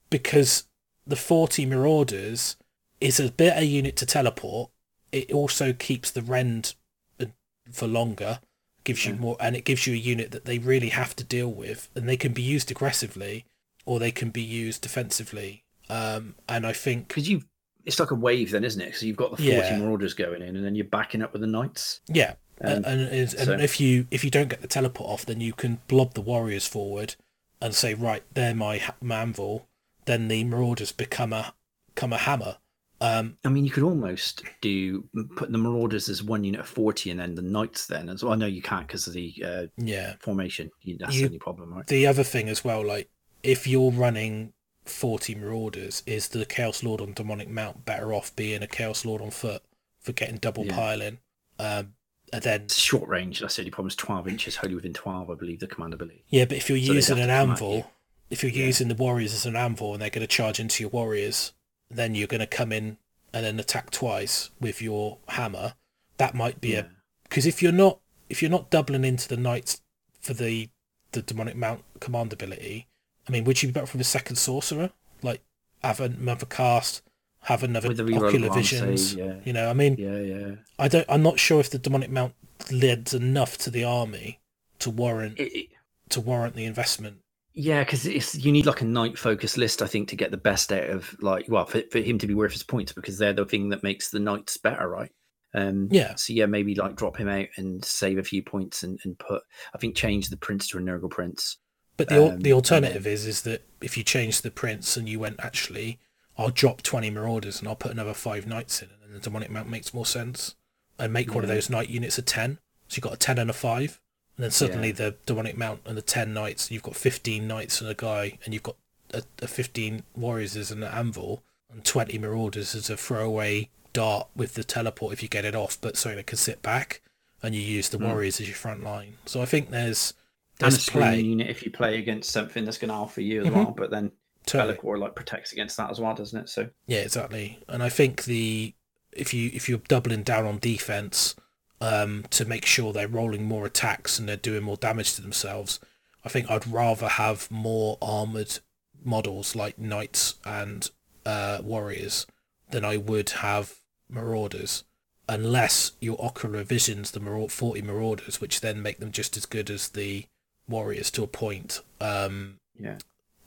because the 40 Marauders is a better unit to teleport. It also keeps the rend uh, for longer, gives you Yeah. more, and it gives you a unit that they really have to deal with, and they can be used aggressively or they can be used defensively. Um, and I think, because you. It's like a wave, then, isn't it? Because you've got the forty Yeah. marauders going in, and then you're backing up with the knights. yeah, Um, and and, is- and so- if you if you don't get the teleport off, then you can blob the warriors forward and say, right, they're my ha- manvil. Then the marauders become a become a hammer. Um, I mean, you could almost do put the marauders as one unit of forty, and then the knights then as well. I know you can't because of the uh, yeah. formation. That's You- the only problem, right? The other thing as well, like if you're running forty marauders, is the chaos lord on demonic mount better off being a chaos lord on foot for getting double Yeah. piling? Um, and then It's short range. That's the only problem. It's twelve inches, wholly within twelve, I believe. The command ability. Yeah, but if you're So using an to come at anvil, if you're Yeah. using the warriors as an anvil and they're going to charge into your warriors, then you're going to come in and then attack twice with your hammer. That might be Yeah. a because if you're not if you're not doubling into the knights for the the demonic mount command ability, I mean, would you be better from a second sorcerer? Like have another cast, have another ocular glance, say, visions. yeah. You know, I mean, Yeah, yeah. I don't. I'm not sure if the demonic mount lends enough to the army to warrant It, it- to warrant the investment. Yeah, because it's you need like a knight focus list, I think, to get the best out of like well for, for him to be worth his points because they're the thing that makes the knights better, right? Um, Yeah. So yeah, maybe like drop him out and save a few points and, and put I think change the prince to a Nurgle prince. But the Um, the alternative is is that if you change the prince and you went actually, I'll drop twenty marauders and I'll put another five knights in, and then the demonic mount makes more sense, and make one of those knight units a ten. So you've got a ten and a five, and then suddenly the demonic mount and the ten knights, you've got fifteen knights and a guy, and you've got a, a fifteen warriors as an anvil and twenty marauders as a throwaway dart with the teleport if you get it off, but so they can sit back, and you use the Hmm. warriors as your front line. So I think there's And a play. unit if you play against something that's going to alpha you as Mhm. well, but then Totally. Like protects against that as well, doesn't it? So Yeah, exactly. And I think the if you if you're doubling down on defense um, to make sure they're rolling more attacks and they're doing more damage to themselves, I think I'd rather have more armored models like knights and uh, warriors than I would have marauders, unless your Oracular Visions the maraud- 40 marauders, which then make them just as good as the warriors to a point. Um, yeah,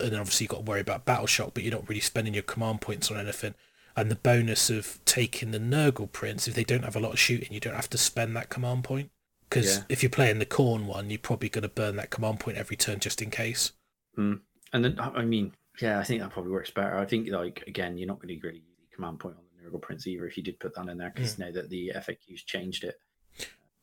and then obviously you've got to worry about battle shock, but you're not really spending your command points on anything. And the bonus of taking the Nurgle Prince, if they don't have a lot of shooting, you don't have to spend that command point. Because Yeah. if you're playing the Khorne one, you're probably going to burn that command point every turn just in case. and then I mean, yeah, I think that probably works better. I think like again, you're not going to really use the command point on the Nurgle Prince either if you did put that in there because now that the FAQs changed it.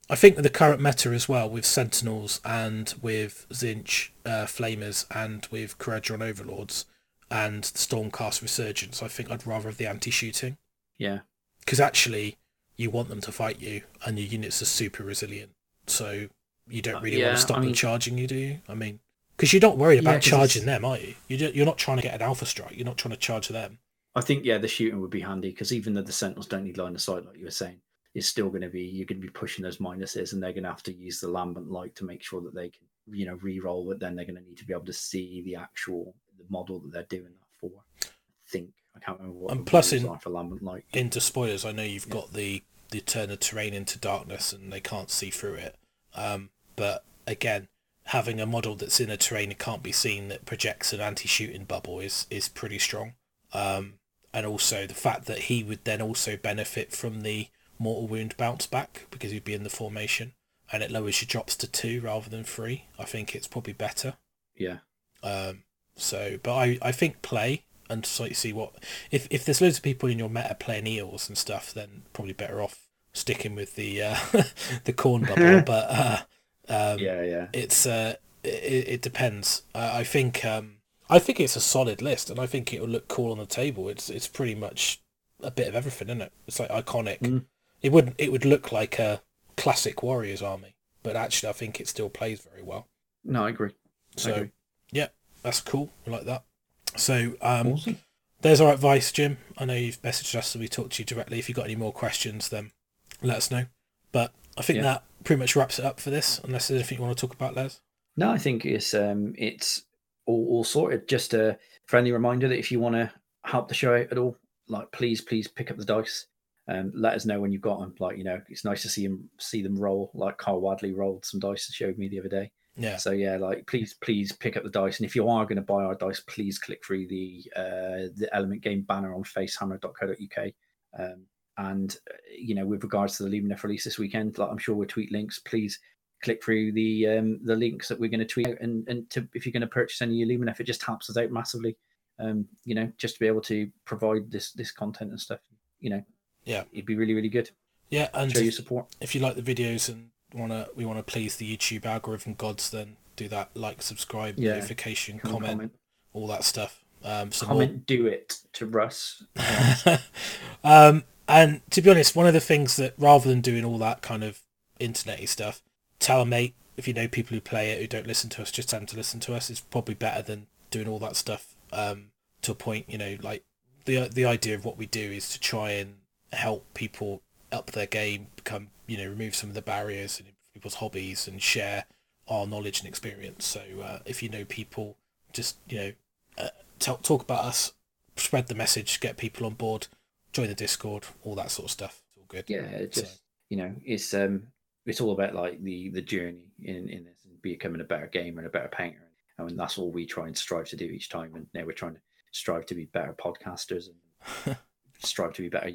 I think with the current meta as well, with Sentinels and with Tzeentch uh, Flamers and with Kharadron Overlords and the Stormcast Resurgence, I think I'd rather have the anti-shooting. Yeah, because actually you want them to fight you and your units are super resilient so you don't Uh, really yeah, want to stop I them mean- charging you do you i mean because you're not worried Yeah, about it's- charging them are you you're not trying to get an alpha strike you're not trying to charge them I think yeah, the shooting would be handy because even though the Sentinels don't need line of sight, like you were saying, it's still going to be you're going to be pushing those minuses, and they're going to have to use the lambent light to make sure that they can you know re-roll. But then they're going to need to be able to see the actual the model that they're doing that for. I think I can't remember what. And plus in- for lambent light. into spoilers i know you've got the the turn of terrain into darkness and they can't see through it um, but again having a model that's in a terrain that can't be seen that projects an anti-shooting bubble is is pretty strong um, and also the fact that he would then also benefit from the mortal wound bounce back because he'd be in the formation and it lowers your drops to two rather than three i think it's probably better Yeah, um, so, but I, I think play and so you see what if if there's loads of people in your meta playing eels and stuff, then probably better off sticking with the uh, the Khorne bubble. but uh, um, yeah, yeah. it's uh, it, it depends. I, I think um, I think it's a solid list, and I think it will look cool on the table. It's it's pretty much a bit of everything, isn't it? It's like iconic. Mm. It would it would look like a classic Warriors army, but actually I think it still plays very well. No, I agree. I So agree. That's cool. I like that. So um, Awesome. there's our advice, Jim. I know you've messaged us, so we talked to you directly. If you've got any more questions, then let us know. But I think Yeah. that pretty much wraps it up for this. Unless there's anything you want to talk about, Les. No, I think it's um it's all, all sorted. Just a friendly reminder that if you want to help the show out at all, like please, please pick up the dice. Um, let us know when you've got them. Like you know, it's nice to see them see them roll. Like Carl Wadley rolled some dice and showed me the other day. Yeah, So yeah, like please, please pick up the dice. And if you are going to buy our dice, please click through the uh, the Element Game banner on facehammer.co.uk. Um, and you know, with regards to the Lumineth release this weekend, like I'm sure we'll tweet links. Please click through the um, the links that we're going to tweet out. And and to, if you're going to purchase any Lumineth, it just helps us out massively. Um, you know, just to be able to provide this this content and stuff. You know, Yeah. it'd be really really good. yeah. And Show your support. if you like the videos and wanna we want to please the YouTube algorithm gods, then do that. Like, subscribe, Yeah, notification, comment, comment, all that stuff. Um, so comment, do it to Russ. um, and to be honest, one of the things that rather than doing all that kind of internety stuff, tell a mate if you know people who play it who don't listen to us, just tell them to listen to us. It's probably better than doing all that stuff. Um, to a point, you know, like the the idea of what we do is to try and help people up their game, become you know, remove some of the barriers and people's hobbies and share our knowledge and experience. So uh, if you know people, just you know, uh, tell, talk about us, spread the message, get people on board, join the Discord, all that sort of stuff. It's all good. yeah it So- just you know it's um it's all about like the the journey in in this and becoming a better gamer and a better painter and that's all we try and strive to do each time. And now we're trying to strive to be better podcasters and strive to be better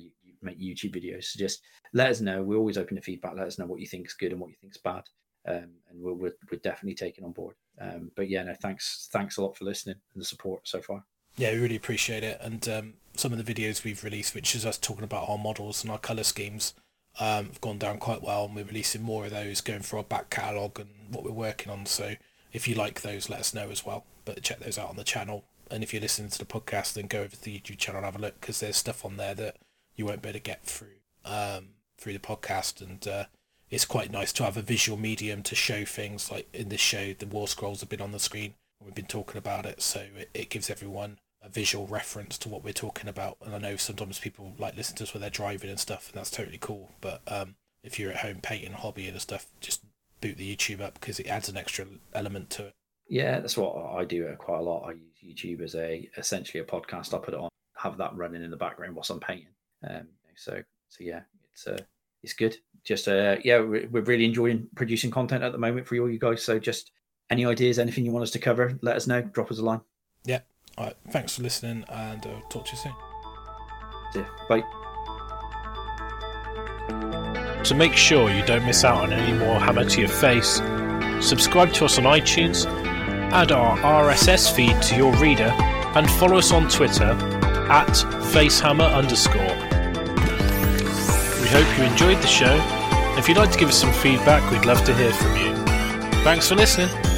make YouTube videos. So just let us know. We're always open to feedback. Let us know what you think is good and what you think is bad, um, and we're, we're, we're definitely taking on board. Um, but yeah, no, thanks thanks a lot for listening and the support so far. Yeah, we really appreciate it. And um, some of the videos we've released, which is us talking about our models and our color schemes, um, have gone down quite well. And we're releasing more of those, going through our back catalogue and what we're working on. So if you like those, let us know as well. But check those out on the channel. And if you're listening to the podcast, then go over to the YouTube channel and have a look because there's stuff on there that you won't be able to get through um, through the podcast. And uh, it's quite nice to have a visual medium to show things. Like in this show, the War Scrolls have been on the screen. We've been talking about it, so it, it gives everyone a visual reference to what we're talking about. And I know sometimes people like listen to us when they're driving and stuff, and that's totally cool. But um, if you're at home painting, hobby and stuff, just boot the YouTube up because it adds an extra element to it. Yeah, that's what I do quite a lot. I use YouTube as a essentially a podcast. I put it on, have that running in the background whilst I'm painting. Um, so so yeah, it's uh, it's good. Just uh, yeah, we're, we're really enjoying producing content at the moment for all you guys. So just any ideas, anything you want us to cover, let us know. Drop us a line. Yeah, all right, thanks for listening, and uh, talk to you soon. See you. Bye. To make sure you don't miss out on any more Hammer to Your Face, subscribe to us on iTunes, add our RSS feed to your reader, and follow us on Twitter at facehammer underscore. Hope you enjoyed the show. If you'd like to give us some feedback, we'd love to hear from you. Thanks for listening.